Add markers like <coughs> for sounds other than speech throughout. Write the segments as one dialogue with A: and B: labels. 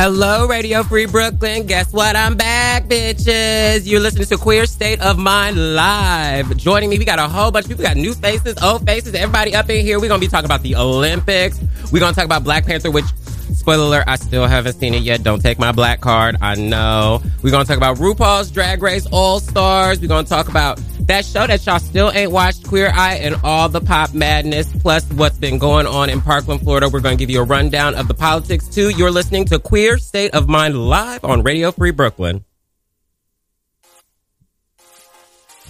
A: Hello, Radio Free Brooklyn. Guess what? I'm back, bitches. You're listening to Queer State of Mind live. Joining me, we got a whole bunch of people. We got new faces, old faces, everybody up in here. We're going to be talking about the Olympics. We're going to talk about Black Panther, which, spoiler alert, I still haven't seen it yet. Don't take my black card. I know. We're going to talk about RuPaul's Drag Race All Stars. We're going to talk about that show that y'all still ain't watched, Queer Eye, and all the pop madness, plus what's been going on in Parkland, Florida. We're going to give you a rundown of the politics too. You're listening to Queer State of Mind live on Radio Free Brooklyn.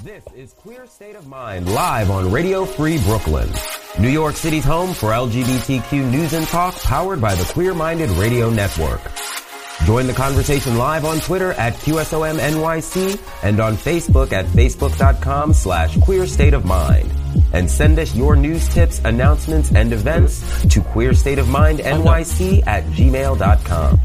B: This is Queer State of Mind live on Radio Free Brooklyn, New York City's home for LGBTQ news and talk powered by the Queer Minded Radio Network. Join the conversation live on Twitter at QSOMNYC and on Facebook at facebook.com slash queer state of mind. And send us your news tips, announcements, and events to queerstateofmindnyc at gmail.com.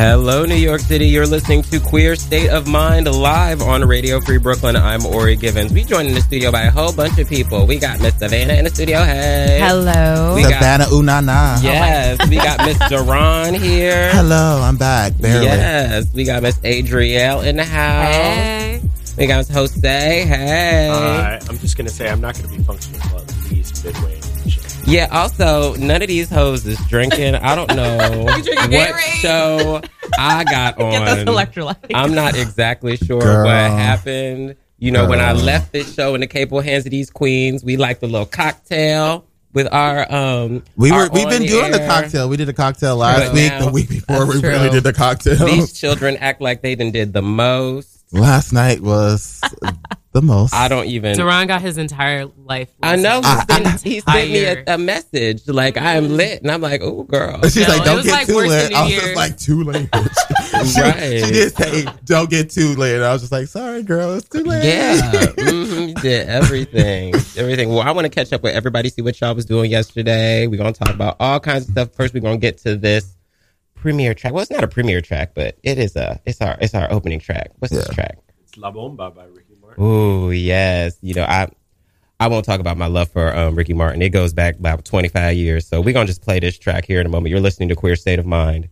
A: Hello, New York City. You're listening to Queer State of Mind live on Radio Free Brooklyn. I'm Ori Givens. We joined in the studio by a whole bunch of people. We got Miss Savannah in the studio. Hey.
C: Hello.
A: We got-
D: Savannah Unana.
A: Yes, we got <laughs> Miss Duran here.
D: Hello, I'm back. Barely.
A: Yes, we got Miss Adrielle in the house.
C: Hey.
A: We got Miss Jose. Hey.
E: Uh, I'm just gonna say I'm not gonna be functioning until at least midway into the show.
A: Yeah, also, none of these hoes is drinking. I don't know <laughs>
C: drinking
A: what
C: Gatorade?
A: show I got on. <laughs>
C: Get those electrolytes.
A: I'm not exactly sure
D: Girl.
A: what happened. You know, when I left this show in the capable hands of these queens, we liked the little cocktail with our um.
D: We were
A: our
D: we've been
A: on
D: doing the cocktail. We did a cocktail last
A: But
D: week.
A: now-
D: the week before
C: That's
D: we really did the cocktail.
A: These children act like they done did the most.
D: last night was the most.
A: I don't even.
C: Duran got his entire life.
A: I know he
D: I-
A: sent, he sent me a, a message like I am lit, and I'm like, oh girl.
D: She's
C: No,
D: like, don't get
C: like
D: too
C: worse than
D: late. I was
C: Year's.
D: just like, too late. <laughs> she,
A: Right.
D: she did say, don't get too late. And I was just like, sorry, girl, it's too late.
A: Yeah, <laughs> hmm you did everything, everything. Well, I want to catch up with everybody, see what y'all was doing yesterday. We're gonna talk about all kinds of stuff. First, we're gonna get to this premiere track. Well, it's not a premiere track, but it is a. It's our. It's our opening track. What's this track?
E: It's La Bomba by Ricky Martin.
A: Oh yes, you know I. I won't talk about my love for um, Ricky Martin. It goes back about 25 years. So we're to just play this track here in a moment. You're listening to Queer State of Mind.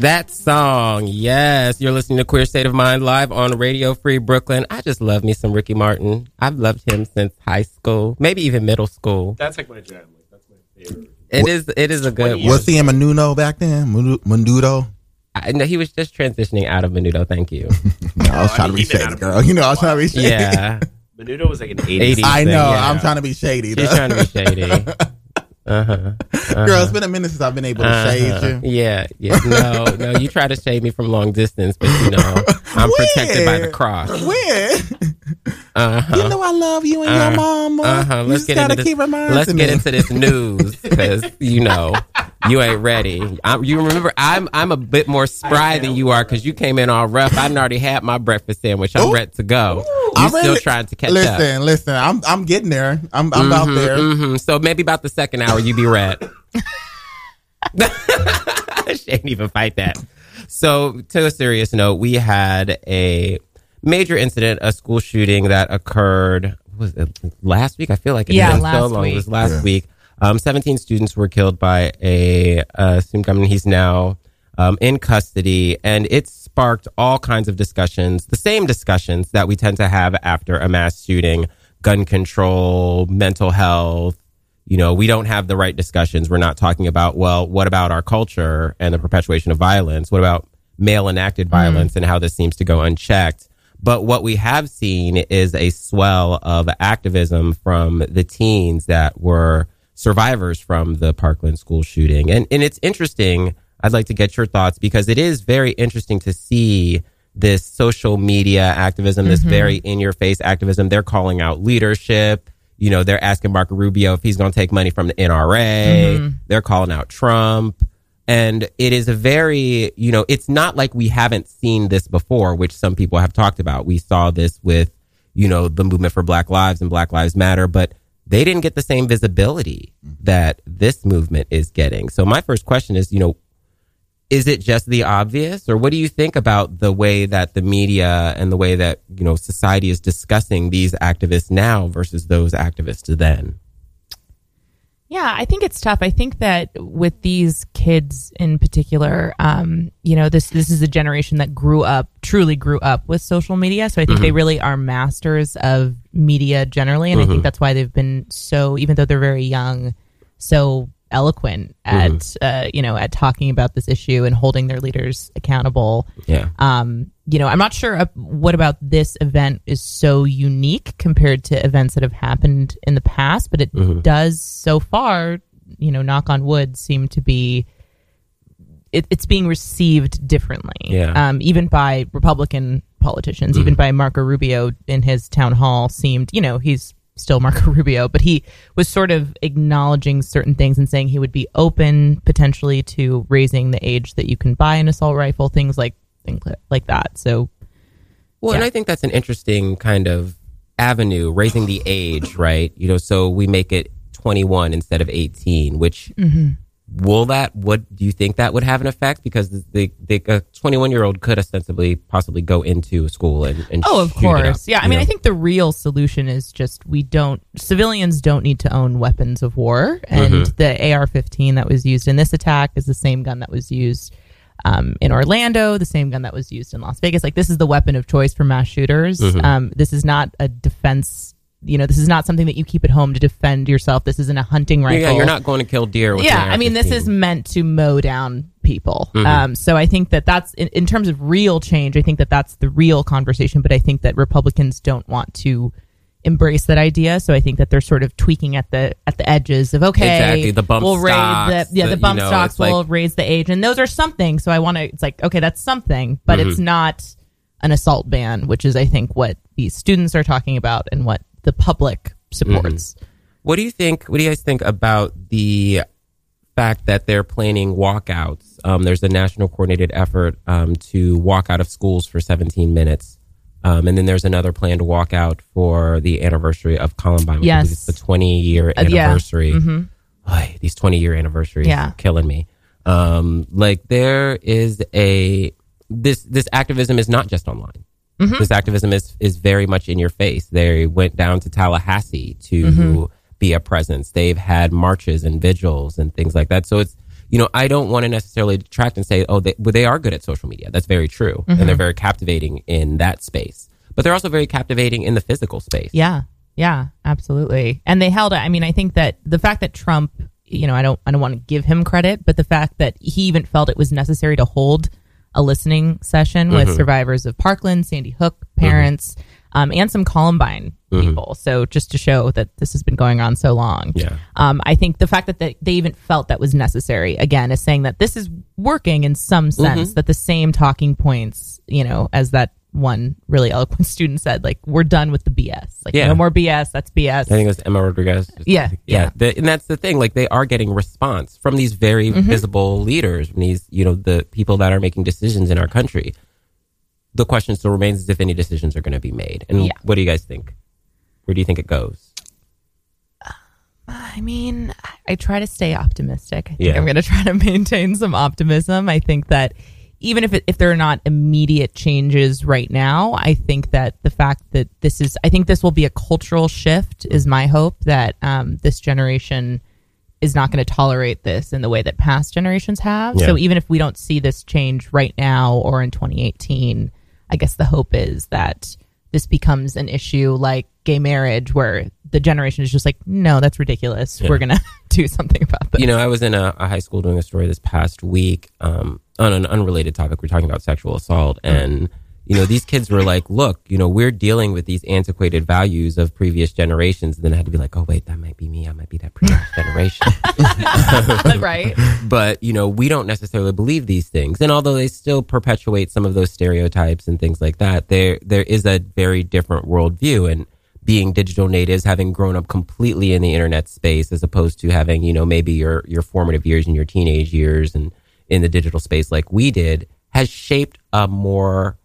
A: That song, yes. You're listening to Queer State of Mind live on Radio Free Brooklyn. I just love me some Ricky Martin. I've loved him since high school, maybe even middle school.
E: That's like my jam. Like that's my favorite.
A: It is. It is a good. one.
D: Was he in Menudo back then? Menu- Menudo?
A: I, no, he was just transitioning out of Menudo. Thank you. <laughs>
D: No, I was
E: I
D: trying to be shady, girl. You know, I was trying to be shady.
A: Yeah,
E: Menudo was like an 80s.
A: 80s.
D: I know.
A: Yeah.
D: I'm trying to be shady.
A: she's
D: though.
A: trying to be shady. <laughs> Uh huh.
D: Girl, it's been a minute since I've been able to shade you.
A: Yeah, yeah. No, no. You try to shade me from long distance, but you know I'm protected by the cross.
D: When?
A: Uh huh.
D: You know I love you and your mama.
A: Uh huh.
D: You
A: Let's
D: just
A: get into
D: keep
A: this. Let's
D: me.
A: get into this news because you know you ain't ready. I, you remember I'm I'm a bit more spry than you are because you came in all rough. I done already had my breakfast sandwich. I'm
D: Ooh.
A: ready to go. You
D: I'm
A: still trying to catch
D: listen,
A: up.
D: Listen, listen. I'm I'm getting there. I'm I'm out there.
A: hmm So maybe about the second hour you be red. <laughs> <laughs> she ain't even fight that. So to a serious note, we had a major incident, a school shooting that occurred was it last week? I feel like it
C: Yeah,
A: has been so
C: last
A: long. It was
C: week.
A: last week. Um, 17 students were killed by a uh, student gunman. He's now um, in custody, and it sparked all kinds of discussions, the same discussions that we tend to have after a mass shooting, gun control, mental health. You know, we don't have the right discussions. We're not talking about, well, what about our culture and the perpetuation of violence? What about male enacted mm. violence and how this seems to go unchecked? But what we have seen is a swell of activism from the teens that were survivors from the Parkland school shooting. And, and it's interesting. I'd like to get your thoughts because it is very interesting to see this social media activism, this mm-hmm. very in your face activism. They're calling out leadership. You know, they're asking Marco Rubio if he's going to take money from the NRA. Mm-hmm. They're calling out Trump. And it is a very, you know, it's not like we haven't seen this before, which some people have talked about. We saw this with, you know, the movement for Black Lives and Black Lives Matter, but they didn't get the same visibility mm-hmm. that this movement is getting. So my first question is, you know, is it just the obvious or what do you think about the way that the media and the way that, you know, society is discussing these activists now versus those activists then?
C: Yeah, I think it's tough. I think that with these kids in particular, um, you know, this this is a generation that grew up, truly grew up with social media. So I think they really are masters of media generally, and I think that's why they've been so, even though they're very young, so eloquent at uh, you know at talking about this issue and holding their leaders accountable.
A: Yeah.
C: Um, you know, I'm not sure uh, what about this event is so unique compared to events that have happened in the past, but it
A: Mm-hmm.
C: does so far, you know, knock on wood, seem to be it, it's being received differently.
A: Yeah. Mm-hmm.
C: Um, even by Republican politicians, even by Marco Rubio in his town hall seemed, you know, he's still Marco <laughs> Rubio, but he was sort of acknowledging certain things and saying he would be open potentially to raising the age that you can buy an assault rifle, things like things like that. So
A: Well, and I think that's an interesting kind of avenue, raising the age, right? You know, so we make it 21 instead of 18, which
C: Mm-hmm.
A: Will that, what do you think that would have an effect? Because the, the, a 21 year old could ostensibly possibly go into a school and, and
C: Oh, of
A: it up,
C: course. Yeah. I mean,
A: know?
C: I think the real solution is just we don't, civilians don't need to own weapons of war. And
A: Mm-hmm.
C: the AR 15 that was used in this attack is the same gun that was used um, in Orlando, the same gun that was used in Las Vegas. Like, this is the weapon of choice for mass shooters.
A: Mm-hmm.
C: Um, this is not a defense. You know, this is not something that you keep at home to defend yourself. This isn't a hunting rifle.
A: Yeah, you're not going to kill deer with
C: yeah i mean this is meant to mow down people
A: Mm-hmm.
C: um, so i think that that's in, in terms of real change i think that that's the real conversation but i think that republicans don't want to embrace that idea so i think that they're sort of tweaking at the at the edges of okay
A: Exactly, the bump
C: we'll raise
A: stocks,
C: the yeah
A: the-
C: the
A: you
C: bump
A: know,
C: stocks
A: it's like-
C: will raise the age and those are something so i want to it's like okay that's something but
A: Mm-hmm.
C: it's not an assault ban which is i think what these students are talking about and what the public supports
A: What do you think? What do you guys think about the fact that they're planning walkouts? Um, there's a national coordinated effort um, to walk out of schools for 17 minutes, um, and then there's another planned walkout for the anniversary of Columbine.
C: Yes.
A: it's the 20 year
C: Uh, yeah.
A: anniversary. Ay, these 20 year anniversaries,
C: Yeah.
A: are killing me. Um, like there is a this this activism is not just online. This activism is is very much in your face. They went down to Tallahassee to be a presence. They've had marches and vigils and things like that. So it's you know, I don't want to necessarily detract and say, oh, they, well, they are good at social media. That's very true.
C: Mm-hmm.
A: And they're very captivating in that space. But they're also very captivating in the physical space.
C: Yeah, yeah, absolutely. And they held it. I mean, I think that the fact that Trump, you know, I don't, I don't want to give him credit, but the fact that he even felt it was necessary to hold a listening session with survivors of Parkland, Sandy Hook parents, um, and some Columbine people. So just to show that this has been going on so long.
A: Yeah.
C: Um, I think the fact that they, they even felt that was necessary again is saying that this is working in some sense. That the same talking points, you know, as that one really eloquent <laughs> student said, like we're done with the BS. Like
A: Yeah.
C: no more BS. That's BS.
A: I think it was Emma Rodriguez.
C: Yeah, yeah.
A: The, and that's the thing. Like they are getting response from these very
C: Mm-hmm.
A: visible leaders, from these, you know, the people that are making decisions in our country. The question still remains is if any decisions are going to be made. And
C: Yeah.
A: what do you guys think? Where do you think it goes?
C: I mean, I try to stay optimistic. I think
A: Yeah.
C: I'm going to try to <laughs> maintain some optimism. I think that even if it, if there are not immediate changes right now, I think that the fact that this is, I think this will be a cultural shift. Is my hope that um, this generation is not going to tolerate this in the way that past generations have.
A: Yeah.
C: So even if we don't see this change right now or in 2018, I guess the hope is that this becomes an issue like gay marriage where the generation is just like, no, that's ridiculous. We're going <laughs> to do something about this.
A: You know, I was in a, a high school doing a story this past week um, on an unrelated topic. We're talking about sexual assault. And, you know, these kids were like, look, you know, we're dealing with these antiquated values of previous generations. And then I had to be like, oh, wait, that might be me. I might be that previous <laughs> generation. <laughs>
C: right?
A: but you know we don't necessarily believe these things and although they still perpetuate some of those stereotypes and things like that there there is a very different worldview and being digital natives having grown up completely in the internet space as opposed to having you know maybe your your formative years and your teenage years and in the digital space like we did has shaped a more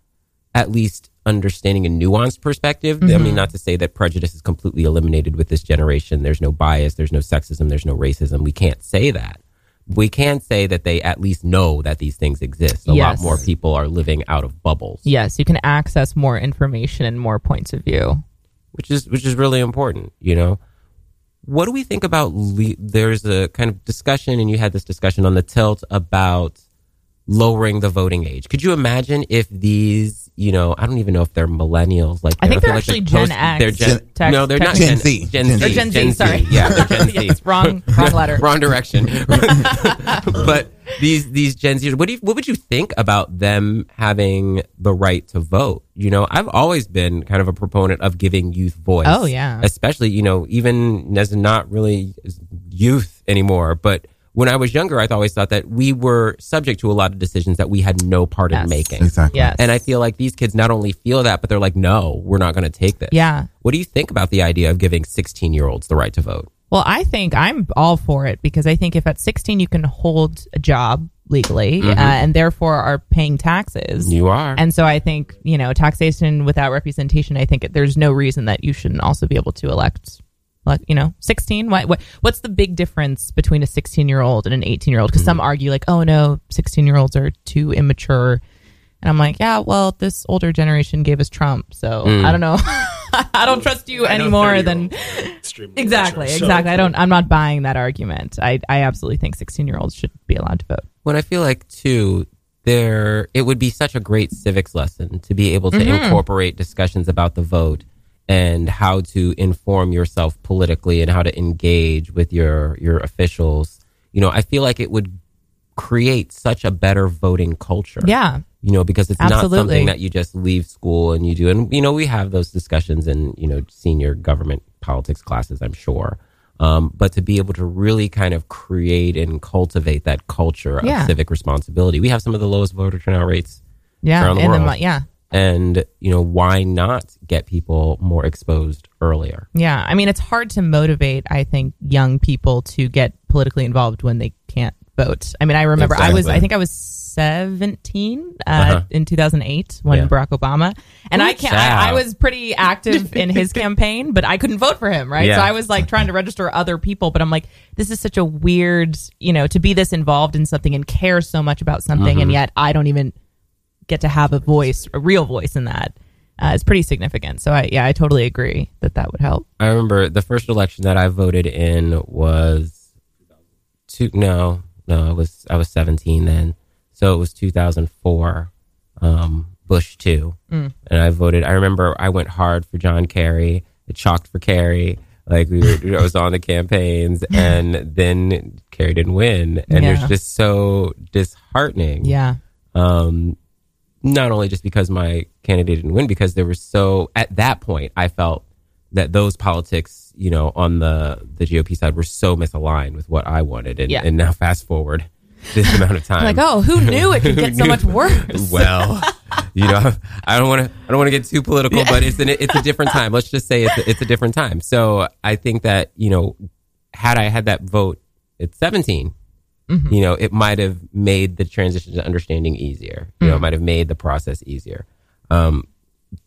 A: at least understanding a nuanced perspective. I mean, mm-hmm. not to say that prejudice is completely eliminated with this generation. There's no bias, there's no sexism, there's no racism. We can't say that. We can say that they at least know that these things exist. A
C: Yes.
A: lot more people are living out of bubbles,
C: Yes, you can access more information and more points of view.
A: which is which is really important. You know, what do we think about? Le- there's a kind of discussion, and you had this discussion on the tilt about lowering the voting age. Could you imagine if these, you know, I don't even know if they're millennials. Like
C: I think
A: feel
C: they're
A: like
C: actually Gen
A: post-
C: X.
A: They're Gen,
C: Tech-
A: no, they're not
C: technically.
D: Gen Z.
A: Gen
D: Gen
A: Z.
C: Or Gen Z, sorry.
A: Yeah, they're <laughs> Gen Z.
C: yes, wrong, wrong <laughs> letter.
A: Wrong direction. <laughs> but these these Gen Zers, what do you, what would you think about them having the right to vote? You know, I've always been kind of a proponent of giving youth voice.
C: Oh, yeah.
A: especially you know even as not really youth anymore, but. When I was younger, I always thought that we were subject to a lot of decisions that we had no part
C: Yes.
A: in making.
D: Exactly.
C: Yes.
A: And I feel like these kids not only feel that, but they're like, no, we're not going to take this.
C: Yeah.
A: What do you think about the idea of giving 16 year olds the right to vote?
C: Well, I think I'm all for it because I think if at 16 you can hold a job legally uh, and therefore are paying taxes.
A: You are.
C: And so I think, you know, taxation without representation, I think there's no reason that you shouldn't also be able to elect, like, you know, 16. What, what, what's the big difference between a 16 year old and an 18 year old? Because some argue, like, oh no, 16 year olds are too immature. And I'm like, yeah, well, this older generation gave us Trump. So I don't know. <laughs> I don't trust you
E: I know
C: anymore than. Exactly,
E: so-
C: exactly. I don't. I'm not buying that argument. I, I absolutely think 16 year olds should be allowed to vote.
A: when I feel like too, there it would be such a great civics lesson to be able to
C: Mm-hmm.
A: incorporate discussions about the vote and how to inform yourself politically and how to engage with your your officials. You know, I feel like it would create such a better voting culture.
C: Yeah,
A: you know, because it's not something that you just leave school and you do. And, you know, we have those discussions in, you know, senior government politics classes, I'm sure. Um, but to be able to really kind of create and cultivate that culture of
C: Yeah.
A: civic responsibility. We have some of the lowest voter turnout rates
C: yeah,
A: around the
C: like, yeah,
A: And, you know, why not get people more exposed earlier?
C: yeah. I mean, it's hard to motivate. I think young people to get politically involved when they can't vote. I mean, I remember I was i think I was 17 uh,
A: Uh-huh.
C: in 2008 when
A: Yeah.
C: Barack Obama and I can't. I, I was pretty active <laughs> in his campaign, but I couldn't vote for him. Right,
A: Yeah.
C: so I was like trying to register other people, but I'm like, this is such a weird, you know, to be this involved in something and care so much about something,
A: Mm-hmm.
C: and yet I don't even get to have a voice, a real voice in that. Uh, it's pretty significant. So I, yeah, I totally agree that that would help.
A: I remember the first election that I voted in was two, no, no, I was I was 17 then. So it was 2004, um, Bush two,
C: Mm.
A: and I voted. I remember I went hard for John Kerry. I chalked for Kerry. Like we were, I was on the campaigns, <laughs> and then Kerry didn't win, and
C: Yeah.
A: it's just so disheartening
C: Yeah.
A: um, not only just because my candidate didn't win, because there was so at that point I felt that those politics, you know, on the the GOP side were so misaligned with what I wanted, and,
C: Yeah.
A: and now fast forward this <laughs> amount of time,
C: Like, oh, who knew it could get so <laughs> much worse?
A: well, you know, <laughs> I don't want to I don't want to get too political, but it's an, it's a different time. Let's just say it's a, it's a different time. So I think that you know, had I had that vote at 17, you know, it might have made the transition to understanding easier. You know, it might have made the process easier. Um,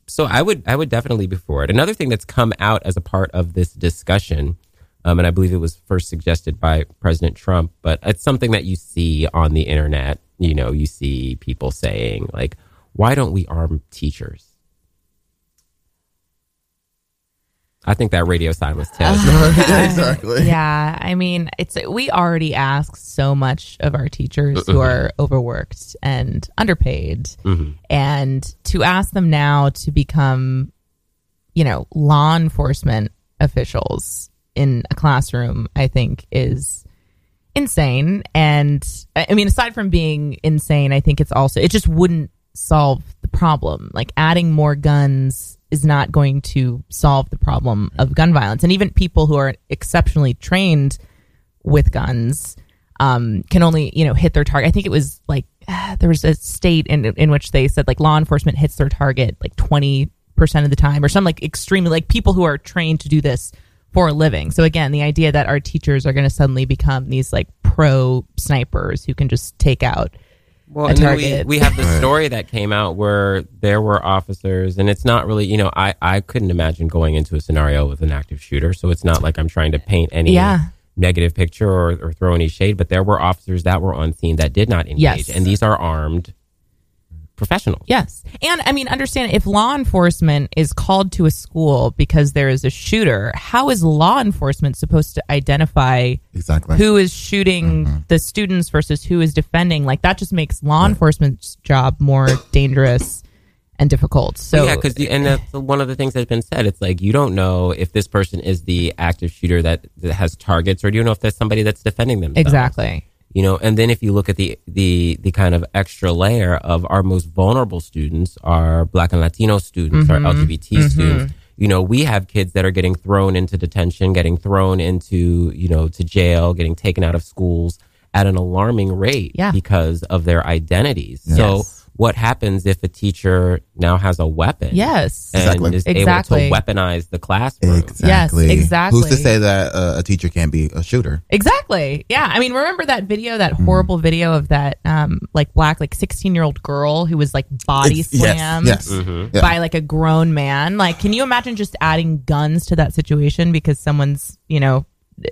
A: so I would I would definitely be for it. Another thing that's come out as a part of this discussion, um, and I believe it was first suggested by President Trump, but it's something that you see on the internet. You know, you see people saying like, "Why don't we arm teachers?" I think that radio silence tells. <laughs> <laughs>
D: exactly.
C: yeah, I mean, it's we already ask so much of our teachers who are overworked and underpaid, mm-hmm. and to ask them now to become, you know, law enforcement officials in a classroom, I think is insane. And I I mean, aside from being insane, I think it's also it just wouldn't solve the problem. Like adding more guns is not going to solve the problem of gun violence. And even people who are exceptionally trained with guns um, can only you know hit their target. I think it was like there was a state in in which they said like law enforcement hits their target like twenty percent of the time, or some like extremely like people who are trained to do this for a living. So again, the idea that our teachers are going to suddenly become these like pro snipers who can just take out
A: Well,
C: a
A: and then we, we have the story that came out where there were officers, and it's not really, you know, I, I couldn't imagine going into a scenario with an active shooter. So it's not like I'm trying to paint any
C: Yeah.
A: negative picture or, or throw any shade, but there were officers that were on scene that did not engage.
C: Yes.
A: And these are armed professionals.
C: Yes. And I mean, understand if law enforcement is called to a school because there is a shooter, how is law enforcement supposed to identify
D: Exactly.
C: who is shooting mm-hmm. the students versus who is defending? Like, that just makes law enforcement's job more dangerous and difficult. So,
A: yeah, because and that's one of the things that's been said. It's like you don't know if this person is the active shooter that, that has targets, or do you know if that's somebody that's defending them.
C: exactly.
A: You know and then if you look at the the the kind of extra layer of our most vulnerable students our black and latino students our mm-hmm. lgbt mm-hmm. students you know we have kids that are getting thrown into detention getting thrown into you know to jail getting taken out of schools at an alarming rate
C: Yeah.
A: because of their identities so
C: Yes.
A: What happens if a teacher now has a weapon
C: Yes.
A: and
D: Exactly.
A: is
C: Exactly.
A: able to weaponize the classroom
D: Exactly.
C: exactly.
D: Who's to say that uh, a teacher can't be a shooter?
C: Exactly. Yeah. I mean, remember that video, that horrible video of that, um, like black, like 16 year old girl who was like body
D: It's- yes,
C: slammed
D: yes. Yeah.
C: by like a grown man? Like, can you imagine just adding guns to that situation because someone's, you know,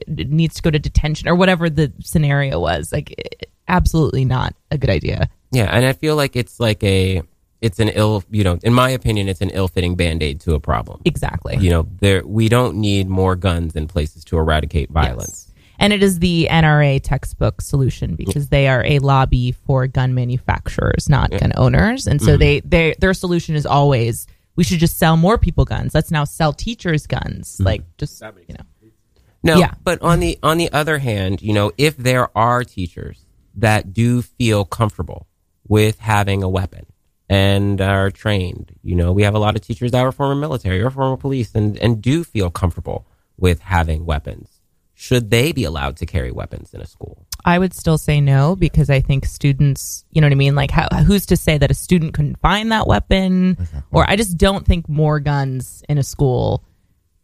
C: needs to go to detention or whatever the scenario was? Like, absolutely not a good idea.
A: Yeah, and I feel like it's like a it's an ill, you know, in my opinion, it's an ill-fitting band-aid to a problem.
C: Exactly.
A: You know, there we don't need more guns in places to eradicate violence.
C: Yes. And it is the NRA textbook solution because they are a lobby for gun manufacturers, not gun owners. And so mm-hmm. they, they their solution is always we should just sell more people guns. Let's now sell teachers guns. Mm-hmm. Like just you know.
A: No,
C: Yeah.
A: but on the on the other hand, you know, if there are teachers that do feel comfortable with having a weapon and are trained, you know, we have a lot of teachers that are former military or former police and and do feel comfortable with having weapons. Should they be allowed to carry weapons in a school?
C: I would still say no because I think students, you know what I mean? Like, how, who's to say that a student couldn't find that weapon? Or I just don't think more guns in a school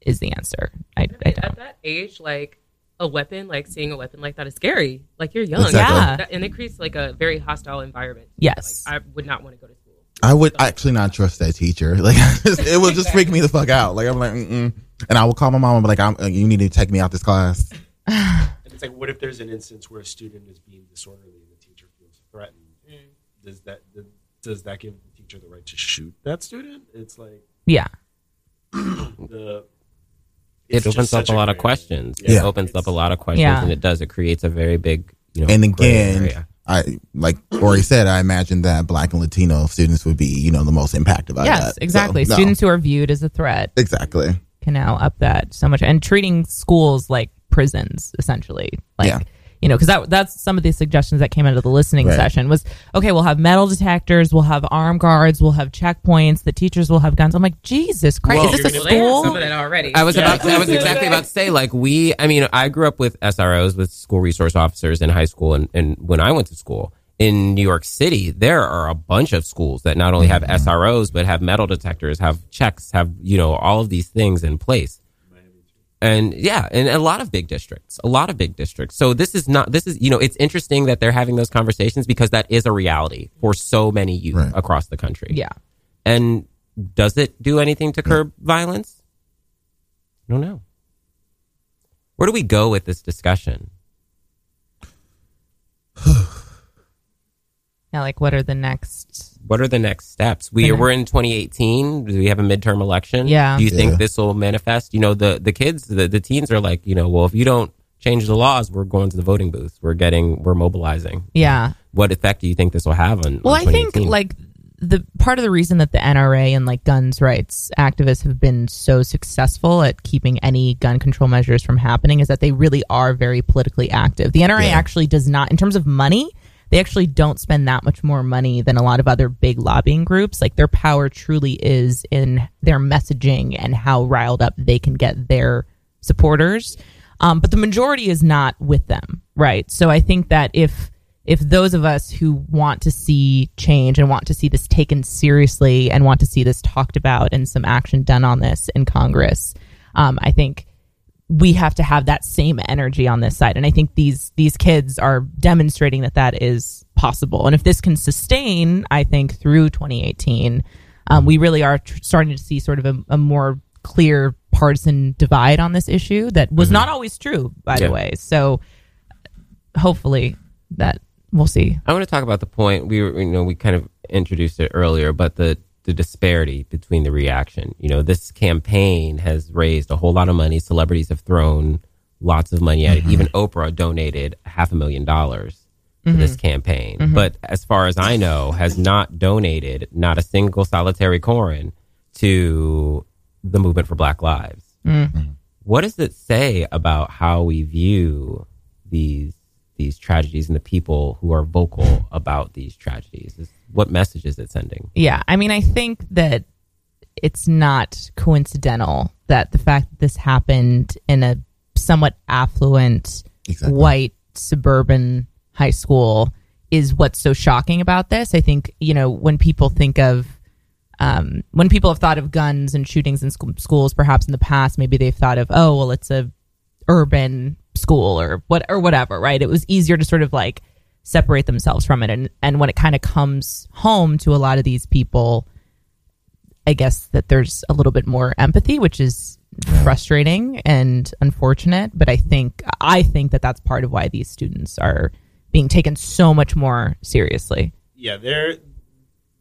C: is the answer. I, I don't.
F: At that age, like a weapon, like seeing a weapon like that is scary. Like you're young,
D: Exactly.
C: Yeah.
F: That- and it creates like a very hostile environment.
C: Yes.
F: Like, I would not want to go to school.
D: I would actually not trust that teacher. <laughs> Like, it would just freak me the fuck out. Like, I'm like, mm-mm. and I will call my mom and be like, I'm, uh, you need to take me out of this class.
E: And it's like, what if there's an instance where a student is being disorderly and the teacher feels threatened? Does that does that give the teacher the right to shoot that student? It's like
C: Yeah. <clears throat>
E: the.
A: It opens up a lot of questions.
D: Yeah.
A: It opens up a lot of questions,
C: Yeah.
A: and it does. It creates a very big, you know,
D: and
A: gray
D: again,
A: area.
D: I like Ori said, I imagine that Black and Latino students would be, you know, the most impacted by that.
C: yes,
D: So,
C: exactly.
D: no.
C: Students who are viewed as a threat
D: exactly.
C: can now up that so much and treating schools like prisons essentially like
D: Yeah.
C: You know because that, that's some of the suggestions that came out of the listening
D: Right.
C: session was okay we'll have metal detectors we'll have arm guards we'll have checkpoints the teachers will have guns i'm like jesus christ
A: Well,
C: is this a
F: Well, some
C: school
F: of that already.
A: I was
E: Yeah.
A: about. To, I was exactly about to say. Like we. I mean, I grew up with SROs, with school resource officers in high school, and, and when I went to school in New York City, there are a bunch of schools that not only have mm-hmm. SROs but have metal detectors, have checks, have you know all of these things in place. And yeah, and a lot of big districts, a lot of big districts. So this is not. This is you know, it's interesting that they're having those conversations because that is a reality for so many youth
D: Right.
A: across the country.
C: yeah
A: And does it do anything to curb violence? I don't know. Where do we go with this discussion? <sighs>
C: yeah like what are the next
A: What are the next steps? We we're in 2018. Do we have a midterm election?
C: Yeah.
A: Do you think
D: Yeah.
A: this will manifest? You know, the the kids, the, the teens are like, you know, well, if you don't change the laws, we're going to the voting booth. We're getting, we're mobilizing.
C: yeah
A: What effect do you think this will have on?
C: Well,
A: on
C: I think like the part of the reason that the NRA and like guns rights activists have been so successful at keeping any gun control measures from happening is that they really are very politically active. The NRA
D: Yeah.
C: actually does not, in terms of money, they actually don't spend that much more money than a lot of other big lobbying groups. Like their power truly is in their messaging and how riled up they can get their supporters. Um, but the majority is not with them, right? So I think that if if those of us who want to see change and want to see this taken seriously and want to see this talked about and some action done on this in Congress, um, I think we have to have that same energy on this side. And I think these these kids are demonstrating that that is possible. And if this can sustain, I think through 2018, um, we really are tr- starting to see sort of a, a more clear partisan divide on this issue that was not always true, by
A: Yeah.
C: the way. So hopefully that we'll see.
A: I want to talk about the point we were, you know, we kind of introduced it earlier, but the the disparity between the reaction. You know, this campaign has raised a whole lot of money. Celebrities have thrown lots of money at it. Mm-hmm. Even Oprah donated half a million dollars to mm-hmm. this campaign. Mm-hmm. But as far as I know, has not donated not a single solitary coin to the movement for Black Lives. Mm. What does it say about how we view these these tragedies and the people who are vocal about these tragedies? Is, what message is it sending?
C: Yeah, I mean, I think that it's not coincidental that the fact that this happened in a somewhat affluent
D: Exactly.
C: white suburban high school is what's so shocking about this. I think, you know, when people think of um, when people have thought of guns and shootings in sc- schools, perhaps in the past, maybe they've thought of, oh, well, it's a urban school or what or whatever, right? It was easier to sort of like separate themselves from it, and and when it kind of comes home to a lot of these people, I guess that there's a little bit more empathy, which is frustrating and unfortunate. But I think I think that that's part of why these students are being taken so much more seriously.
E: yeah, they're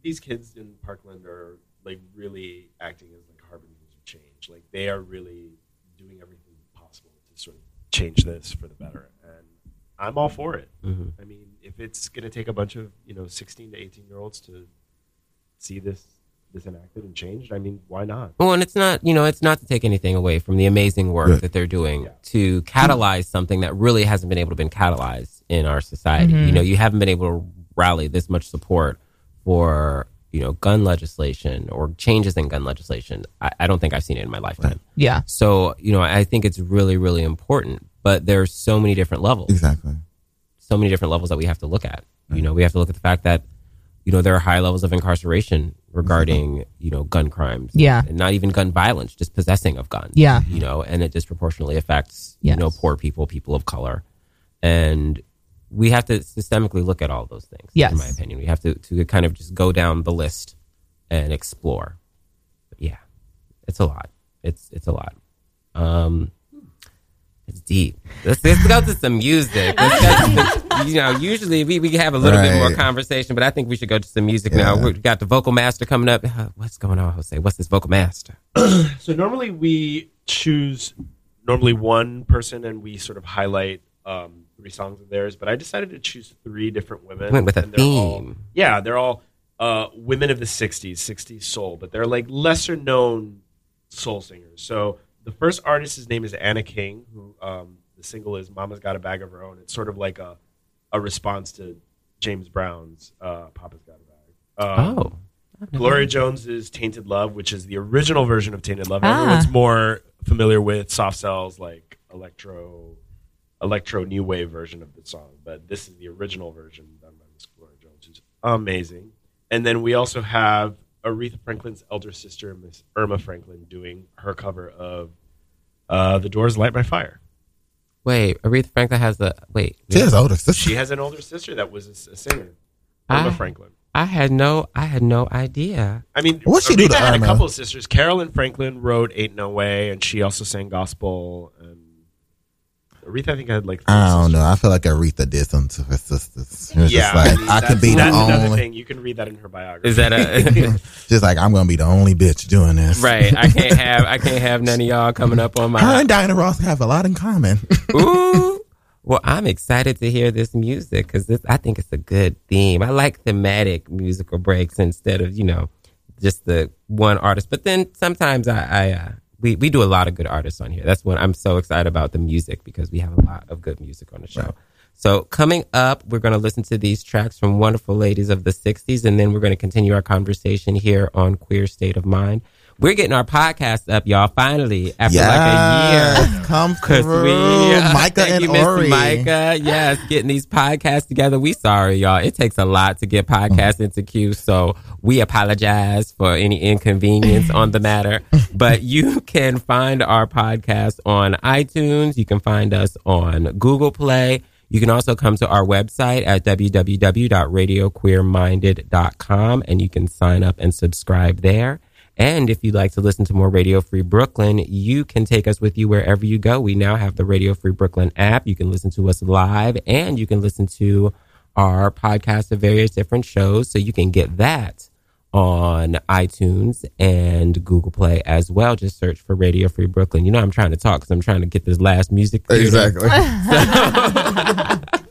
E: these kids in Parkland are like really acting as like harbingers of change. Like they are really doing everything possible to sort of change this for the better, and I'm all for it. Mm-hmm. I mean, if it's going to take a bunch of you know 16 to 18 year olds to see this this enacted and changed, I mean, why not?
A: Well, and it's not, you know, it's not to take anything away from the amazing work
D: Right.
A: that they're doing to catalyze something that really hasn't been able to been catalyzed in our society. Mm-hmm. You know, you haven't been able to rally this much support for, you know, gun legislation or changes in gun legislation. I, I don't think I've seen it in my lifetime.
C: Yeah.
A: So, you know, I think it's really, really important. But there's so many different levels.
D: Exactly.
A: so many different levels that we have to look at. You know, we have to look at the fact that, you know, there are high levels of incarceration regarding, you know, gun crimes.
C: Yeah.
A: And not even gun violence, just possessing of guns.
C: Yeah.
A: You know, and it disproportionately affects, you know, poor people, people of color. And we have to systemically look at all those things.
C: Yes.
A: In my opinion, we have to, to kind of just go down the list and explore. But yeah, it's a lot. It's, it's a lot. Um, it's deep. Let's, let's go to some music. Let's you know, usually we, we have a little bit more conversation, but I think we should go to some music now. We've got the vocal master coming up. Uh, What's going on, Jose? What's this vocal master? <clears throat>
E: So normally we choose normally one person and we sort of highlight um,
G: three songs of theirs, but I decided to choose three different women.
A: Went with a
G: and they're all-
A: theme.
G: yeah, they're all uh, women of the '60s, '60s soul, but they're like lesser known soul singers. So the first artist's name is Anna King, who um, the single is "Mama's Got a Bag of Her Own." It's sort of like a a response to James Brown's uh, "Papa's Got a Bag." Um,
A: Oh.
G: Gloria Jones is Tainted Love, which is the original version of Tainted Love.
C: Ah.
G: Everyone's more familiar with Soft Cell's, like electro, electro new wave version of the song, but this is the original version done by Miss Gloria Jones, who's amazing. And then we also have Aretha Franklin's elder sister, Miss Erma Franklin, doing her cover of uh, "The Doors' Light My Fire."
A: Wait, Aretha Franklin has a wait.
D: She has older sister.
G: She has an older sister that was a singer, Erma
A: I-
G: Franklin.
A: I had no I had no idea.
G: I mean,
D: What'd she do
G: Aretha
D: to
G: had
D: Erma?
G: a couple of sisters. Carolyn Franklin wrote "Ain't No Way," and she also sang gospel. And Aretha, I think, had like.
D: I don't
G: sisters.
D: know. I feel like Aretha did something to her sisters. It was
G: Yeah,
D: just like I,
G: that's-
D: could be the
G: that's another
D: only.
G: thing. You can read that in her biography.
A: Is that a <laughs>
D: Just like I'm gonna be the only bitch doing this.
A: right? I can't <laughs> have I can't have none of y'all coming up on my.
D: Her
A: my
D: and Diana Ross have a lot in common. <laughs>
A: Ooh. Well, I'm excited to hear this music because this I think it's a good theme. I like thematic musical breaks instead of you know just the one artist. But then sometimes I, I uh, we we do a lot of good artists on here. That's when I'm so excited about the music because we have a lot of good music on the show. So coming up, we're going to listen to these tracks from wonderful ladies of the '60s, and then we're going to continue our conversation here on Queer State of Mind. We're getting our podcast up, y'all. Finally, after like a year.
D: Come through,
A: we, <laughs>
D: Micah and
A: you,
D: Ori.
A: Micah. Yes, getting these podcasts together. We sorry, y'all. It takes a lot to get podcasts into queue, so we apologize for any inconvenience on the matter. But <laughs> you can find our podcast on iTunes. You can find us on Google Play. You can also come to our website at www.radioqueerminded.com and you can sign up and subscribe there. And if you'd like to listen to more Radio Free Brooklyn, you can take us with you wherever you go. We now have the Radio Free Brooklyn app. You can listen to us live and you can listen to our podcast of various different shows. So you can get that on iTunes and Google Play as well. Just search for Radio Free Brooklyn. You know, I'm trying to talk because I'm trying to get this last music.
D: Exactly. <laughs>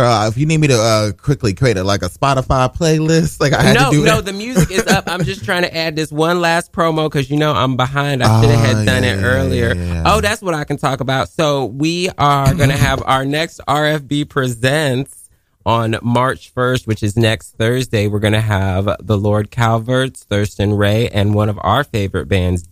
D: Girl, if you need me to uh, quickly create a, like a Spotify playlist, like I had
A: no,
D: to do
A: no,
D: it.
A: the music is up. I'm just trying to add this one last promo because you know I'm behind. I should have
D: Oh,
A: had done
D: yeah,
A: it earlier.
D: yeah.
A: Oh, that's what I can talk about. So we are going to <clears throat> have our next RFB presents on March 1st, which is next Thursday. We're going to have the Lord Calverts, Thurston Ray, and one of our favorite bands,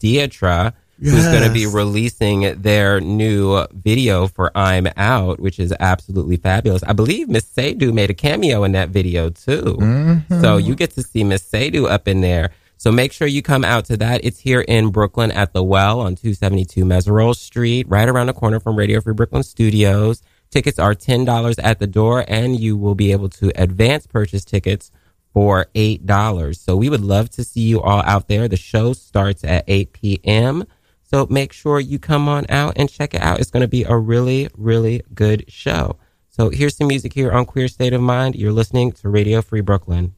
A: Diatra. Who's going to be releasing their new video for I'm Out, which is absolutely fabulous. I believe Miss Seydu made a cameo in that video too.
D: Mm-hmm.
A: So you get to see Miss Seydu up in there. So make sure you come out to that. It's here in Brooklyn at the Well on 272 Meserole Street, right around the corner from Radio Free Brooklyn Studios. Tickets are $10 at the door and you will be able to advance purchase tickets for $8. So we would love to see you all out there. The show starts at 8 p.m. So make sure you come on out and check it out. It's going to be a really, really good show. So here's some music here on Queer State of Mind. You're listening to Radio Free Brooklyn.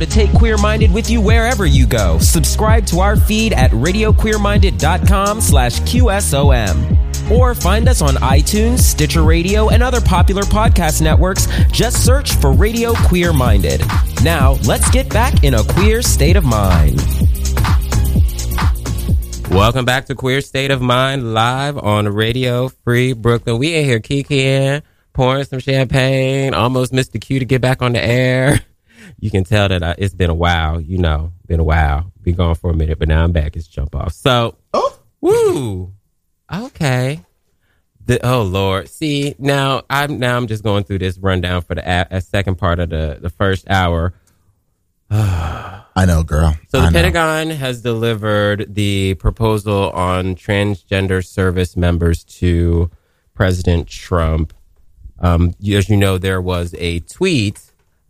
B: To take Queer Minded with you wherever you go. Subscribe to our feed at radioqueerminded.com slash QSOM. Or find us on iTunes, Stitcher Radio, and other popular podcast networks. Just search for Radio Queer Minded. Now, let's get back in a queer state of mind.
A: Welcome back to Queer State of Mind live on Radio Free Brooklyn. We in here kikiing, pouring some champagne, almost missed the cue to get back on the air. <laughs> You can tell that uh, it's been a while, you know, been a while. Been gone for a minute, but now I'm back. It's jump off. So,
D: Oh.
A: woo, okay. The, oh Lord, see now I'm now I'm just going through this rundown for the a, a second part of the the first hour. <sighs>
D: I know, girl.
A: So the
D: I know.
A: Pentagon has delivered the proposal on transgender service members to President Trump. Um, as you know, there was a tweet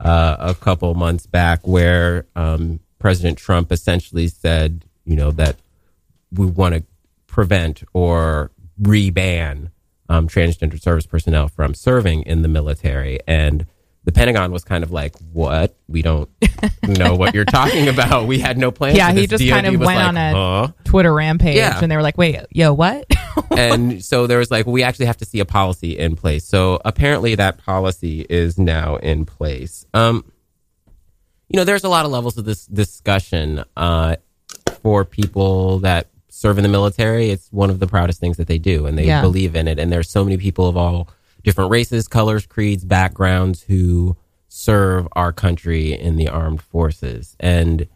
A: uh, a couple months back where um, President Trump essentially said, you know, that we want to prevent or reban um, transgender service personnel from serving in the military. And the Pentagon was kind of like, "What? We don't know what you're talking <laughs> about. We had no plans."
C: Yeah, he
A: this."
C: just kind of went
A: like,
C: on a
A: "Huh?"
C: Twitter rampage,
A: Yeah.
C: and they were like, "Wait, yo, what?" <laughs>
A: and so there was like, we actually have to see a policy in place. So apparently that policy is now in place. Um, you know, there's a lot of levels of this discussion uh, for people that serve in the military. It's one of the proudest things that they do, and they
C: Yeah.
A: believe in it. And there's so many people of all different races, colors, creeds, backgrounds who serve our country in the armed forces. And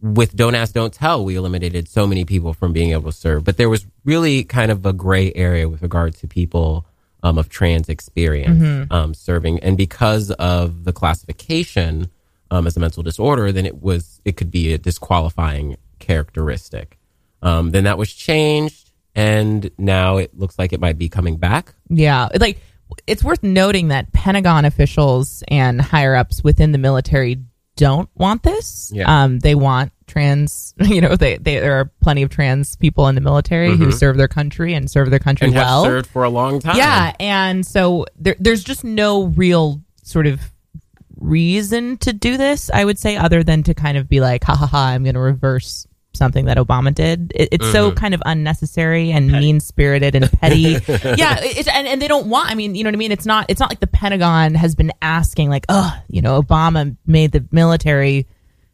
A: with Don't Ask, Don't Tell, we eliminated so many people from being able to serve. But there was really kind of a gray area with regard to people um, of trans experience um, serving. And because of the classification um, as a mental disorder, then it was it could be a disqualifying characteristic. Um, then that was changed, and now it looks like it might be coming back.
C: Yeah, like it's worth noting that Pentagon officials and higher ups within the military don't want this.
A: Yeah.
C: Um, they want trans. <laughs> You know, they, they there are plenty of trans people in the military who serve their country and serve their country
A: Mm-hmm. and
C: well.
A: served for a long time.
C: Yeah, and so there, there's just no real sort of reason to do this. I would say, other than to kind of be like, ha ha ha, I'm going to reverse something that Obama did. It, it's so kind of unnecessary and mean spirited and petty. <laughs> yeah, it, and and they don't want. I mean, you know what I mean. It's not. It's not like the Pentagon has been asking, like, oh, you know, Obama made the military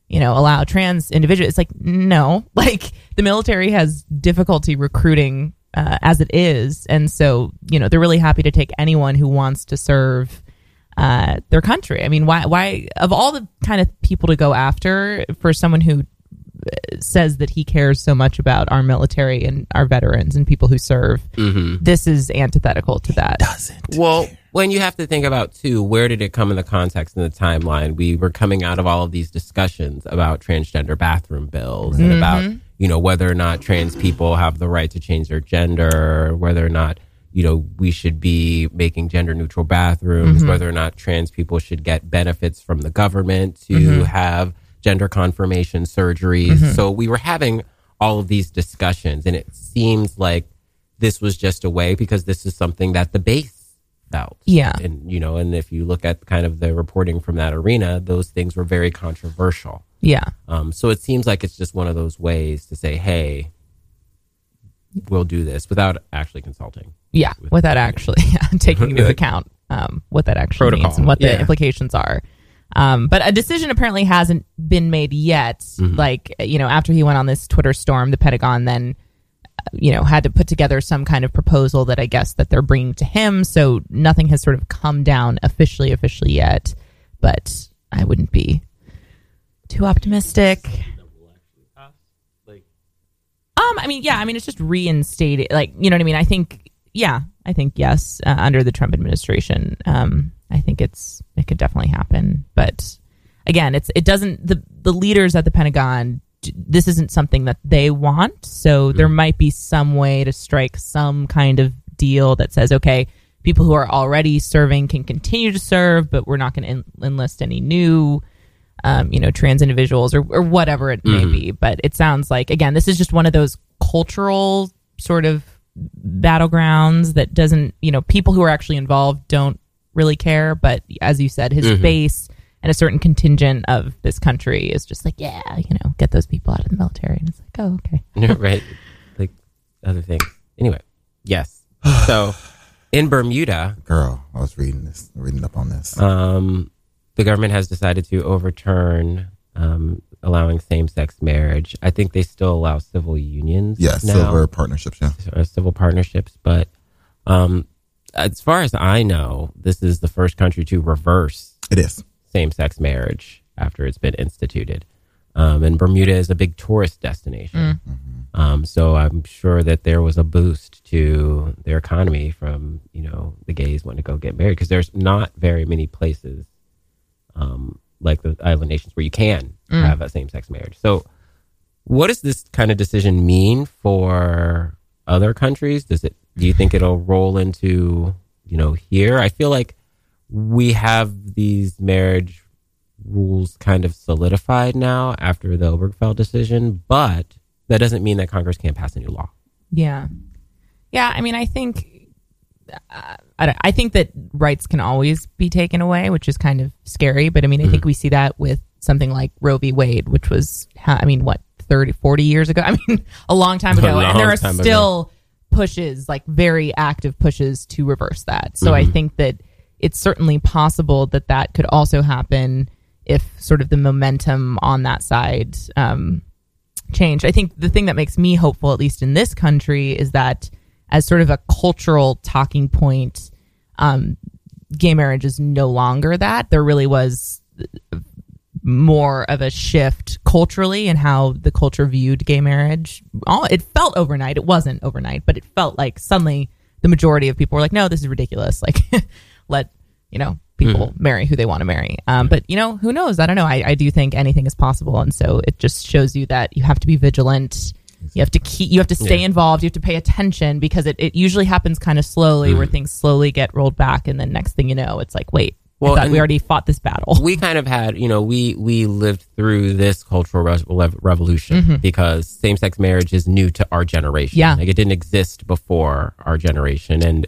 C: you know, allow trans individuals. It's like, no, <laughs> like the military has difficulty recruiting uh, as it is. And so, you know, they're really happy to take anyone who wants to serve uh, their country. I mean, why, why, of all the kind of people to go after for someone who says that he cares so much about our military and our veterans and people who serve, mm-hmm. this is antithetical to that.
A: Doesn't Well, when you have to think about too, where did it come in the context in the timeline? We were coming out of all of these discussions about transgender bathroom bills and mm-hmm. about you know whether or not trans people have the right to change their gender, whether or not you know we should be making gender neutral bathrooms, mm-hmm. whether or not trans people should get benefits from the government to have gender confirmation surgeries. So we were having all of these discussions, and it seems like this was just a way because this is something that the base felt.
C: Yeah.
A: And, you know, and if you look at kind of the reporting from that arena, those things were very controversial.
C: Yeah.
A: Um, so it seems like it's just one of those ways to say, hey, we'll do this without actually consulting.
C: Yeah, without actually <laughs> taking <laughs> into account um, what that actually
A: Protocol,
C: means and what the
A: yeah.
C: implications are. Um, but a decision apparently hasn't been made yet.
A: Mm-hmm.
C: Like, you know, after he went on this Twitter storm, the Pentagon then, uh, you know, had to put together some kind of proposal that I guess that they're bringing to him. So nothing has sort of come down officially, officially yet. But I wouldn't be too optimistic. Um, I mean, yeah, I mean, it's just reinstated. Like, you know what I mean? I think, yeah, I think yes, uh, under the Trump administration, um, I think it's it could definitely happen. But again, it's it doesn't the the leaders at the Pentagon. This isn't something that they want, so there might be some way to strike some kind of deal that says, okay, people who are already serving can continue to serve, but we're not going to en- enlist any new um, you know, trans individuals or, or whatever it may be. But it sounds like, again, this is just one of those cultural sort of battlegrounds that doesn't, you know, people who are actually involved don't really care. But as you said, his base and a certain contingent of this country is just like, yeah, you know, get those people out of the military, and it's like, oh, okay. <laughs>
A: right? Like other things. Anyway, yes. <sighs> So in Bermuda,
D: Girl, I was reading this, reading up on this.
A: um, the government has decided to overturn um, allowing same-sex marriage. I think they still allow civil unions.
D: yeah,
A: now,
D: silver partnerships. Yeah,
A: civil partnerships, but um, as far as I know, this is the first country to reverse
D: it is.
A: same-sex marriage after it's been instituted. Um, and Bermuda is a big tourist destination. Um, so I'm sure that there was a boost to their economy from, you know, the gays wanting to go get married because there's not very many places um, like the island nations where you can have a same sex marriage. So what does this kind of decision mean for other countries? Does it, do you think it'll roll into, you know, here? I feel like we have these marriage rules kind of solidified now after the Obergefell decision, but that doesn't mean that Congress can't pass a new law.
C: Yeah, yeah. I mean, I think uh, I, I think that rights can always be taken away, which is kind of scary. But I mean, I think we see that with something like Roe v. Wade, which was, I mean, what 30, 40 years ago. <laughs> I mean, a long time ago, and there are
A: time ago.
C: still pushes, like very active pushes to reverse that. So I think that it's certainly possible that that could also happen if sort of the momentum on that side um, change. I think the thing that makes me hopeful, at least in this country, is that as sort of a cultural talking point, um, gay marriage is no longer that. There really was more of a shift culturally in how the culture viewed gay marriage. All it felt overnight. It wasn't overnight, but it felt like suddenly the majority of people were like, "No, this is ridiculous." <laughs> Like, let you know people marry who they want to marry. Um, but you know, who knows? I don't know. I, I do think anything is possible, and so it just shows you that you have to be vigilant. You have to keep. You have to stay
A: Yeah.
C: involved. You have to pay attention because it, it usually happens kind of slowly, where things slowly get rolled back, and then next thing you know, it's like, wait,
A: Well,
C: I
A: and-
C: we already fought this battle.
A: we kind of had, you know, we we lived through this cultural re- rev- revolution mm-hmm. because same sex marriage is new to our generation.
C: Yeah.
A: like it didn't exist before our generation, and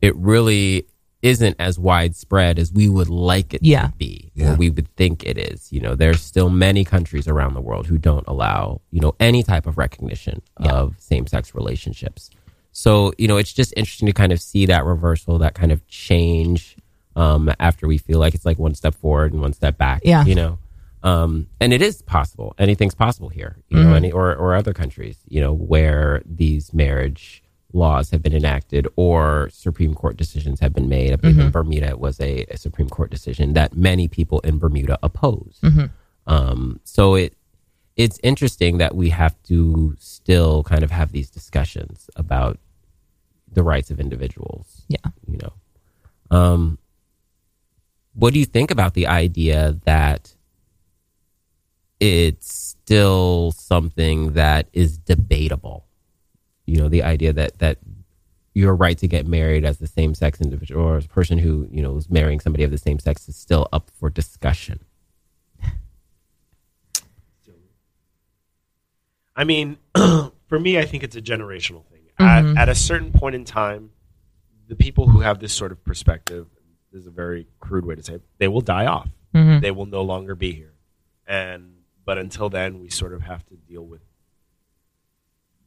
A: it really isn't as widespread as we would like it
C: Yeah.
A: to be,
D: Yeah.
A: or we would think it is. You know, there's still many countries around the world who don't allow, you know, any type of recognition of same sex relationships. So, you know, it's just interesting to kind of see that reversal, that kind of change um, after we feel like it's like one step forward and one step back.
C: Yeah.
A: You know, um, and it is possible. Anything's possible here, you
C: Mm-hmm.
A: know, any, or, or other countries, you know, where these marriage laws have been enacted or Supreme Court decisions have been made. I believe
C: Mm-hmm.
A: in Bermuda it was a, a Supreme Court decision that many people in Bermuda oppose.
C: Mm-hmm.
A: Um, so it, it's interesting that we have to still kind of have these discussions about the rights of individuals.
C: Yeah.
A: You know, um, what do you think about the idea that it's still something that is debatable? You know, the idea that that your right to get married as the same sex individual or as a person who you know is marrying somebody of the same sex is still up for discussion.
E: I mean, <clears throat> for me, I think it's a generational thing. At, mm-hmm. at a certain point in time, the people who have this sort of perspective, this is a very crude way to say it, they will die off. Mm-hmm. They will no longer be here. And but until then, we sort of have to deal with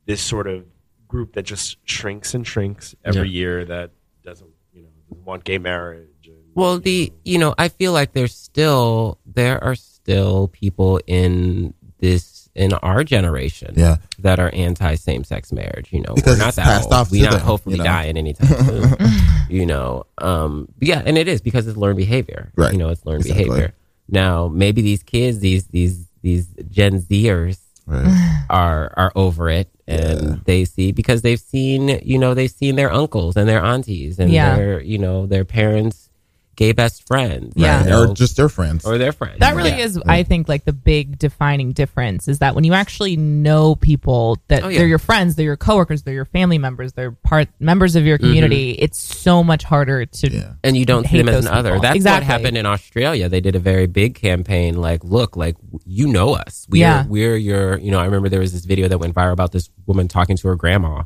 E: this sort of group that just shrinks and shrinks every
A: Yeah.
E: year that doesn't, you know, doesn't want gay marriage. And,
A: Well, the you know, I feel like there's still there are still people in this in our generation
D: Yeah.
A: that are anti same sex marriage. You know,
D: Because
A: we're not
D: it's
A: that
D: passed
A: old.
D: off
A: we
D: to
A: not
D: them,
A: hopefully
D: you know?
A: dying anytime soon. <laughs> you know, um, yeah, and it is because it's learned behavior.
D: Right.
A: You know, it's learned
D: Exactly.
A: behavior. Now, maybe these kids, these these these Gen Zers
D: Right. <laughs>
A: are are over it and they see because they've seen you know they've seen their uncles and their aunties and
C: Yeah.
A: their you know their parents gay best friends
C: Yeah.
A: you know,
D: Or just their friends.
A: or their friends
C: That really
A: Yeah.
C: is, I think, like the big defining difference is that when you actually know people that
A: Oh, yeah.
C: they're your friends, they're your coworkers, they're your family members, they're part members of your community, mm-hmm. it's so much harder to.
D: Yeah.
A: and you don't see
C: hate
A: them as
C: those
A: an other that's
C: Exactly.
A: what happened in australia they did a very big campaign like look like you know us we're
C: Yeah.
A: we're your you know i remember there was this video that went viral about this woman talking to her grandma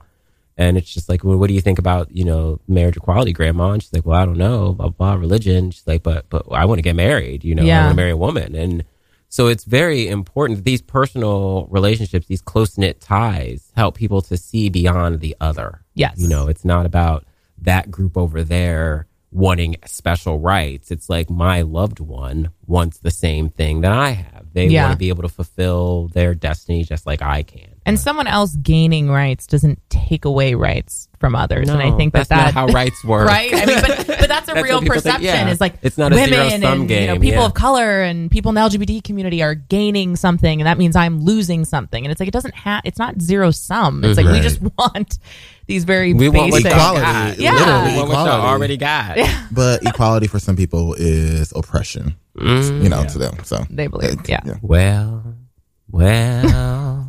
A: And it's just like, well, what do you think about, you know, marriage equality, grandma? And she's like, well, I don't know, blah, blah, religion. She's like, but, but I want to get married, you know, I want to marry a woman. And so it's very important that these personal relationships, these close knit ties help people to see beyond the other.
C: Yes.
A: You know, it's not about that group over there wanting special rights. It's like my loved one wants the same thing that I have. They
C: Yeah.
A: want to be able to fulfill their destiny just like I can.
C: And someone else gaining rights doesn't take away rights from others. and I think that
A: that's
C: that
A: not how rights <laughs> work.
C: right? I mean, but but that's a
A: That's
C: real
A: what people think,
C: perception.
A: yeah.
C: Is like
A: It's not a
C: women
A: zero-sum
C: and you know
A: game,
C: people
A: yeah.
C: of color and people in the LGBT community are gaining something, and that means I'm losing something. And it's like it doesn't have. It's not zero sum. It's like we just <laughs> want these very
A: We want
C: basic.
A: y'all
D: Equality.
A: got.
C: Yeah.
D: Literally
A: We what y'all
D: equality.
A: already got. <laughs>
D: But equality for some people is oppression,
A: Mm.
D: you know, to them. So
C: They believe,
D: uh,
C: yeah.
A: Well, well.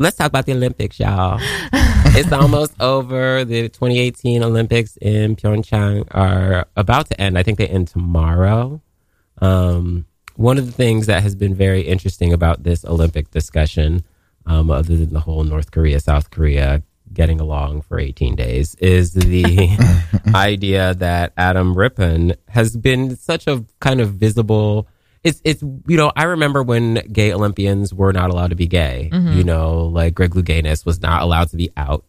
A: Let's talk about the Olympics, y'all. <laughs> it's almost over. The 2018 Olympics in Pyeongchang are about to end. I think they end tomorrow. Um, one of the things that has been very interesting about this Olympic discussion, um, other than the whole North Korea, South Korea getting along for 18 days, is the <laughs> idea that Adam Rippon has been such a kind of visible. It's, it's, you know, I remember when gay Olympians were not allowed to be gay. Mm-hmm. You know, like Greg Louganis was not allowed to be out.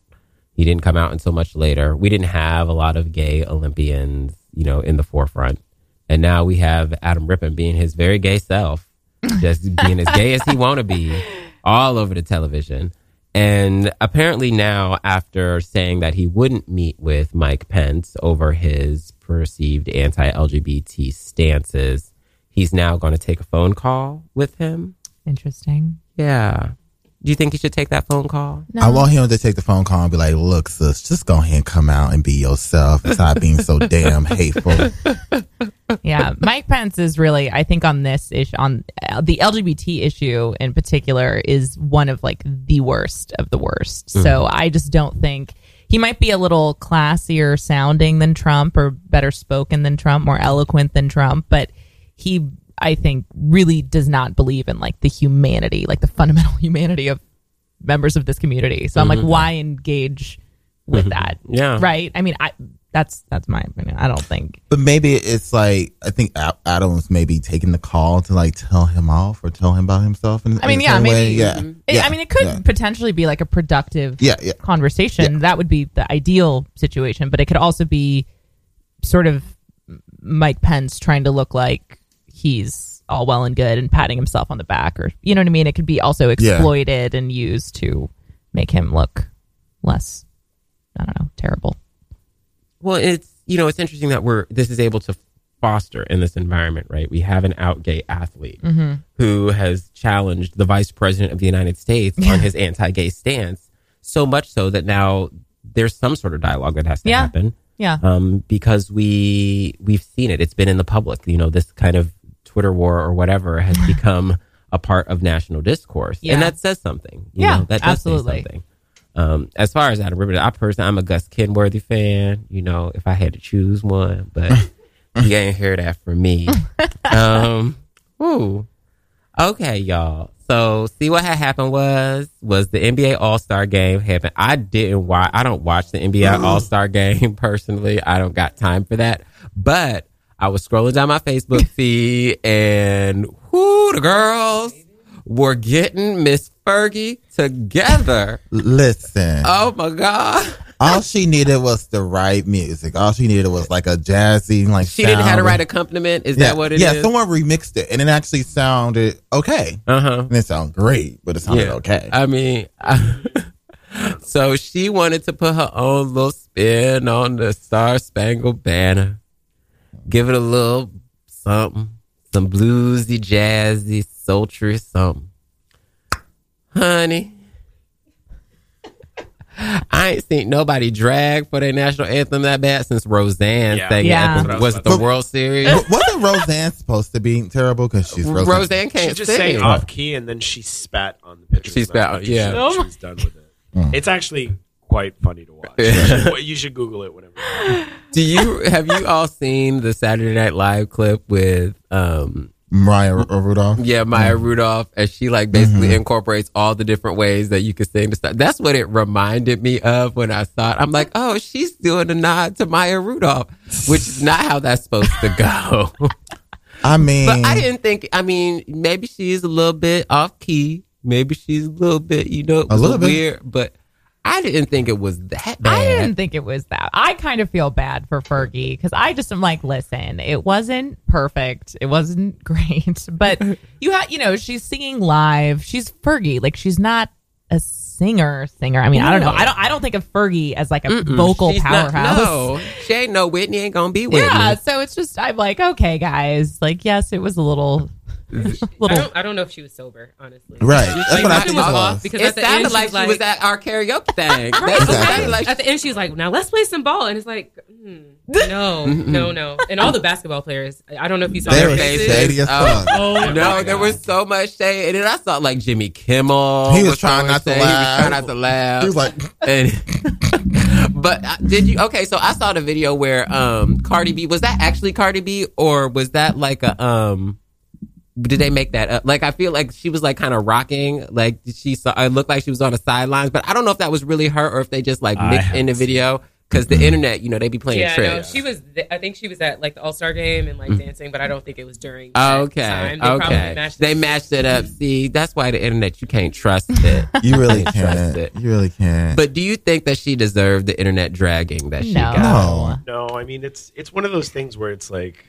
A: He didn't come out until much later. We didn't have a lot of gay Olympians, you know, in the forefront. And now we have Adam Rippon being his very gay self, <laughs> just being as gay as he want to be, all over the television. And apparently now, after saying that he wouldn't meet with Mike Pence over his perceived anti-LGBT stances, he's now going to take a phone call with him.
C: Interesting.
A: Yeah. Do you think he should take that phone call? No.
D: I want him to take the phone call and be like, "Look, sis, just go ahead and come out and be yourself. Stop being so <laughs> damn hateful."
C: yeah, Mike Pence is really, I think, on this issue, on uh, the LGBT issue in particular, is one of like the worst of the worst. So I just don't think he might be a little classier sounding than Trump, or better spoken than Trump, more eloquent than Trump, but he, I think, really does not believe in like the humanity, like the fundamental <laughs> humanity of members of this community. So I'm like, mm-hmm. why engage with mm-hmm. that?
A: Yeah.
C: right. I mean, I that's that's my opinion. I don't think.
D: But maybe it's like I think A- Adams maybe taking the call to like tell him off or tell him about himself. In,
C: I mean,
D: in
C: yeah, maybe.
D: way. Mm-hmm. yeah.
C: It,
D: yeah.
C: I mean, it could
D: yeah.
C: potentially be like a productive
D: Yeah, yeah.
C: conversation. That would be the ideal situation, but it could also be sort of Mike Pence trying to look like he's all well and good and patting himself on the back, or you know what I mean. It could be also
D: Yeah.
C: exploited and used to make him look less, I don't know, terrible.
A: Well, it's you know it's interesting that we're this is able to foster in this environment, right? We have an out gay athlete who has challenged the vice president of the United States on his anti-gay stance, so much so that now there's some sort of dialogue that has to
C: Yeah.
A: happen
C: Yeah,
A: um, because we we've seen it. It's been in the public. You know, this kind of Twitter war or whatever has <laughs> become a part of national discourse,
C: Yeah.
A: and that says something. You
C: Yeah,
A: know, that does say
C: absolutely.
A: something. Um, as far as Adam Rippon, I personally, I'm a Gus Kenworthy fan. You know, if I had to choose one, but <laughs> you ain't hear that from me. <laughs> um, woo. Okay, y'all. So, see what had happened was was the NBA All Star Game happened. I didn't watch. I don't watch the NBA All Star Game personally. I don't got time for that. But I was scrolling down my Facebook <laughs> feed, and whoo, the girls were getting Miss Fergie together.
D: Listen,
A: Oh my god.
D: all she needed was the right music. All she needed was like a jazzy like.
A: She didn't have the right accompaniment. Is
D: Yeah,
A: that what it is?
D: yeah. Someone remixed it, and it actually sounded okay.
A: uh huh.
D: And It didn't great, but it sounded okay.
A: I mean, <laughs> so she wanted to put her own little spin on the Star Spangled Banner, give it a little something, some bluesy, jazzy, sultry something. Honey, I ain't seen nobody drag for their national anthem that bad since Roseanne
E: Yeah.
A: sang
C: Yeah.
A: it. at Was it the
D: But-
A: World Series?
D: But wasn't Roseanne supposed to be terrible because she's Roseanne?
A: Roseanne can't
E: just
A: sing.
E: sang off key and then she spat on the picture.
A: She spat, yeah.
E: She, she was done with it. Mm. It's actually quite funny to watch. <laughs>
A: Yeah.
E: You, should, Google it whenever.
A: Do you have you all seen the Saturday Night Live clip with um
D: Mariah Ru- uh, Rudolph.
A: Yeah, Maya Rudolph, and she like basically incorporates all the different ways that you could sing the stuff. That's what it reminded me of when I saw it. I'm like, oh, she's doing a nod to Maya Rudolph, which is not how that's supposed to go.
D: I mean,
A: but I didn't think. I mean, maybe she's a little bit off key. Maybe she's a little bit, you know, a was
D: little bit.
A: weird. But I didn't think it was that bad.
C: I didn't think it was that. I kind of feel bad for Fergie because I just am like, listen, it wasn't perfect. It wasn't <laughs> great, but <laughs> you have, you know, she's singing live. She's Fergie. Like she's not a singer singer. I mean, I don't know. I don't. I don't think of Fergie as like a vocal
A: She's not-
C: powerhouse.
A: no, <laughs> she ain't no Whitney. Ain't gonna be Whitney.
C: Yeah, so it's just I'm like, okay, guys. Like, yes, it was a little, <laughs>
F: I don't, I don't know if she was sober, honestly.
D: right.
F: She-
D: That's
F: she
D: what I
F: might
D: think
F: have
D: it
F: off. Because
A: it sounded
F: end,
A: like
F: she's
A: she was at our karaoke thing. <laughs> That's
D: Exactly.
A: exactly like
F: at the end, she was like, "Now let's play some ball," and it's like, hmm, no, no, no. And all the basketball players, I don't know if you saw
D: They
F: their
D: were
F: faces.
D: shady as
A: Oh.
D: fuck.
F: Oh my
A: No,
F: God.
A: there was so much shade, and then I saw like Jimmy Kimmel.
D: He was trying not to
A: shade. He was
D: laugh.
A: trying not to laugh.
D: He was like,
A: and, <laughs> but uh, did you? Okay, so I saw the video where um Cardi B was that actually Cardi B or was that like a um? Did they make that up? Like I feel like she was like kind of rocking. Like she saw. It looked like she was on the sidelines, but I don't know if that was really her or if they just like mixed in the video because the mm-hmm. internet, you know, they be playing
F: Yeah, no, she was. th- I think she was at like the All Star game and like mm-hmm. dancing, but I don't think it was during.
A: Oh,
F: that
A: Okay.
F: time. They
A: okay.
F: matched
A: they
F: it.
A: matched it up. See, that's why the internet you can't trust it. <laughs>
D: you really
A: Trust
D: can't.
A: Trust it.
D: You really can't.
A: but do you think that she deserved the internet dragging that she
C: No.
A: got?
D: no.
E: No, I mean it's it's one of those things where it's like,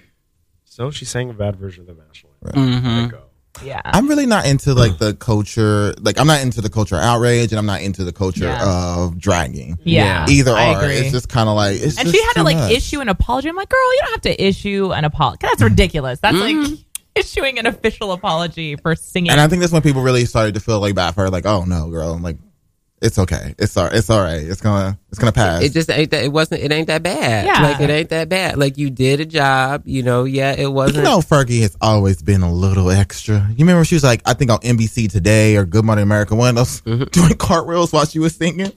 E: so she sang a bad version of the national
A: Mm-hmm.
E: anthem. Let it go.
C: Yeah.
D: I'm really not into like the culture. Like I'm not into the culture outrage, and I'm not into the culture
C: Yeah.
D: of dragging.
C: yeah.
D: Either
C: I
D: or.
C: agree.
D: It's just kind of like. It's
C: and
D: just
C: she had to like
D: much.
C: issue an apology. I'm like, girl, you don't have to issue an apology. That's ridiculous. That's
A: Mm-hmm.
C: like <laughs> issuing an official apology for singing.
D: And I think that's when people really started to feel like bad for her. Like, oh no, girl. I'm like, it's okay. It's all. It's all right. It's gonna. It's gonna pass.
A: It just ain't that. It wasn't. It ain't that bad.
C: Yeah.
A: Like it ain't that bad. Like you did a job. You know. Yeah. It wasn't.
D: know, Fergie has always been a little extra. You remember she was like, I think on NBC Today or Good Morning America, one of those
A: Mm-hmm. <laughs>
D: doing cartwheels while she was singing,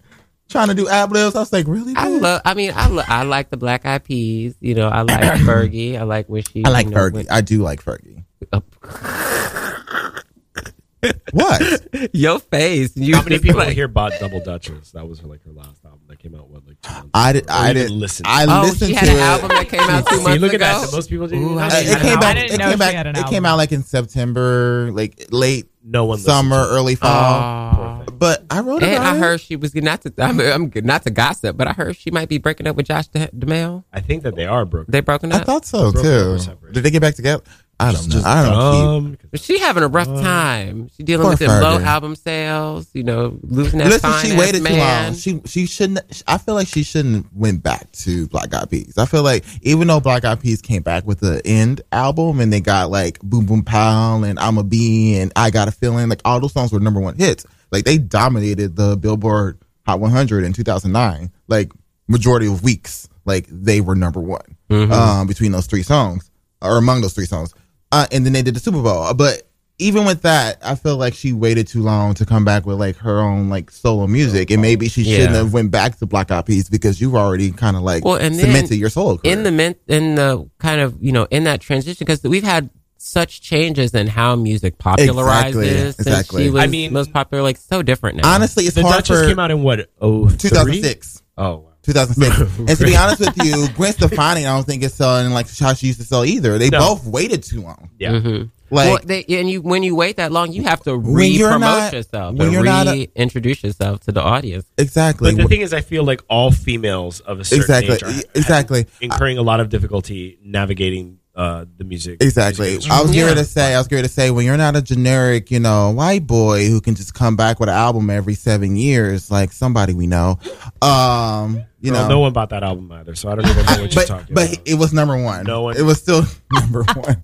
D: trying to do ab libs. I was like, really?
A: I love. I mean, I lo- I like the Black Eyed Peas. You know. I like <clears throat> Fergie. I like when she.
D: I like
A: you know,
D: Fergie.
A: went-
D: I do like Fergie. <laughs> what? <laughs>
A: Your face. You
E: How many people
A: like-
E: here bought Double Dutchess? That was her, like her last album that came out what like two months.
D: I did.
E: ago? Or
D: I
E: even
D: did.
E: listen.
D: I
A: Oh,
D: listened
A: she
D: to
A: had an
D: it.
A: album that came out two <laughs>
E: See,
A: months
E: look at
A: ago.
E: that. Most people didn't.
A: Ooh,
E: even know
D: it came
E: album.
D: out. It came back. It came out like in September, like late
E: No one
D: summer,
E: to
D: early oh, fall.
A: Aw.
D: but I wrote.
A: And
D: about
A: I heard she was not to. I'm, I'm not to gossip, but I heard she might be breaking up with Josh De- Duhamel.
E: I think that they are broke.
A: They broken up.
D: I thought so too. Did they get back together? I don't know. I don't know.
E: dumb.
A: She having a rough time. She dealing with them low album sales. You know, losing that.
D: Listen, she
A: fine-ass
D: waited too
A: man.
D: long. She she shouldn't. I feel like she shouldn't went back to Black Eyed Peas. I feel like even though Black Eyed Peas came back with the End album and they got like Boom Boom Pow and Imma Be and I Gotta Feeling, like all those songs were number one hits. Like they dominated the Billboard Hot 100 in 2009. Like majority of weeks, like they were number one um, between those three songs or among those three songs. Uh, and then they did the Super Bowl, but even with that, I feel like she waited too long to come back with like her own like solo music, and maybe she
A: Yeah.
D: shouldn't have went back to Black Eyed Peas because you've already kind of like
A: Well, and then
D: cemented your solo career.
A: in the men- in the kind of you know in that transition because we've had such changes in how music popularizes
D: Exactly,
A: since
D: exactly.
A: she was
E: I mean-
A: most popular like so different now
D: honestly, it's
E: The
D: hard
E: Dutchess
D: for
E: came out in what? Oh,
D: 2006.
E: Oh, wow.
D: 2006. <laughs> and to be honest with you, Gwen Stefani, I don't think is selling like how she used to sell either. They
E: No.
D: both waited too long.
E: Yeah.
A: Mhm.
D: Like
A: well, they, and you when you wait that long, you have to re-promote
D: not-
A: yourself,
D: when
A: and
D: you're not a-
A: reintroduce yourself to the audience.
D: exactly.
E: But the thing is, I feel like all females of a certain
D: Exactly.
E: age are
D: Exactly.
E: incurring a lot of difficulty navigating uh, the music.
D: Exactly.
E: music
D: I was
A: Yeah.
D: going to say, I was going to say, when you're not a generic, you know, white boy who can just come back with an album every seven years, like somebody we know, um, you
E: Well,
D: know,
E: no one bought that album either, so I don't even know what you're
D: but
E: talking
D: but
E: about.
D: it was number one.
E: No one-
D: It was still <laughs> number <laughs> one.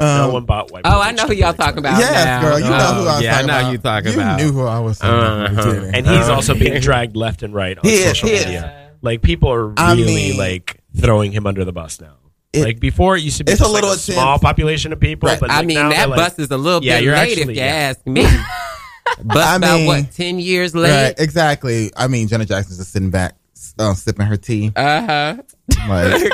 E: no
D: Um,
E: one bought White
A: Oh, I know who y'all talking about.
D: yes,
A: now.
D: girl, you know
A: Oh,
D: who I was
A: yeah,
D: talking
A: I know
D: about.
A: you talking
D: you
A: about.
D: knew who I was talking about.
A: Uh-huh.
D: You didn't.
E: And he's also being dragged left and right on
D: He
E: social
D: is.
E: media. Like people are
D: I
E: really
D: mean-
E: like throwing him under the bus now.
D: It-
E: like before, it used to be
D: it's a
E: just, like,
D: little
E: a small population of people.
D: Right.
E: But
A: I
E: like,
A: mean,
E: now
A: that
E: they're, like-
A: bus is a little
E: Yeah,
A: bit
E: you're
A: late,
E: actually-
A: if you
E: yeah.
A: ask me. <laughs> bus
D: I
A: about
D: mean-
A: what ten years late.
D: Right, exactly. I mean, Janet Jackson's just sitting back, uh, sipping her tea.
A: Uh huh.
D: Like,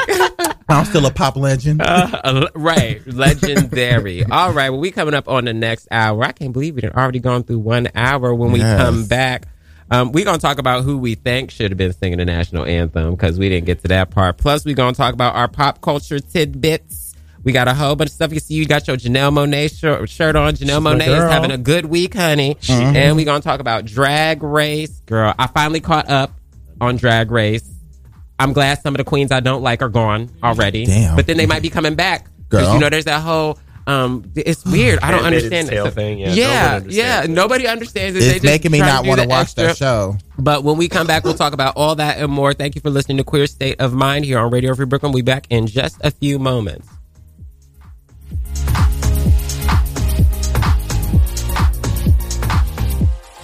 D: <laughs> I'm still a pop legend.
A: Uh, right, legendary. <laughs> All right, well, we coming up on the next hour. I can't believe we have already gone through one hour. When we
D: Yes.
A: come back, um, we gonna talk about who we think should have been singing the national anthem because we didn't get to that part. Plus, we gonna talk about our pop culture tidbits. We got a whole bunch of stuff. You see, you got your Janelle Monáe shirt, shirt on. Janelle Monáe is having a good week, honey. And we gonna talk about Drag Race, girl. I finally caught up on Drag Race. I'm glad some of the queens I don't like are gone already.
D: Damn.
A: But then they might be coming back. Because,
D: Girl.
A: you know, there's that whole, um, it's weird. I don't understand
E: Tale
A: it.
E: thing, yeah,
A: yeah,
E: one understands
A: yeah.
E: it.
A: Nobody understands it. They
D: it's
A: just
D: making me not want to watch
A: extra.
D: that show.
A: But when we come back, we'll talk about all that and more. Thank you for listening to Queer State of Mind here on Radio Free Brooklyn. We'll be back in just a few moments.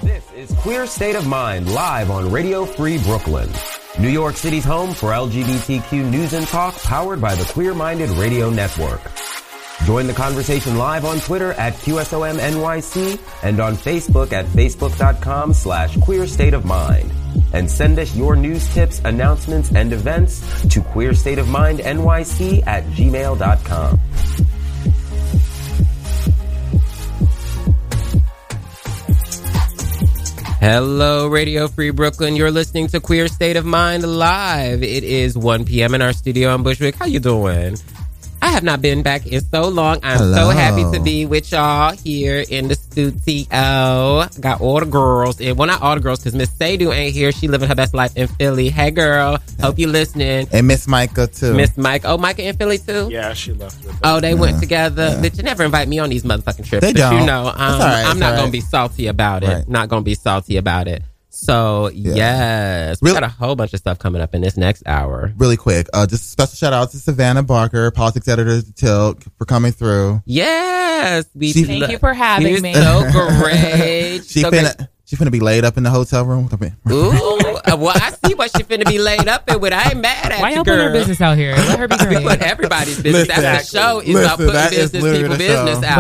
B: This is Queer State of Mind live on Radio Free Brooklyn. New York City's home for LGBTQ news and talk powered by the Queer Minded Radio Network. Join the conversation live on Twitter at QSOMNYC and on Facebook at facebook.com slash queer state of mind. And send us your news tips, announcements, and events to queerstateofmindnyc at gmail.com.
A: Hello, Radio Free Brooklyn. You're listening to Queer State of Mind live. It is 1 p.m. in our studio in Bushwick. How you doing? I have not been back in so long. I'm so happy to be with y'all here in the studio. Got all the girls, and well, not all the girls, because Miss Sadu ain't here. She living her best life in Philly. Hey, girl. Hope you listening.
D: And Miss Micah too.
A: Miss Mike. Oh, Micah in Philly too.
E: Yeah, she left with.
A: Oh, they went together. Bitch, you never invite me on these motherfucking trips.
D: They
A: but you
D: don't.
A: know, um,
D: It's all right,
A: I'm not
D: all
A: gonna be salty about it.
D: Right.
A: Not gonna be salty about it. So yes, we
D: Real-
A: got a whole bunch of stuff coming up in this next hour.
D: really quick, uh, just a special shout out to Savannah Barker, politics editor at Tilt, for coming through.
A: Yes, we
D: She-
C: Thank you for having
A: You're
C: me.
A: So <laughs> great.
D: She
A: so
D: finna
A: great.
D: she finna be laid up in the hotel room. with her-
A: Ooh, uh, well, I see what she finna be laid up in with. I ain't mad at you.
C: Why
A: you,
C: y'all
A: girl.
C: her business out here? Let her be
A: We put
C: great.
A: everybody's business.
D: Listen,
A: That's the show. Is
D: listen,
A: about putting
D: that is
A: business people business
D: show.
A: out.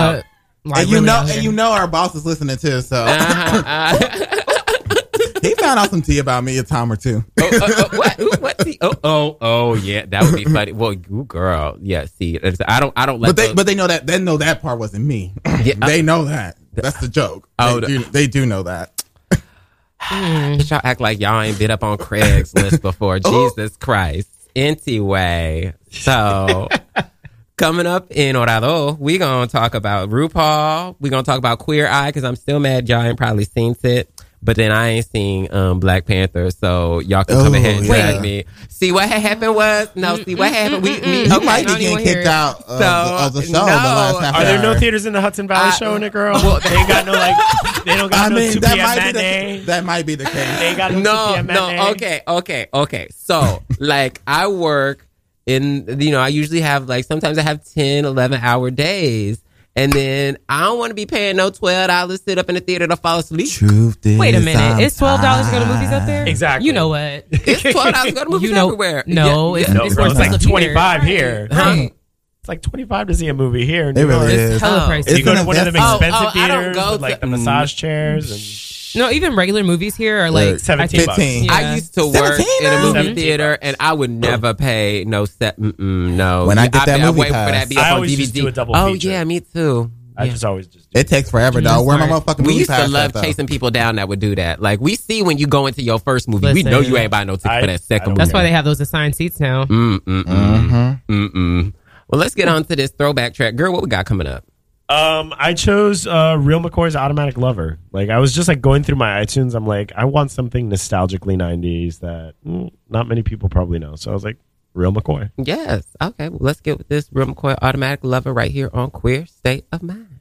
C: But like,
D: and you
C: really
D: know, and you know, our boss is listening too. So
A: Uh-huh, uh, <laughs>
D: found out some tea about me a time or two.
A: oh, oh, oh, what? Ooh, what? The, oh, oh, oh, yeah, that would be funny. Well, ooh, girl, yeah. See, I don't, I don't let.
D: But they,
A: those-
D: but they know that they know that part wasn't me.
A: Yeah, <clears throat> uh,
D: they know that. That's the joke.
A: Oh,
D: they, do, they do know that. <sighs>
A: Bitch, y'all act like y'all ain't been up on Craigslist before. <laughs> Jesus Christ. Anyway, so <laughs> coming up in Orado, we gonna talk about RuPaul. we gonna talk about Queer Eye because I'm still mad y'all ain't probably seen it. But then I ain't seen um, Black Panther, so y'all can come
D: Oh,
A: ahead and oh,
D: yeah.
A: drag me. See what had happened was no. Mm, see what mm, happened. We, mm, me,
D: You
A: okay,
D: might be getting kicked out of,
A: So,
D: the, of the show.
A: no.
D: the last half
E: Are there no theaters in the Hudson Valley
A: I-
E: showing it, girl?
A: well,
E: they ain't got no like. They don't got
D: I
E: no
D: mean,
E: two
D: that
E: p.m.
D: might be the that might be the
E: They
D: case.
E: ain't got no,
A: no,
E: 2 p.m.
A: no.
E: matinee.
A: Okay, okay, okay. So, <laughs> like, I work in, you know, I usually have, like, sometimes I have 10, 11 hour days. And then I don't want to be paying no $12 to sit up in the theater to fall asleep.
D: Truth is,
C: Wait a minute.
D: I'm
C: It's twelve dollars to go to movies up there.
E: Exactly.
C: You know what?
A: It's $12 to go to <laughs> movies
C: You know-
A: everywhere.
C: no,
A: Yeah,
C: it's-
E: No,
C: It's
E: bro, it's like
C: expensive
E: twenty five here.
A: Huh?
E: It's like twenty five to see a movie here. in
D: It
E: New
D: really
E: York.
D: is.
C: Oh, it's hella
A: Oh.
C: pricey.
E: You go to
D: an
E: one of them
D: investment.
E: expensive
A: Oh, oh,
E: theaters
A: go
E: with like
A: to-
E: the massage chairs and
C: No, even regular movies here are
D: Like
C: like
E: seventeen
C: I
E: bucks.
C: think-
D: Fifteen.
A: I used to work
D: 17
A: in a movie
E: 17
A: theater,
E: bucks.
A: and I would never pay no set. No.
D: When I get that
A: I,
D: movie
A: wait for
D: pass.
A: that to be
E: I
A: up on
E: always
A: DVD.
E: just do a double
A: oh
E: feature.
A: yeah, me too.
E: I
A: Yeah.
E: just always just. Do
D: It takes forever, dog. Where my
C: Smart.
D: motherfucking
A: We used to love
D: at, though?
A: chasing people down that would do that. Like we see when you go into your first movie, we know you ain't buying no ticket for that second movie.
C: That's why they have those assigned seats now.
A: Mm mm mm mm. Well, let's get on to this throwback track, girl. What we got coming up?
E: Um, I chose uh, Real McCoy's Automatic Lover. Like I was just like going through my iTunes. I'm like, I want something nostalgically '90s that mm, not many people probably know. So I was like, Real McCoy.
A: Yes. Okay. Well, let's get with this Real McCoy Automatic Lover right here on Queer State of Mind.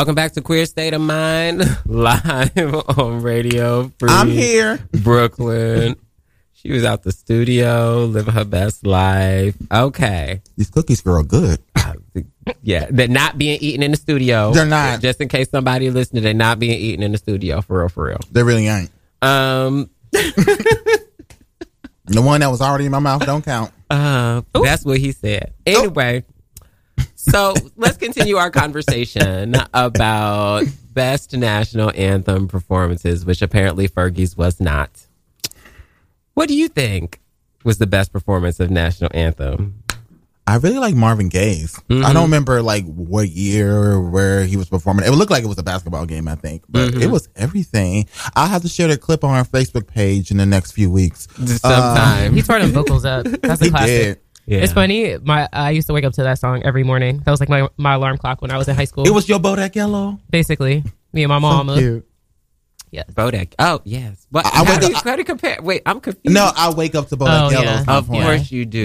A: Welcome back to Queer State of Mind, <laughs> live on Radio Free
D: I'm here.
A: Brooklyn. She was out the studio, living her best life. Okay.
D: These cookies girl good.
A: Yeah, they're not being eaten in the studio.
D: They're not.
A: Just in case somebody listening, they're not being eaten in the studio for real, for real.
D: They really ain't.
A: Um, <laughs>
D: The one that was already in my mouth don't count.
A: uh, that's what he said. Anyway, so let's continue our conversation about best national anthem performances, which apparently Fergie's was not. What do you think was the best performance of national anthem?
D: I really like Marvin Gaye's.
A: Mm-hmm.
D: I don't remember like what year or where he was performing. It looked like it was a basketball game, I think, but
A: Mm-hmm.
D: it was everything. I'll have to share the clip on our Facebook page in the next few weeks.
A: Sometime.
F: He tore them vocals up. <laughs> That's a
D: He
F: classic.
D: did.
A: Yeah.
F: It's funny. My I used to wake up to that song every morning. That was like my, my alarm clock when I was in high school.
D: It was your Bodak Yellow.
F: basically me and my mama.
D: Cute.
F: Yes.
A: Bodak. Oh, yes. But
D: I- I
A: how do you
D: up-
A: try to compare? Wait, I'm confused.
D: No, I wake up to Bodak
F: Oh,
D: Yellow.
F: yeah.
A: Of
D: point.
A: course you do.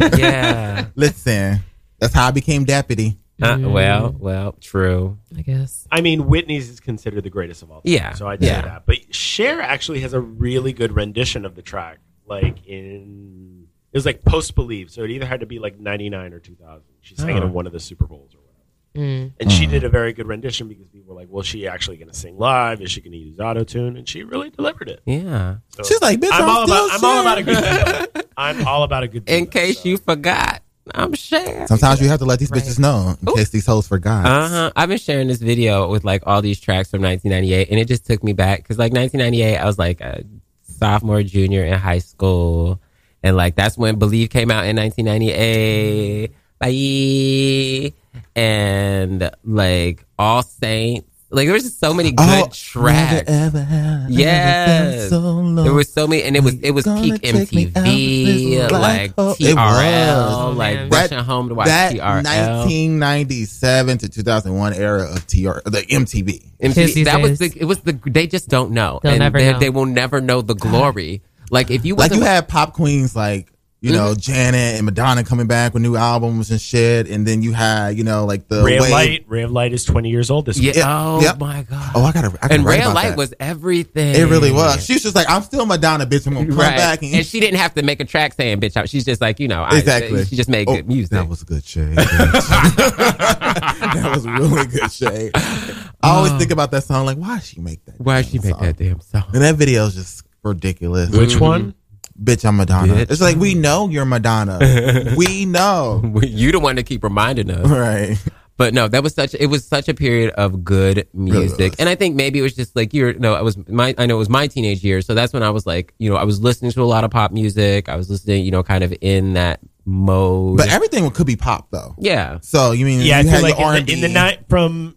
A: Yeah. <laughs>
D: Listen, that's how I became deputy.
A: Uh, well, well, true.
F: I guess.
E: I mean, Whitney's is considered the greatest of all time.
A: Yeah,
E: So I'd say
A: yeah.
E: that. But Cher actually has a really good rendition of the track. Like in, it was like post believe. So it either had to be like 99 or 2000. She sang it
A: Oh.
E: in one of the Super Bowls or whatever.
F: Mm.
E: And she did a very good rendition because people were like, well, is she actually going to sing live? Is she going to use auto tune? And she really delivered it.
A: Yeah.
E: So
D: She's like, bitch,
E: I'm,
D: I'm
E: all
D: still
E: about, I'm all about a good deal. I'm all about a good deal.
A: In case
E: so.
A: you forgot, I'm sharing.
D: Sometimes you have to let these
F: Right.
D: bitches know in case these hoes forgot.
A: Uh huh. I've been sharing this video with like all these tracks from 1998, and it just took me back because like 1998, I was like a sophomore, junior in high school, and like that's when Believe came out in 1998. Bye. And like All Saints, like there was just so many good
D: Oh,
A: tracks.
D: never ever have
A: Yes.
D: been so low.
A: There was so many, and it was it was peak
D: take me out of
A: MTV, like
D: black hole. It
A: TRL,
D: was.
A: like
F: man.
A: rushing home to watch
D: that
A: TRL.
D: 1997 to 2001 era of TR, the MTV.
A: MTV,
F: Kids these
A: that was the it was the they just don't know.
F: They'll
A: and
F: never
A: they,
F: know.
A: they will never know the glory. Like if you
D: Like you had pop queens like you know
A: Mm-hmm.
D: Janet and Madonna coming back with new albums and shit, and then you had you know like the
E: Ray of Light. Ray of Light is 20 years old this
A: yeah,
E: week.
A: Oh
D: yep.
A: my god.
D: Oh, I gotta. I gotta
A: and
D: write
A: Ray of Light
D: that.
A: was everything.
D: It really was. She was just like, I'm still Madonna, bitch. I'm gonna come
A: right.
D: back and,
A: and she didn't have to make a track saying "bitch." out. She's just like you know, I,
D: exactly.
A: She just made
D: Oh,
A: good music.
D: That was a good shade. <laughs> that was really good shade. I always think about that song. Like, why did she make that?
A: Why
D: damn
A: she make
D: song?
A: that damn song?
D: And that video is just ridiculous.
E: Which mm-hmm. one?
D: Bitch, I'm Madonna.
A: Bitch.
D: It's like we know you're Madonna. <laughs> we know.
A: you the one to keep reminding us.
D: Right.
A: But no, that was such it was such a period of good music.
D: was.
A: and I think maybe it was just like you're no, I was my I know it was my teenage years, so that's when I was like, you know, I was listening to a lot of pop music. I was listening, you know, kind of in that mode.
D: But everything could be pop though.
A: yeah.
D: So you mean
E: Yeah, I
D: you
E: feel
D: had
E: like
D: your
E: in
D: R&B.
E: the, in the night from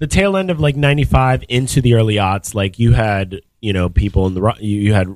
E: the tail end of like '95 into the early aughts, like you had you know people in the ro- you, you had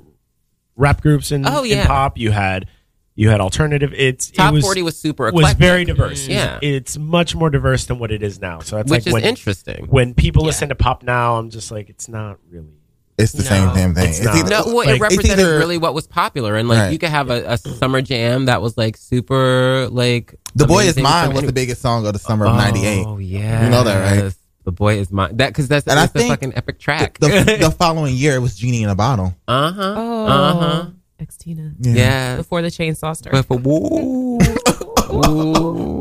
E: rap groups in,
A: Oh,
E: in
A: yeah.
E: pop. You had you had alternative. It's
A: Top
E: it was,
A: 40 was super
E: was very diverse. Mm.
A: Yeah.
E: it's much more diverse than what it is now. So that's
A: Which
E: like
A: is
E: when
A: interesting.
E: when people listen to pop now, I'm just like it's not really.
D: It's the
F: No,
D: same damn thing.
E: it's
D: It's,
E: not.
D: either,
A: No, well,
E: Like,
A: it represented
D: either-
A: really what was popular, and like
D: Right.
A: you could have a, a summer jam that was like super like.
D: The Boy Is. Mine was the biggest song of the summer of '98.
A: Oh yeah,
D: You know that, right?
A: The boy is mine. That because that's
D: And
A: that's the
D: think
A: fucking epic track.
D: The, <laughs> the following year, it was Genie in a Bottle.
A: uh huh.
F: Oh,
A: Uh huh.
F: ex Tina.
A: Yeah.
F: Before the chainsaw started.
A: But for woo, <laughs> woo.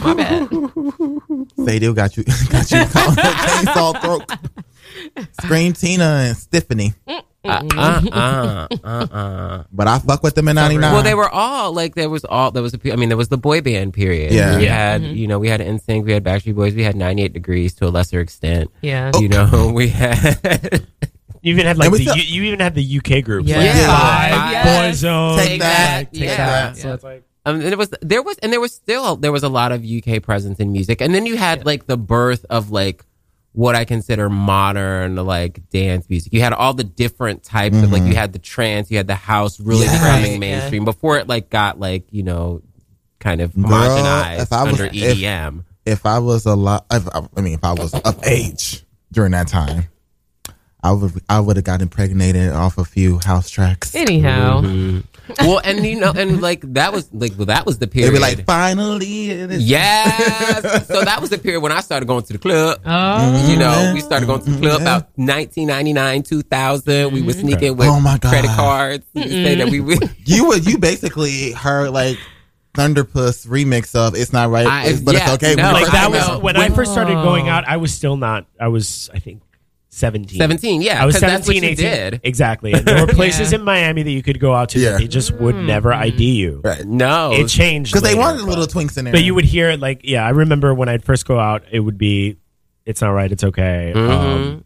A: my bad.
D: They do got you, <laughs> got you caught on the chainsaw throat. Scream Tina and Stephanie.
A: Uh <laughs> uh uh uh uh.
D: But I fuck with them in '99.
A: Well, they were all like there was all there was a pe- I mean there was the boy band period.
D: Yeah.
A: we
D: Yeah.
A: had you know we had NSYNC, we had Backstreet Boys, we had 98 Degrees to a lesser extent.
F: yeah.
A: You know <laughs> we had <laughs>
E: You even had like
D: And
E: the
D: still-
E: you, you even had the UK groups.
F: Yeah.
E: like
A: Yeah.
E: Five,
A: Yes.
E: Boyzone,
D: Take that.
E: Take
A: Yeah.
E: that.
F: Yeah.
E: So it's like
A: Um, and it was there was and there was still there was a lot of UK presence in music, and then you had like the birth of like what I consider modern like dance music. You had all the different types of like mm-hmm. you had the trance, you had the house really
D: Yes.
A: becoming mainstream before it like got like you know kind of
D: Girl, if I was-
A: under E
D: if-
A: EDM.
D: if I was a lot, if, I mean, if I was of age during that time, I would I would have got impregnated off a few house tracks.
F: Anyhow,
A: Mhm. well, and you know, and like that was like well, that was the period.
D: They'd be like, finally, it is-
A: yes. <laughs> so that was the period when I started going to the club.
F: oh,
A: You know, we started going to the club
D: Yeah.
A: about 1999, 2000. We were sneaking with
D: Oh my God.
A: credit cards. Say that we would. <laughs> <laughs>
D: you would you basically heard like Thunderpuss remix of "It's Not Right,"
A: I-
D: but
A: yeah,
D: it's okay.
A: no,
D: when
G: like that
D: first
G: was
A: know.
G: when I first started going
F: Oh.
G: out. I was still not. I was, I think, seventeen.
A: 17, yeah,
G: I was
A: 'cause that's what
G: 17,
A: you
G: 18.
A: did.
G: Exactly. And there were <laughs> places
F: Yeah.
G: in Miami that you could go out to
D: Yeah.
G: that they just would never ID you.
D: Right.
A: No.
G: It changed
D: because they
G: later,
D: wanted
G: but-
D: little twinks in there.
G: But you would hear it like, yeah, I remember when I'd first go out, it would be, it's not right, it's okay.
A: Mm-hmm.
G: Um,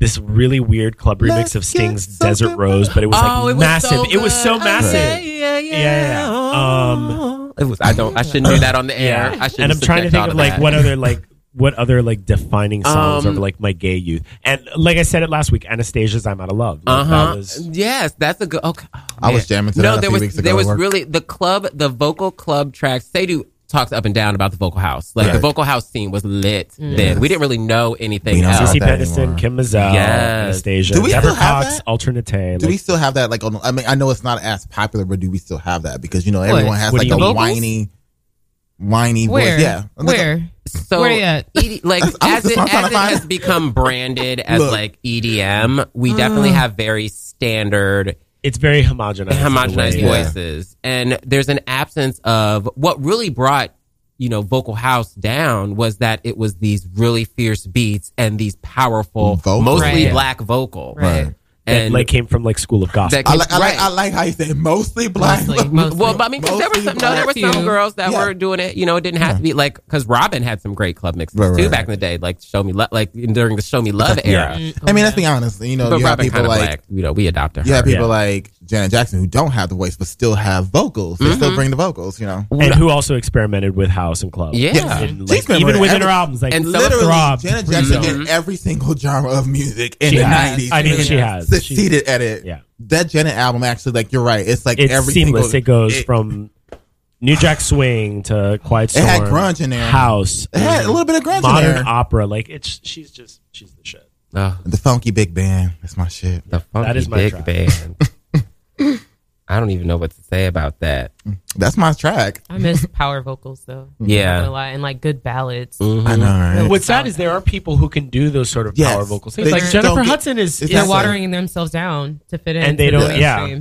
G: this really weird club remix
D: Let's
G: of
D: get
G: Sting's
D: something
G: Desert Rose, but it was like
A: oh, it was
G: massive.
A: so
G: it was so
A: good.
G: massive.
A: Yeah, yeah, yeah.
G: Yeah, yeah. Um,
A: it was. I don't. I shouldn't do that on the air. I should.
G: and I'm trying to think of like what other like what other like defining songs
A: Um,
G: of like my gay youth. And like I said it last week, Anastacia's "I'm Out of Love." Like,
A: Uh
G: that
A: huh.
G: was-
A: Yes, that's a good. Okay. Oh,
D: I was jamming to
A: no,
D: that a
A: there
D: few
A: was
D: weeks ago
A: there
D: at
A: was
D: work.
A: really the club, the vocal club tracks. Sadhu talks up and down about the vocal house. Like the vocal house scene was lit
F: Mm.
A: then. We didn't really know anything
D: We
A: else.
D: know
G: CeCe
D: that
G: Peniston. Kim Mazelle,
A: Yes.
G: Anastasia,
D: Do we
G: Deborah
D: still have
G: Cox,
D: that?
G: Alternate.
D: do
G: like,
D: we still have that? Like, on, I mean, I know it's not as popular, but do we still have that? Because you know everyone has
G: What
D: like a
G: you
D: whiny, whiny
F: where?
D: voice. Yeah,
F: Where?
A: So
F: Where you at?
A: ED like <laughs>
D: I'm
A: as it, as it
D: find-
A: has become branded as
D: Look.
A: like EDM, we definitely oh. have very standard
G: it's very homogenized.
A: homogenized
G: way.
D: Yeah.
A: voices and there's an absence of what really brought you know vocal house down was that it was these really fierce beats and these powerful
D: Vocals.
A: mostly
F: Right.
A: black vocal
F: Right.
G: That
A: and
G: like came from like School of Gospel.
A: that
D: I
A: came-
D: like, I like,
A: right.
D: I like how you say mostly black.
F: Mostly, mostly.
A: well, but I mean, 'cause there were some, no, there were some
F: Few.
A: girls that
D: Yeah.
A: were doing it. You know, it didn't have to be like because Robin had some great club mixes
D: Right,
A: too
D: right.
A: back in the day, like Show Me Love, like during the Show Me Love era.
D: I mean, let's be honest. You know,
A: But
D: you have people like
A: black. You know, we adopted her.
D: you have people
G: Yeah.
D: like Janet Jackson who don't have the voice but still have vocals. They
A: Mm-hmm.
D: still bring the vocals. You know,
G: and who also experimented with house and club.
A: Yeah.
D: Yeah.
G: And,
D: She's
G: like, even within
D: every-
G: her albums, like
A: and so-
D: literally, Janet Jackson did every single <laughs> genre of music in the nineties.
G: I mean, she has. She-
D: succeeded at it.
G: Yeah.
D: that Janet album actually, like you're right. It's like
G: it's
D: every
G: seamless.
D: single.
G: it goes
D: it-
G: from New Jack Swing to Quiet Storm.
D: It had grunge in there.
G: House.
D: It had a little bit of grunge in
G: modern
D: there.
G: opera. Like it's she's just she's the shit.
A: Oh,
D: the funky big band. That's my shit.
A: the funky
G: That is my
A: big
G: track.
A: band. <laughs> I don't even know what to say about that.
D: That's my track.
F: I miss power vocals though. <laughs>
A: Yeah.
F: Not gonna and like good ballads.
A: Mhm.
D: I know, right?
G: What's sad is there are people who can do those sort of
D: Yes.
G: power vocal things.
D: They
G: Like Jennifer Hudson is,
D: It's
F: They're
D: That's
F: watering themselves down to fit in,
G: And they don't-
F: the
G: yeah.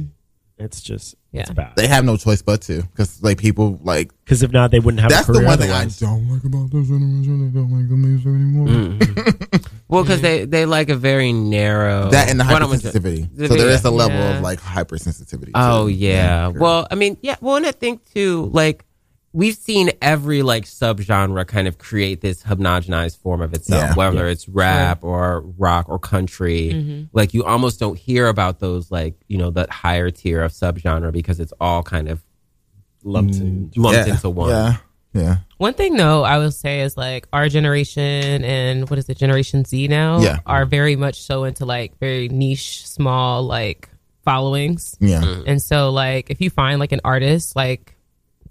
G: it's just it's
F: Yeah.
G: bad.
D: They have no choice but to, because like people like
G: Because if not, they wouldn't have.
D: that's
G: a
D: the
G: career
D: one thing I don't like about this generation. They don't like the music anymore.
A: Mm. <laughs> Well, because they they like a very narrow
D: That and the
A: What
D: hypersensitivity.
A: The
D: So there is a level
F: Yeah.
D: of like hypersensitivity.
A: Oh
D: too.
A: yeah. Well, I mean, yeah. Well, and I think too, like we've seen every like subgenre kind of create this homogenized form of itself,
D: Yeah.
A: whether it's rap or rock or country. Like you almost don't hear about those like you know that higher tier of subgenre because it's all kind of
G: lumped in.
A: lumped
D: yeah.
A: into one.
D: Yeah, yeah.
F: One thing though, I will say is like our generation and what is it, Generation Z now,
D: Yeah.
F: are very much so into like very niche, small like followings.
D: Yeah.
A: Mm.
F: And so like if you find like an artist, like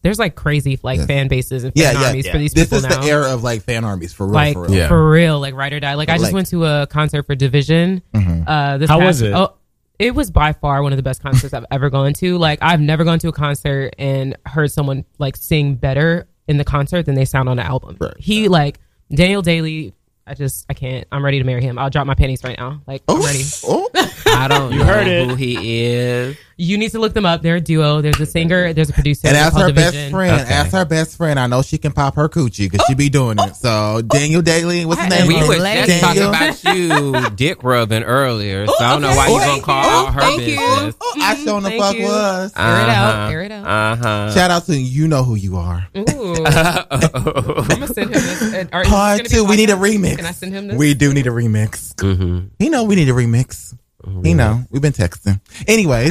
F: there's like crazy like
D: Yes.
F: fan bases and fan
D: yeah,
F: armies
G: yeah.
F: for these
D: This
F: people
D: is
F: now.
D: the era of like fan armies for real.
F: like
D: for real.
F: for real, like ride or die. Like I just
D: Like-
F: went to a concert for Division.
D: Mhm.
F: Uh, this
G: How
F: past-
G: was it?
F: Oh, it was by far one of the best concerts I've ever gone to. Like I've never gone to a concert and heard someone like sing better in the concert than they sound on the album.
D: Right.
F: He like Daniel Daley. I just I can't. I'm ready to marry him. I'll drop my panties right now. Like I'm
D: Oh,
F: ready.
D: oh.
A: I don't know
G: heard it.
A: who he is.
F: You need to look them up. They're a duo. There's a singer. There's a producer.
D: And
F: They're
D: as her best
F: Division.
D: friend,
A: Okay.
D: as her best friend, I know she can pop her coochie because she be doing it. So Daniel Daley, what's his name?
A: We
F: am
A: were
F: lady.
A: just talking about you <laughs> dick rubbing earlier, so I don't know why you
F: Oh,
A: gonna call
F: you.
A: out her
F: Thank you.
A: business.
D: Oh, I shown the fuck
F: you.
D: was.
F: Air it out. Air it out.
A: Uh huh.
D: Shout out to you. You know who you are.
F: Ooh. <laughs> I'm gonna send him this. uh, or is this
D: Part two. We need a remix.
F: Can I send him this?
D: We do need a remix.
A: hmm
D: He know we need a remix. He know we've been texting. Anyways,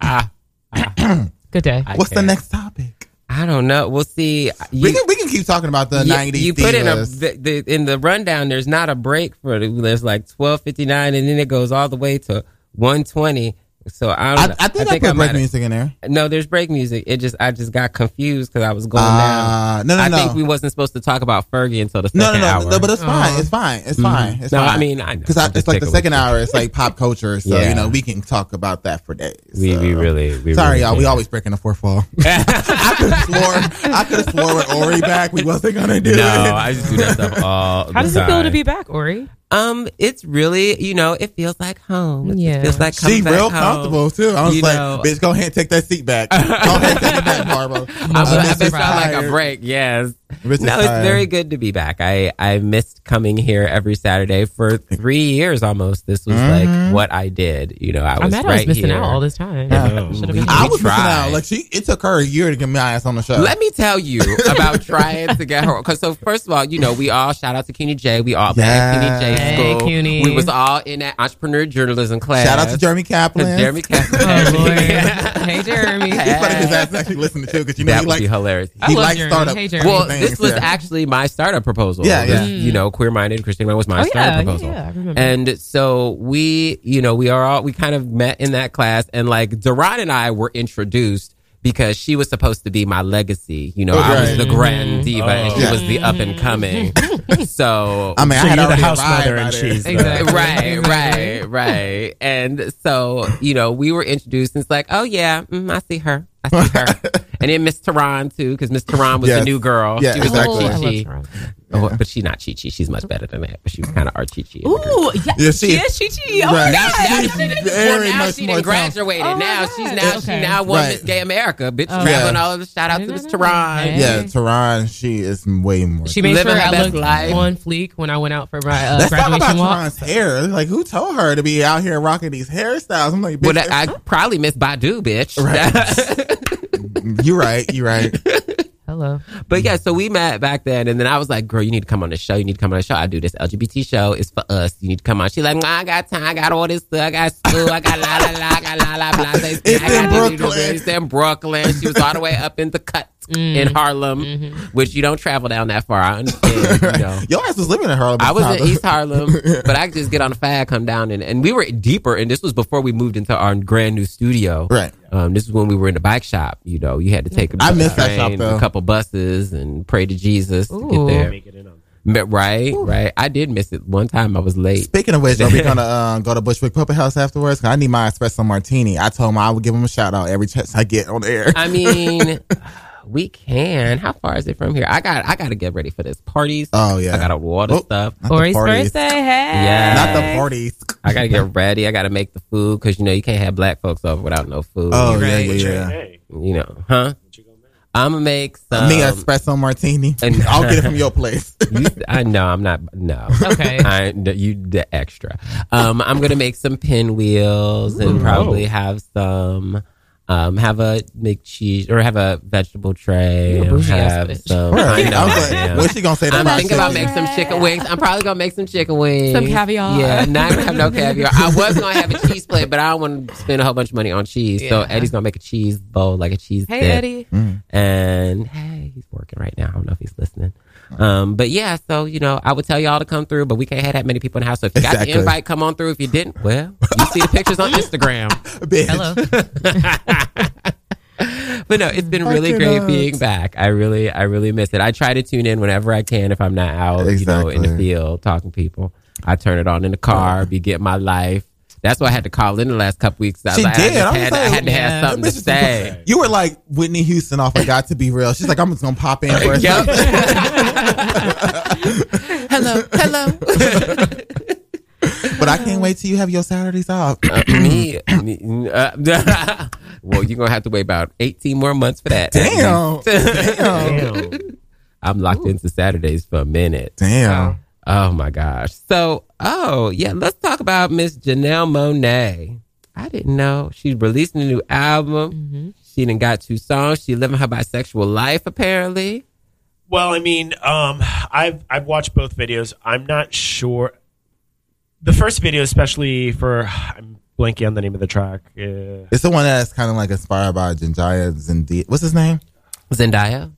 A: Ah, ah. <coughs>
F: Good day.
A: I
D: what's the
A: can't.
D: next topic?
A: I don't know. We'll see.
D: we
A: You,
D: can we can keep talking about the
A: you-
D: nineties.
A: you put in a the, the, in the rundown. There's not a break for the. There's like twelve fifty nine, and then it goes all the way to one twenty. So I,
D: I,
A: don't,
D: I think I, put
A: might
D: break
A: have-
D: music in there.
A: No, there's break music. It just I just got confused because I was going
D: Ah,
A: down.
D: no, no,
A: I
D: no.
A: think we wasn't supposed to talk about Fergie until the
D: No,
A: second
D: no, no,
A: hour.
D: no, but it's fine. It's fine. It's fine. It's
A: No,
D: fine.
A: I mean,
D: because
A: I'm
D: it's like the second
A: you.
D: hour. It's like pop culture, so
A: Yeah.
D: you know we can talk about that for days.
A: we
D: so.
A: we really we
D: Sorry,
A: really
D: y'all. We
A: did.
D: always breaking the fourth wall. <laughs> <laughs> I could have swore. I could have swore with Ori back. We wasn't gonna do
A: No,
D: it.
A: I just do that stuff all.
F: How does it feel to be back, Ori?
A: Um, it's really you know it feels like home. It
F: Yeah.
A: just feels like
D: She
A: coming back
D: real
A: home.
D: comfortable too. I was
A: You
D: like,
A: know-
D: "Bitch, go ahead and take that seat back. <laughs> Go ahead and take it back, Barbara."
A: I, I,
D: Uh,
A: bet
D: Mrs.
A: felt like a break. Yes.
D: Bitch is
A: No, it's very good to be back. I I missed coming here every Saturday for three years almost. This was
D: Mm-hmm.
A: like what I did. You know, I was
F: I'm
A: right
F: I was missing
A: here.
F: out all this time.
G: Yeah.
F: Should
A: We-
D: I
A: we
D: was missing out. Like she, it took her a year to get my ass on the show.
A: Let me tell you about <laughs> trying to get her. Because so first of all, you know, we all shout out to CUNY J. We all met at CUNY J
F: Hey,
A: school.
F: CUNY.
A: We was all in that entrepreneur journalism class.
D: Shout out to Jeremy Caplan. <laughs>
A: Jeremy Caplan.
F: Oh, <laughs> Lord. hey, Jeremy.
D: It's funny if his ass actually listened to because you know
A: that
D: he
A: would
D: like
A: be hilarious.
F: I
D: he
F: love
D: likes
F: Jeremy.
D: startup.
F: Hey, Jeremy.
A: Well,
D: things,
A: this was
D: yeah.
A: actually my startup proposal.
D: Yeah,
A: This,
D: yeah.
A: You know, queer minded Christian was my
F: Oh,
A: startup
F: yeah,
A: proposal.
F: yeah, yeah, I remember.
A: And so we, you know, we are all we kind of met in that class, and like Duran and I were introduced. Because she was supposed to be my legacy, you know,
D: Oh,
A: I was the grand diva, and she
D: Yeah.
A: was the up and coming. <laughs> so
D: I mean,
G: So
D: I had
G: you're the house mother and she's
F: Exactly. <laughs>
A: right, right, right. And so, you know, we were introduced, and it's like, oh yeah, mm, I see her, I see her. and then Miss Tehran too, because Miss Tehran was
D: Yes.
A: the new girl.
D: Yeah,
A: she was
D: exactly.
A: our
F: I
A: Chi
F: Toronto.
A: Oh, but she's not Chi Chi. She's much better than that. But she was kind of our Chi Chi.
F: Ooh, yeah,
D: Yeah,
F: she,
D: she-
F: is Chi Chi. Oh,
D: Right.
F: my
A: Now,
F: God.
A: now
D: She's
A: she done-
D: very
A: well, now
D: much
A: she
D: more
A: done graduated.
F: Oh,
A: now she's now she now won
D: Right.
A: Miss Gay America. Bitch,
F: Oh.
A: traveling
D: Yeah.
A: all of the shout out to Miss
F: didn't
A: Tehran.
F: that.
D: Yeah, Tehran, she is way more.
F: She made sure
A: her
F: I
A: best
F: looked
A: life.
F: on fleek when I went out for my uh,
D: Let's talk
F: graduation
D: about
F: walk.
D: Tehran's hair. Like, who told her to be out here rocking these hairstyles? I'm like,
A: Well,
D: bitch,
A: I, I probably miss Badu, bitch. <laughs>
D: you're right. You're right.
F: Hello.
A: But yeah, so we met back then, and then I was like, "Girl, you need to come on the show. You need to come on the show. I do this LGBT show. It's for us. You need to come on." She's like, "I got time. I got all this stuff. I got school. I got la la la. I got la la blah. It's
D: It's
A: I got
D: in
A: this, you know,
D: Brooklyn.
A: It's in Brooklyn. She was all the way up in the cut in Harlem, which you don't travel down that far. I understand. You <laughs> know.
D: Your ass was living in Harlem.
A: I was
D: time.
A: in East Harlem, <laughs> but I could just get on a fag, come down, and, and we were deeper. And this was before we moved into our grand new studio.
D: Right.
A: Um, this is when we were in the bike shop. You know, you had to take a
D: I miss that shop, though.
A: a couple buses, and pray to Jesus to get there.
G: Make it in
A: Right, right. I did miss it one time. I was late.
D: Speaking of which, are we <laughs> gonna uh, go to Bushwick Public House afterwards? 'Cause I need my espresso martini. I told him I would give him a shout out every chance I get on the air.
A: I mean, we can. How far is it from here? I got. I got to get ready for this parties.
D: Oh, yeah.
A: I got to water
D: Oh.
A: stuff.
D: Not the
F: birthday. Hey.
A: Yeah.
D: Not the parties.
A: I got to get <laughs> ready. I got to make the food because you know you can't have black folks over without no food.
D: Oh yeah,
F: Right.
D: yeah, yeah.
G: Hey,
A: You know, huh? I'm gonna make some.
D: Me espresso martini.
A: and- <laughs>
D: I'll get it from your <laughs> place.
A: You, I know I'm not. No.
F: Okay.
A: I, no, you the extra. Um, I'm gonna make some pinwheels and probably have some. Um, have a make cheese or have a vegetable tray.
F: You a
A: and
F: bougie ass
A: have
F: bitch.
A: some.
D: Right.
A: I know,
D: I was like,
A: yeah.
D: what's she gonna say? to
A: I'm
D: my
A: thinking
D: shit?
A: about making some chicken wings. I'm probably gonna make some chicken wings.
F: Some caviar.
A: Yeah, not gonna have no caviar. I was gonna have a cheese plate, but I don't want to spend a whole bunch of money on cheese. So
F: Yeah.
A: Eddie's gonna make a cheese bowl, like a cheese
F: Hey,
A: dip.
F: Eddie.
A: And hey, he's working right now. I don't know if he's listening. Um, but yeah, so you know, I would tell y'all to come through, but we can't have that many people in the house. So if you got the invite, come on through. If you didn't, well, you see the pictures on Instagram. <laughs>
F: Hello. <laughs>
A: But no, it's been really great
D: nuts.
A: being back. I really, I really miss it. I try to tune in whenever I can if I'm not out, you know, in the field talking to people. I turn it on in the car, be getting my life. That's why I had to call in the last couple weeks. I, was
D: She
A: like,
D: did.
A: I, just
D: I
A: had,
D: like,
A: I had to have something to say.
D: You were like Whitney Houston off of Got to Be Real. She's like, I'm just gonna pop in for a
A: Yep. <laughs>
D: second. <laughs>
A: hello, hello. <laughs>
D: But I can't wait till you have your Saturdays off.
A: Uh, <clears throat> me, me uh, <laughs> well, you're gonna have to wait about 18 more months for that.
D: Damn.
G: damn.
A: I'm locked into Saturdays for a minute.
D: Damn.
A: Oh my gosh. So, oh yeah, let's talk about Miss Janelle Monáe. I didn't know she's releasing a new album. She done got two songs. She living her bisexual life apparently.
G: Well, I mean, um, I've I've watched both videos. I'm not sure. The first video, especially for, I'm blanking on the name of the track. Uh,
D: It's the one that's kind of like inspired by Jinjaya Zindi. What's his name?
A: Zendaya.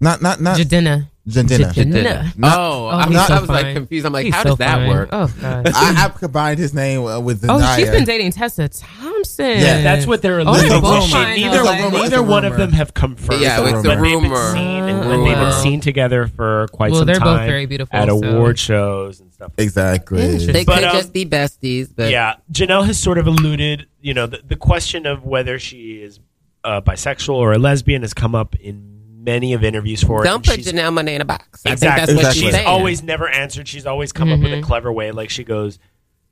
D: Not, not, not.
F: Jadena.
D: Jandina.
C: Jandina.
A: Oh,
C: Oh,
A: I,
C: he's
A: was,
C: so
A: I was like confused. I'm like,
C: He's
A: how
C: so
A: does that
C: fine.
A: work?
C: Oh <laughs> god.
D: I, I combined his name uh, with
C: Oh, she's been dating Tessa Thompson.
D: Yeah,
G: That's what they're
C: Oh,
G: alluding
C: they're
G: to.
C: both
G: She-
C: fine,
G: neither
C: though, like-
D: It's a
G: neither one of them have confirmed.
A: Yeah,
G: it,
A: it's a
G: but they've been
A: rumor.
G: seen, and,
C: Rumor.
G: and they've been seen together for quite
C: Well,
G: some
C: they're both very beautiful,
G: at
C: so-
G: award shows and stuff.
D: exactly.
A: They
G: But,
A: could
G: um,
A: just be besties, but
G: yeah, Janelle has sort of alluded. You know, the, the question of whether she is uh, bisexual or a lesbian has come up in many of interviews for her.
A: don't
G: and
A: put
G: she's-
A: Janelle Monáe in a box. I think
G: Exactly.
A: that's what
D: Exactly.
A: she's
G: she's
A: saying.
G: always never answered. She's always come up with a mm-hmm. clever way. Like she goes,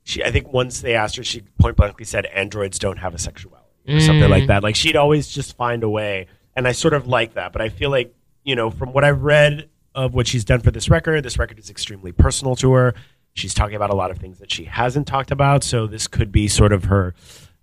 G: she I think once they asked her, she point blankly said, "Androids don't have a sexuality" or something like mm. that. Like she'd always just find a way, and I sort of like that. But I feel like you know, from what I've read of what she's done for this record, this record is extremely personal to her. She's talking about a lot of things that she hasn't talked about, so this could be sort of her.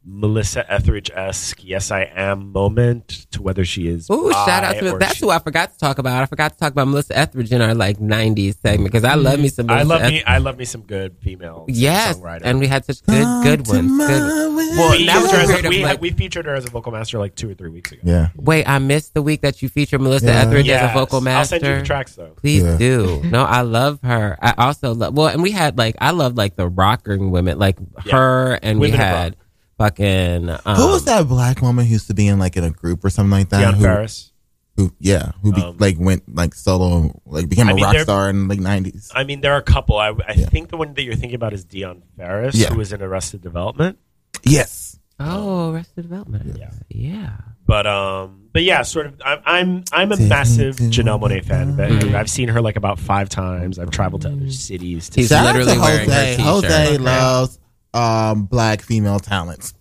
G: Melissa Etheridge esque, yes, I am moment to whether she is.
A: Ooh, shout out to
G: or
A: that's
G: she-
A: who I forgot to talk about. I forgot to talk about Melissa Etheridge in our like '90s segment because I love me some.
G: I love
A: Eth-
G: me. I love me some good female.
A: Yes,
G: songwriter.
A: and we had such good, good
D: Come to
A: ones. Good. Well,
G: we,
A: that was a
G: as a-
A: period of
G: we,
A: like,
G: we featured her as a vocal master like two or three weeks ago.
D: Yeah.
A: wait, I missed the week that you featured Melissa
D: Yeah.
A: Etheridge as a vocal master.
G: I'll send you the tracks though.
A: Please
D: Yeah.
A: do. No, I love her. I also love well, and we had like I love like the rocking women, like
G: Yeah.
A: her, and
G: Women
A: we had fucking um,
D: Who was that black woman who used to be in like in a group or something like that?
G: Dionne
D: who,
G: Farris.
D: who, yeah, who be,
G: Um,
D: like went like solo, like became
G: I
D: a
G: mean,
D: rock
G: they're-
D: star in like nineties.
G: I mean, there are a couple. I, I
D: Yeah.
G: think the one that you're thinking about is Dionne Farris,
D: Yeah.
G: who was in Arrested Development.
D: Yes,
A: Oh, Arrested Development.
G: Yeah.
A: yeah.
G: But um, but yeah, sort of. I'm I'm, I'm a massive
D: to
G: Janelle Monáe fan. But. I've seen her like about five times. I've traveled to other cities. To
A: He's literally
D: out to
A: wearing her
D: Jose.
A: t-shirt.
D: Jose
A: Okay.
D: loves um, black female talents.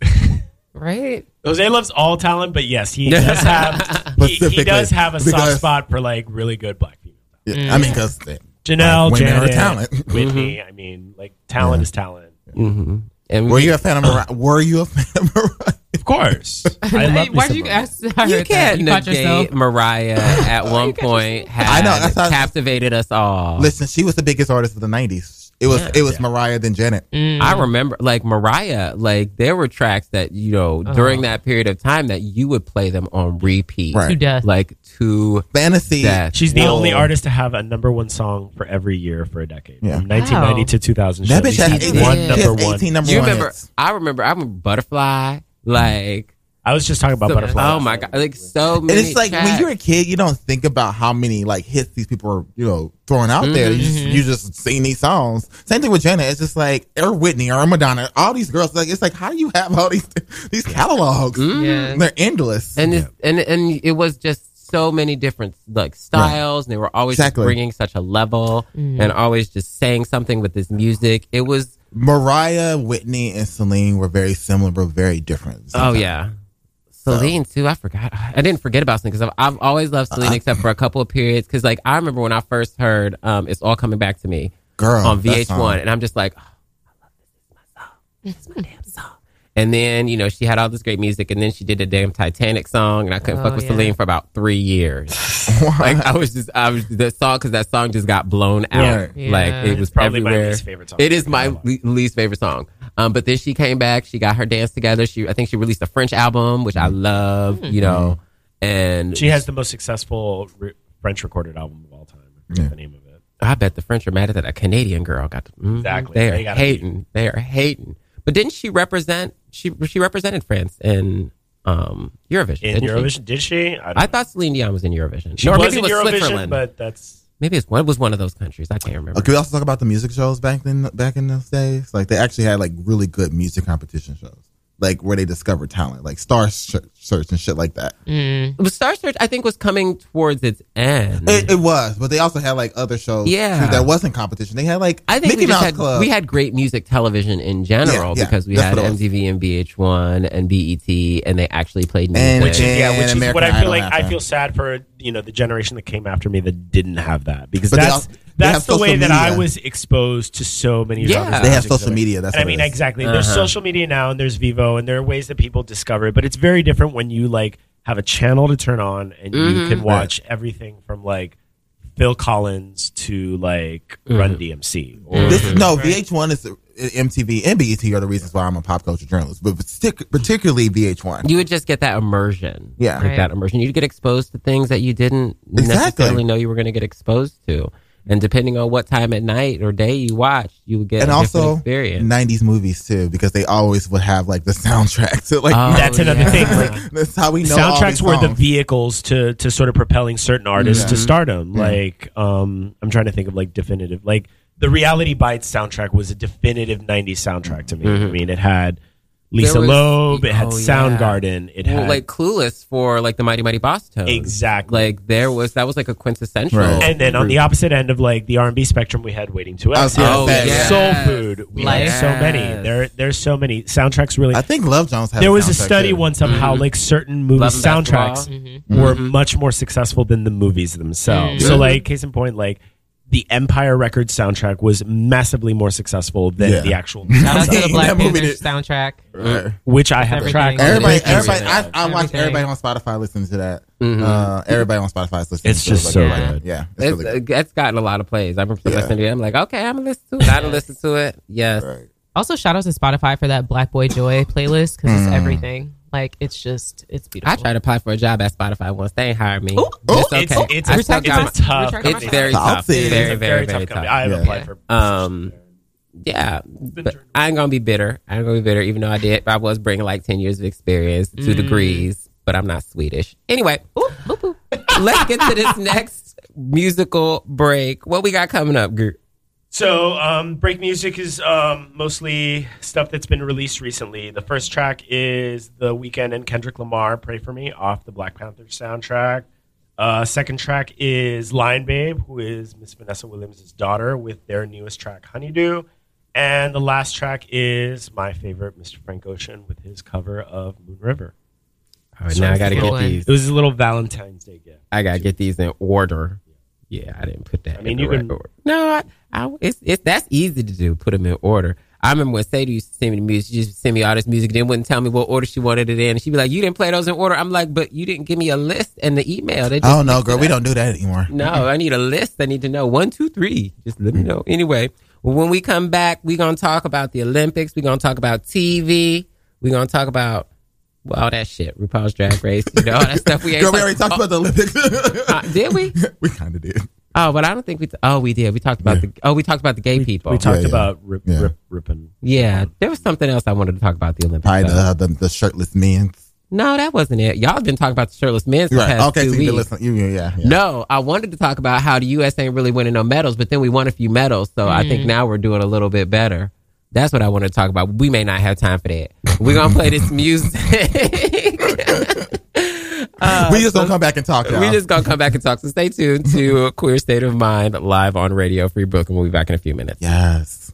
A: Right.
G: Jose loves all talent, but yes, he does <laughs> have he, he does have a soft
D: because-
G: spot for like really good black female.
D: Yeah, I mean, because
G: Janelle,
D: women are
G: Janet,
D: talent.
G: Whitney. <laughs> I mean, like talent
D: Yeah.
G: is talent.
A: Mm-hmm. And
D: Were you a fan of Mariah? <clears throat> Were you a fan of Mariah?
G: Of course, <laughs> I love me
C: Why'd
G: some
C: you
G: Mariah.
C: ask? I
A: you
C: heard that.
A: can't
C: You caught yourself.
A: negate Mariah at one point had
D: I know, that's how-
A: captivated us all.
D: Listen, she was the biggest artist of the nineties. It was
A: Yeah.
D: it was Mariah then Janet. Mm.
A: I remember, like Mariah, like there were tracks that you know uh-huh. during that period of time that you would play them on repeat,
D: Right.
C: To death.
A: Like to
D: Fantasy.
A: death.
G: She's the
D: Whoa.
G: only artist to have a number one song for every year for a decade.
D: Yeah.
G: From 1990
C: Wow.
G: to 2000.
D: That bitch
G: She
D: had
G: had
D: 18,
G: one
D: she
G: number one.
D: 18 number
A: Do you
D: one
A: remember?
D: hits.
A: I remember. I remember Butterfly. Like
G: I was just talking about
A: so-
G: Butterfly.
A: Oh my god! Like so many.
D: And it's like when you're a kid, you don't think about how many like hits these people are, you know, throwing out there. You just mm-hmm. you just sing these songs. Same thing with Janet. It's just like or Whitney or Madonna. All these girls, like it's like how do you have all these these catalogs? Mm-hmm.
C: Yeah.
D: They're endless.
A: and it's, and and it was just so many different like styles, and they were always
D: Exactly.
A: bringing such a level, mm-hmm. and always just saying something with this music. It was
D: Mariah, Whitney, and Celine were very similar but very different.
A: oh yeah. Celine too. I forgot. I didn't forget about Celine because I've, I've always loved Celine, except for a couple of periods. Because like I remember when I first heard um, "It's All Coming Back to Me"
D: girl
A: on VH1, and I'm just like, oh, I love this. This is my song. This is my damn song. And then you know she had all this great music, and then she did a damn Titanic song, and I couldn't
C: Oh,
A: fuck with
C: yeah.
A: Celine for about three years. <laughs> like I was just, I was the song because that song just got blown out.
C: Yeah.
A: Like it was
G: Probably my
A: everywhere.
G: least favorite song.
A: It is my le- least favorite song. Um, but then she came back. She got her dance together. She, I think she released a French album, which I love. You know, and
G: She has the most successful re- French recorded album of all time. I
D: Yeah.
G: the name of it.
A: I bet the French are mad at that. A Canadian girl got to, mhm.
G: Exactly.
A: They are
G: They gotta be.
A: hating. They are hating. But didn't she represent? She she represented France in um, Eurovision.
G: In
A: didn't she?
G: Eurovision, did she? I,
A: I thought Celine Dion was in Eurovision.
G: she
A: or
G: was
A: maybe
G: in
A: it was
G: Eurovision,
A: Switzerland.
G: but that's
A: maybe it's one. It was one of those countries. I can't remember.
D: Uh, Can we also talk about the music shows back then? Back in those days, like they actually had like really good music competition shows, like where they discovered talent, like Star Search Search and shit like that. Mm.
A: But Star Search, I think, was coming towards its end.
D: It, it was, but they also had like other shows.
A: Yeah.
D: too, that wasn't competition. They had like
A: I think
D: Mickey
A: we
D: Mouse
A: had
D: Club.
A: we had great music television in general
D: Yeah, yeah,
A: because we
D: that's
A: had
D: what.
A: MTV and VH1 and BET, and they actually played music.
D: And-
G: which is yeah,
D: And
G: which is
D: American
G: what I feel
D: Idol
G: like. I feel sad for you know the generation that came after me that didn't have that because
D: But
G: that's
D: also- they have
G: that's the way
D: social
G: that I was exposed to so many.
A: Yeah.
G: genres
A: They
D: have social
G: that
D: media, that's
G: and I mean
D: is.
G: exactly. There's
A: Uh-huh.
G: social media now, and there's Vevo, and there are ways that people discover it. But it's very different when you like have a channel to turn on and you
A: Mm-hmm.
G: can watch everything from like Phil Collins to like Run DMC. Or,
D: This no VH1 is MTV and BET are the reasons why I'm a pop culture journalist, but particularly VH1.
A: You would just get that immersion.
D: Yeah.
A: Like
C: Right.
A: that immersion. You'd get exposed to things that you didn't
D: Exactly.
A: necessarily know you were going to get exposed to. And depending on what time at night or day you watch, you would get
D: and
A: a different
D: also
A: experience.
D: 90s movies too, because they always would have like the soundtrack to like.
A: Oh,
G: That's another
A: yeah.
G: thing. Like <laughs>
D: that's how we know all
G: soundtracks
D: these
G: were the vehicles to to sort of propelling certain artists to
D: Yeah.
G: stardom. Like um, I'm trying to think of like definitive like the Reality Bites soundtrack was a definitive '90s soundtrack to me. I mean, it had Lisa
A: was-
G: Loeb, it had
A: oh, yeah.
G: Soundgarden, it
A: well,
G: had
A: like Clueless for like the Mighty Mighty Bosstones.
G: exactly.
A: Like there was that was like a quintessential.
D: Right.
G: and then on the opposite end of like the R&B spectrum, we had Waiting to
D: I
G: Exhale,
D: gonna
A: Oh, yes.
G: Soul Food. We
C: Like-
G: had so many. There, there's so many soundtracks. Really,
D: I think Love Jones had
G: there was a
D: soundtrack,
G: study
D: too.
G: once of how mm-hmm. like certain movie
A: Love and
G: soundtracks
A: Basketball.
G: were mm-hmm. much more successful than the movies themselves. So,
A: Mhm.
G: like, case in point, like the Empire Records soundtrack was massively more successful than
D: Yeah.
G: the actual,
C: Shout out to
G: soundtrack,
C: the Black
D: movie
C: Panther soundtrack.
D: Right.
G: which I have a
C: Everything.
G: track.
D: Everybody, everybody, I, I watch everybody on Spotify listen to that.
A: Mhm.
D: Uh, everybody on Spotify is listening.
G: It's
D: to
G: just
D: it,
G: so
D: like,
G: good.
D: Yeah, it's
A: It's,
D: really good.
A: uh, it's gotten a lot of plays. I've been
D: Yeah.
A: listening to it. I'm like, okay, I'm gonna listen to it. I didn't listen to it. Yes.
D: Right.
C: Also, shout out to Spotify for that Black Boy Joy playlist because
D: Mm.
C: it's everything. Like it's just it's beautiful.
A: I tried to apply for a job at Spotify once. They ain't hired me.
D: Ooh.
A: It's
G: It's,
A: okay.
G: it's,
A: I
G: it's,
A: still
G: a
A: my-
G: tough.
C: It's
A: It's very
D: I'll
A: tough.
D: say
A: very, very, very
G: tough
A: tough.
G: I have
D: Yeah.
G: applied for.
A: Um, yeah, but I ain't gonna be bitter. I ain't gonna be bitter, even though I did. I was bringing like ten years of experience, two degrees, but I'm not Swedish. Anyway, ooh, boop, boop. let's get to this <laughs> next musical break. What we got coming up, Gert?
G: So, um, break music is um, mostly stuff that's been released recently. The first track is The Weeknd and Kendrick Lamar, "Pray for Me," off the Black Panther soundtrack. Uh, second track is Lion Babe, who is Miss Vanessa Williams' daughter, with their newest track "Honeydew." And the last track is my favorite, Mr. Frank Ocean, with his cover of Moon River.
A: All right, now I gotta get these.
G: It was a little Valentine's Day gift.
A: I gotta get these in order. Yeah, I didn't put that.
G: I mean,
A: in the
G: you can-
A: order. No, I, I, it's it's that's easy to do. Put them in order. I remember when Sadie used to send me the music. She just send me all this music, then wouldn't tell me what order she wanted it in. And she'd be like, "You didn't play those in order." I'm like, "But you didn't give me a list and the email." They just
D: Oh no, girl, we don't do that anymore.
A: No, I need a list. I need to know one, two, three. Just let me know. Anyway, when we come back, we're gonna talk about the Olympics. We're gonna talk about TV. We're gonna talk about well, all that shit. RuPaul's Drag Race. You know all that stuff. We <laughs> ain't
D: Girl, we already talked about the Olympics. <laughs>
A: Uh, did we? <laughs>
D: we kind of did.
A: Oh, but I don't think we. oh, we did. We talked about
D: Yeah.
A: the. Oh, we talked about the gay people.
G: We talked
D: yeah.
G: about rip,
D: Yeah.
G: rip, ripping.
A: yeah, there was something else I wanted to talk about the Olympics.
D: Probably the, uh, the the shirtless men.
A: No, that wasn't it. Y'all been talking about the shirtless men for
D: Right.
A: past
D: Okay.
A: two
D: So you
A: weeks.
D: listen. You, yeah. yeah.
A: No, I wanted to talk about how the U.S. ain't really winning no medals, but then we won a few medals, so I think mm. now we're doing a little bit better. That's what I want to talk about. We may not have time for that. We're gonna play this <laughs> music. <laughs>
D: we just don't uh, come back and talk. Y'all.
A: we just gonna come back and talk. So stay tuned to <laughs> Queer State of Mind live on Radio Free Brooklyn. We'll be back in a few minutes.
D: yes.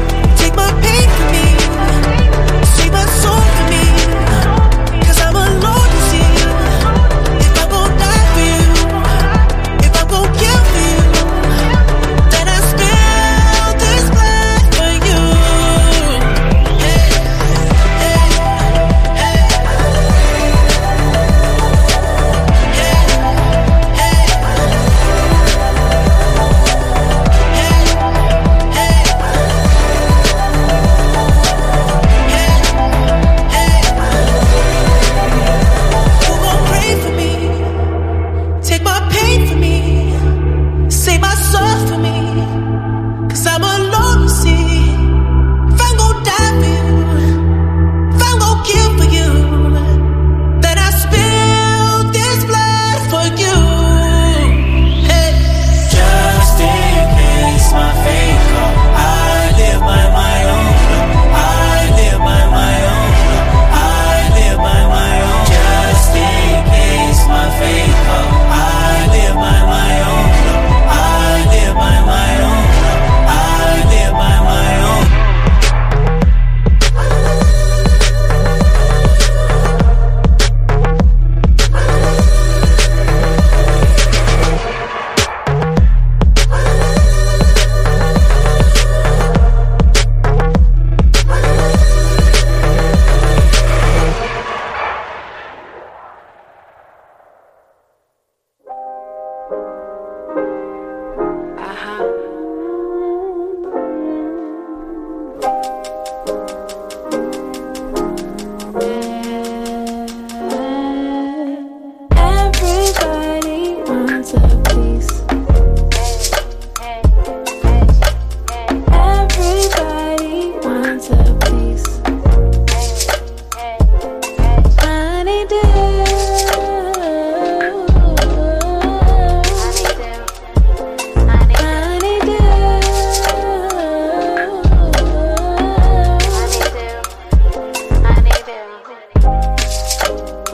H: Pain for me. Save my soul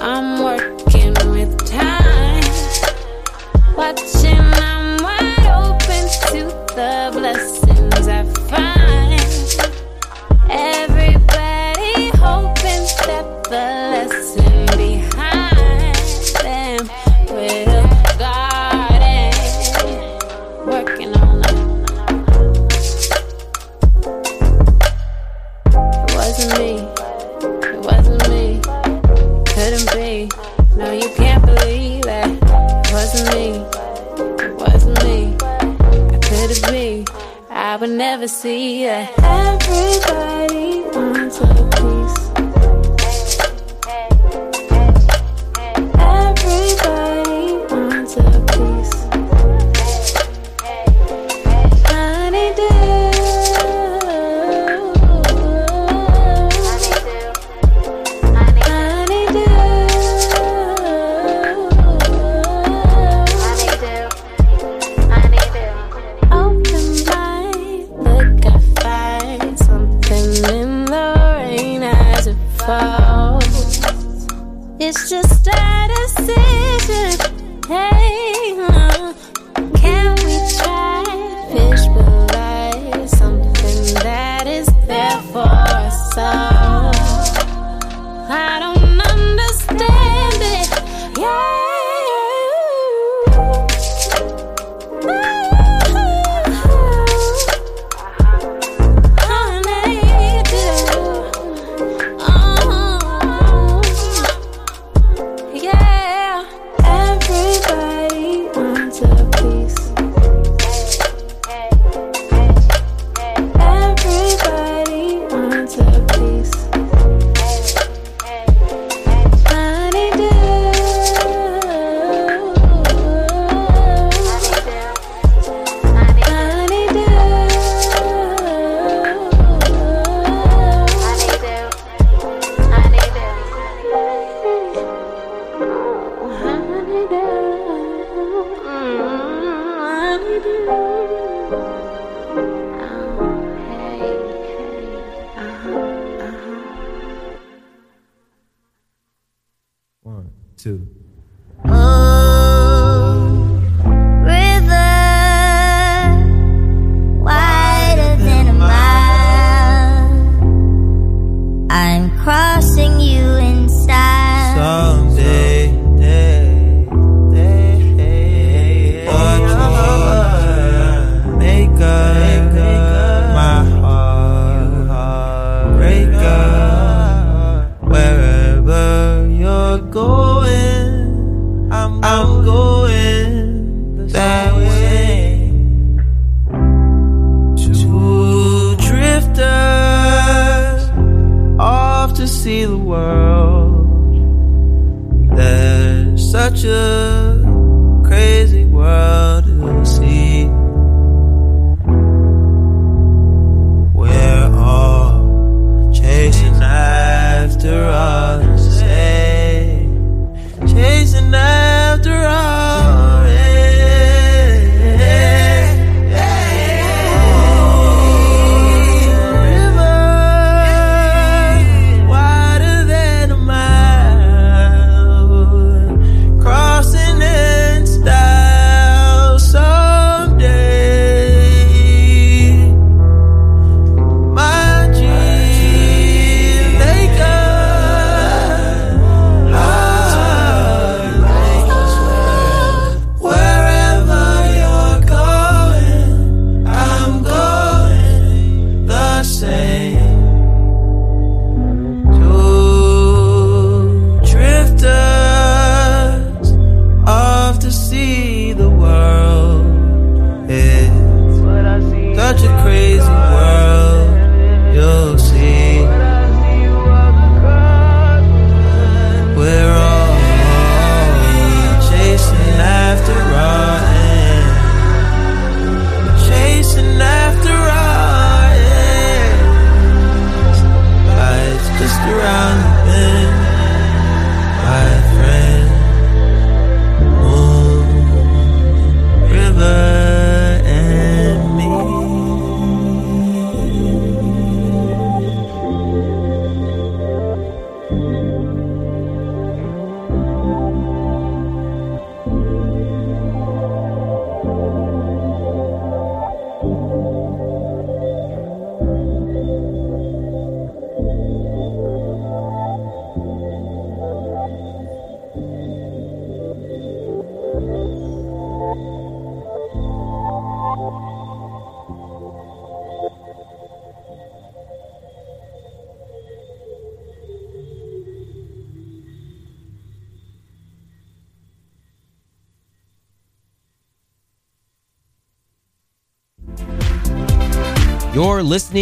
H: I'm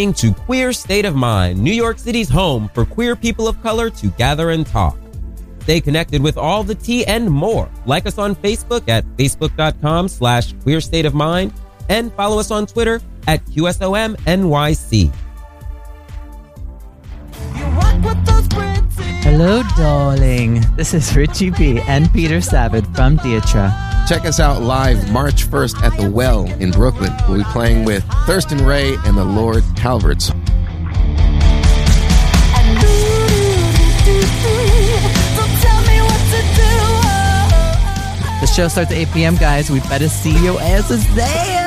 B: listening to Queer State of Mind, New York City's home for queer people of color to gather and talk. Stay connected with all the tea and more. Like us on Facebook at facebook.com slash queer state of mind and follow us on Twitter at QSOMNYC.
I: Hello, darling. This is Richie B and Peter Savitt from Dietra.
J: Check us out live March 1st at The Well in Brooklyn. We'll be playing with Thurston Ray and the Lord Calverts.
I: The show starts at 8 p.m., guys. We better see your asses there.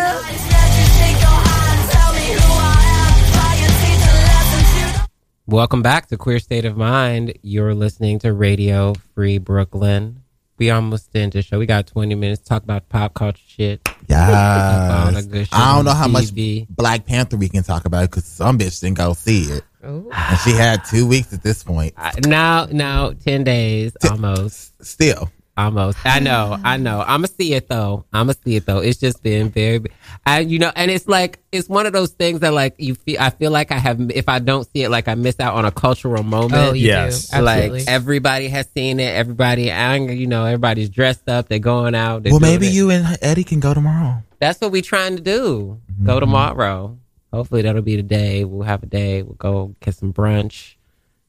A: Welcome back to Queer State of Mind. You're listening to Radio Free Brooklyn. We almost ended the show. We got 20 minutes to talk about pop culture shit.
D: Yeah.
A: All the good shit
D: I don't know how much Black Panther we can talk about because some bitch didn't go see it. And she had two weeks at this point.
A: Now, now, 10 days almost.
D: Still.
A: Almost. I know. I know. I'm gonna see it though. I'm gonna see it though. It's just been very, I, you know, and it's like, it's one of those things that like you feel, I feel like I have, if I don't see it, like I miss out on a cultural moment.
C: Oh, you. Yes. Absolutely.
A: Like everybody has seen it. Everybody, I- you know, everybody's dressed up. They're going out. they're
D: Well, maybe
A: it.
D: you and Eddie can go tomorrow.
A: That's what we're trying to do.
D: Mm-hmm.
A: Go tomorrow. Hopefully that'll be the day. We'll have a day. We'll go get some brunch.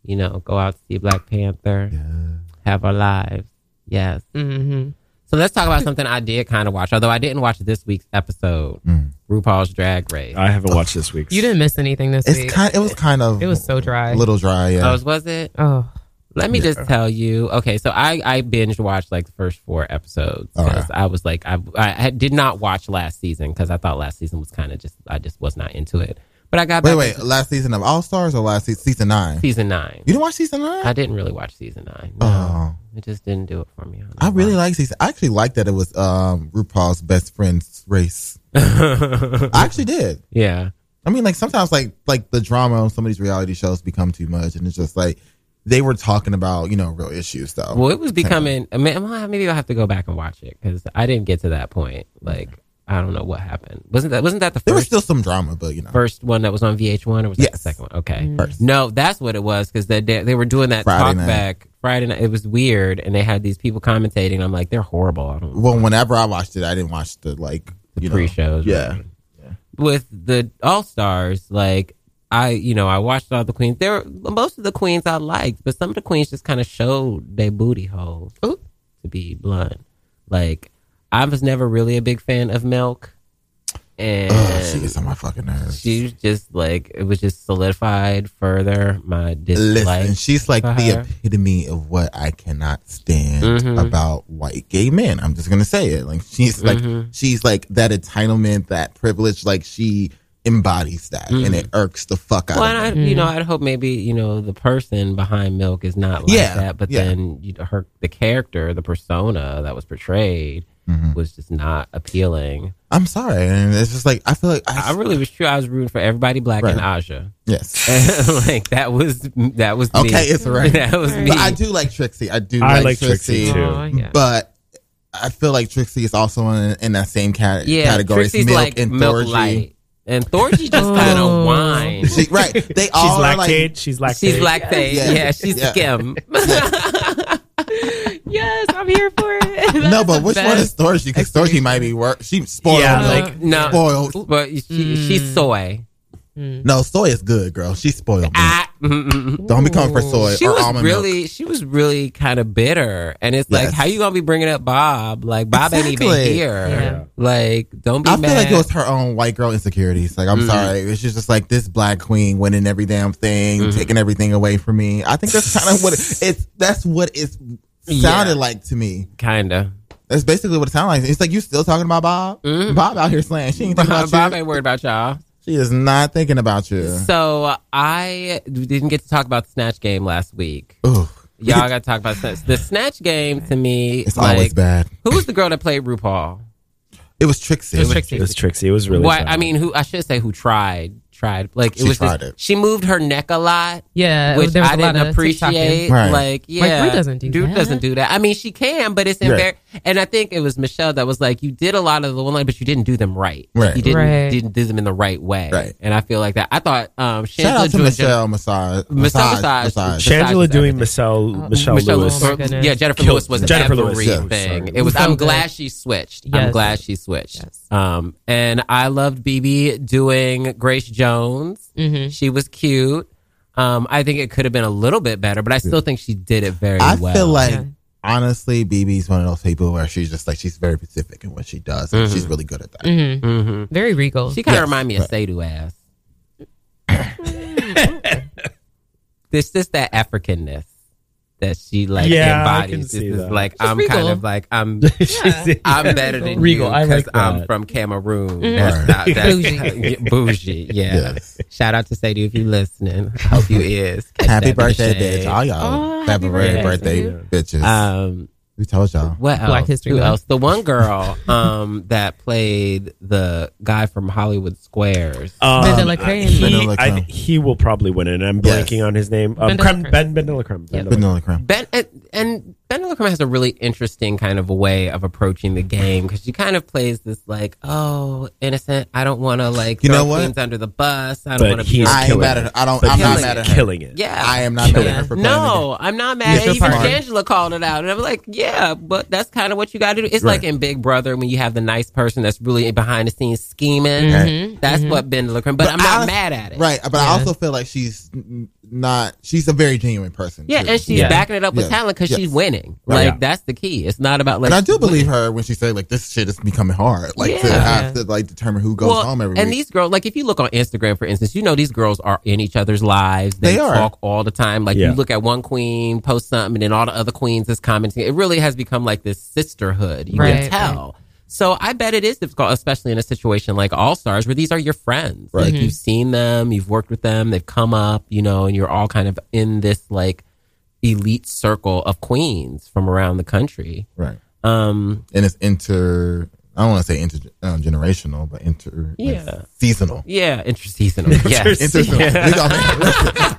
A: You know, go out to see Black Panther. Have our lives. Yes.
C: Mm-hmm.
A: So let's talk about something I did kind of watch, although I didn't watch this week's episode.
D: Mm.
A: RuPaul's Drag Race.
E: I haven't watched this week's.
C: You didn't miss anything this
D: It's
C: week.
D: kind. It was kind of.
C: It was so dry.
D: A little dry. Yeah.
A: Oh, was it?
C: Oh.
A: Let me just tell you. Okay, so I I binge watched like the first four episodes
D: All
A: because I was like I I had- did not watch last season because I thought last season was kind of just I just was not into it. But I got
D: Wait,
A: back
D: wait.
A: into
D: Last season of All Stars or last season, season nine?
A: season nine.
D: You didn't watch season nine?
A: I didn't really watch season nine. No,
D: Oh.
A: it just didn't do it for me.
D: I really like season. I actually liked that it was um RuPaul's best friend's race. <laughs> I actually did.
A: Yeah.
D: I mean, like sometimes, like like the drama on some of these reality shows become too much, and it's just like they were talking about you know real issues though.
A: Well, it was becoming. I mean, maybe I'll have to go back and watch it because I didn't get to that point. Like I don't know what happened. Wasn't that wasn't that the
D: There was still some drama, but you know,
A: first one that was on VH1 or was that the second one? Okay, mm.
D: First.
A: no, that's what it was because they they were doing that
D: Friday
A: talk
D: night.
A: back Friday night. It was weird, and they had these people commentating. I'm like, they're horrible. I don't
D: Well, whenever I watched it, I didn't watch the like
A: the
D: you know,
A: pre-shows.
D: Yeah. yeah.
A: with the All Stars, like I, you know, I watched all the queens. There, were, most of the queens I liked, but some of the queens just kind of showed their booty holes. To be blunt, like I was never really a big fan of Milk, and
D: Ugh, she gets on my fucking nerves.
A: she was just like it was just solidified further my dislike.
D: Listen, she's like
A: for
D: the
A: her.
D: epitome of what I cannot stand
A: Mhm.
D: about white gay men. I'm just gonna say it. Like she's like
A: Mhm.
D: she's like that entitlement, that privilege. Like she embodies that, and it irks the fuck out
A: Well,
D: of
A: and
D: me.
A: I, you know, I'd hope maybe you know the person behind Milk is not like
D: Yeah,
A: that, but
D: yeah.
A: then you know, her the character, the persona that was portrayed
D: Mm-hmm.
A: was just not appealing.
D: I'm sorry, and it's just like I feel like
A: I, really was true. I was rooting for everybody black
D: Right.
A: and Aja.
D: Yes. <laughs>
A: like that was that was me.
D: Okay, it's right.
A: that was me.
D: But I do like Trixie. I do
G: I
D: like,
G: like
D: Trixie,
G: Trixie, too. Oh,
A: yeah.
D: But I feel like Trixie is also in, in that same cat-
A: yeah,
D: category. as
A: Trixie's
D: Milk
A: like
D: and
A: milk
D: Thorgy.
A: light, and Thorgy just kind of whine.
D: She, right. They <laughs> all are like.
G: She's lactate.
A: She's lactate.
D: Yeah.
A: Yeah, she's
D: Yeah.
A: skim. <laughs>
C: yes, I'm here for it. <laughs>
D: no, but which one is Thorgy? Because Thorgy might be work. She spoiled.
A: Yeah,
D: like
A: like no,
D: spoiled.
A: but she, she's soy.
D: No, soy is good, girl. She spoiled. me.
A: Ah, mm, mm, mm.
D: Don't be calling for soy
A: She
D: or
A: was
D: almond milk.
A: really, she was really kind of bitter, and it's like, how you gonna be bringing up Bob? Like Bob ain't even here.
D: Yeah.
A: Like, don't be
D: I
A: mad.
D: feel like it was her own white girl insecurities. Like, I'm
A: Mhm.
D: sorry. It's just, just like this black queen winning every damn thing,
A: Mhm.
D: taking everything away from me. I think that's kind of what it, it's, that's what it sounded
A: Yeah.
D: like to me.
A: Kinda.
D: That's basically what it sounded like. It's like, you still talking about Bob? Bob out here slaying. She ain't thinking about <laughs>
A: Bob
D: you.
A: ain't worried about y'all.
D: She is not thinking about you.
A: So uh, I didn't get to talk about the snatch game last week.
D: Ooh.
A: Y'all got to talk about snatch. the snatch game. To me,
D: It's
A: like,
D: always bad.
A: Who was the girl that played RuPaul?
D: It was Trixie.
A: It was Trixie.
G: It was Trixie. It was really.
A: What. I mean, who I should say who tried tried like it
D: She
A: was
D: tried
A: just,
D: it.
A: she moved her neck a lot.
C: Yeah,
A: which
C: there was
A: I
C: a
A: didn't
C: of
A: appreciate.
D: Right.
A: Like, yeah,
C: Like, doesn't do
A: Drew
C: that.
A: doesn't do that. I mean, she can, but it's
D: Right.
A: And I think it was Michelle that was like, you did a lot of the one line, but you didn't do them right.
D: Right.
A: You didn't
C: Right.
A: didn't do them in the right way.
D: Right.
A: And I feel like that. I thought um,
D: Shout out to
A: doing
D: Michelle
A: Visage.
D: Massage.
A: Massage.
D: Massage.
A: Shangela
G: Shangela doing
A: everything.
G: Michelle Michelle,
A: Michelle
G: Lewis.
A: Lewis.
C: Oh
A: yeah, Jennifer
G: Killed-
A: Lewis was
G: Jennifer Lewis,
A: everything.
G: yes,
A: it was. I'm glad she switched. I'm glad she switched.
C: Yes.
A: Um, and I loved BB doing Grace Jones.
C: Mhm.
A: She was cute. Um, I think it could have been a little bit better, but I still think she did it very
D: I
A: well.
D: I feel like
C: Yeah.
D: honestly, BB's one of those people where she's just like she's very specific in what she does, and
A: Mhm.
D: she's really good at that.
C: Mhm.
A: Mhm.
C: Very regal.
A: she kind of
D: Yes,
A: remind me of
D: right.
A: Sadhu ass. <laughs> <laughs> There's just that Africanness that she like
G: Yeah, I can
A: embodies.
G: see
A: It's
G: that.
A: like
C: She's
A: I'm kind of like I'm <laughs>
G: She's- <laughs>
A: I'm better than
G: Regal,
A: you
G: I like
A: because I'm from Cameroon.
C: Mhm.
A: That's not that's
C: Bougie.
A: bougie. <laughs> Yeah.
D: Yes.
A: Shout out to Sadie if you're listening. I hope you is. Catch
D: Happy
A: that bit of
D: birthday,
A: shade.
D: bitch! All y'all,
C: Oh, happy
D: February
C: birthday.
D: birthday, bitches.
A: Um,
D: we told y'all.
A: what else?
C: Black History
A: Who
C: Month.
A: else? The one girl <laughs> um that played the guy from Hollywood Squares.
G: Um,
C: de la Creme.
G: He,
D: Vanilla
G: I, he will probably win it. I'm
D: Yes.
G: blanking on his name. Um,
C: Vanilla
G: Creme,
C: Creme.
G: ben de la Creme.
C: Yeah.
G: Vanilla
D: Vanilla creme.
A: Ben and, and Ben de la Creme has a really interesting kind of a way of approaching the game because she kind of plays this like, oh, innocent. I don't want to like
D: You
A: throw
D: know what?
A: under the bus. I don't
G: But
A: want to be.
D: I ain't
G: killing
D: mad at her. I don't.
G: But
D: I'm not mad at her.
G: killing it.
A: Yeah,
D: I am not mad at her for
A: No, I'm not mad.
D: Yes,
A: Even
D: you're.
A: Angela called it out, and I'm like, yeah, but that's kind of what you got to do. It's like in Big Brother when you have the nice person that's really behind the scenes scheming.
C: Mhm.
A: That's what Ben de la Creme. But,
D: But
A: I'm not
D: I-
A: mad at it.
D: Right, but I also feel like she's n- not. She's a very genuine person.
A: Yeah,
D: too.
A: and she's
G: Yeah.
A: backing it up with
D: Yes.
A: talent because
D: Yes.
A: she's winning.
D: Right.
A: Like
G: Yeah.
A: that's the key. It's not about like.
D: and I do believe
A: winning.
D: her when she said like this shit is becoming hard. Like to have to like determine who goes
A: Well,
D: home every
A: and
D: week.
A: these girls, like if you look on Instagram, for instance, you know these girls are in each other's lives. They,
D: They are.
A: talk all the time. Like
G: Yeah.
A: you look at one queen post something, and then all the other queens is commenting. It really has become like this sisterhood. You
C: Right,
A: can tell. So I bet it is difficult, especially in a situation like All Stars, where these are your friends. Like
D: Right.
A: you've seen them, you've worked with them, they've come up, you know, and you're all kind of in this like elite circle of queens from around the country.
D: right,
A: Um,
D: and it's inter. I don't want to say intergenerational, um, but inter like,
A: Yeah.
D: seasonal.
A: yeah, interseasonal. <laughs> yes.
D: Interseasonal. We gonna-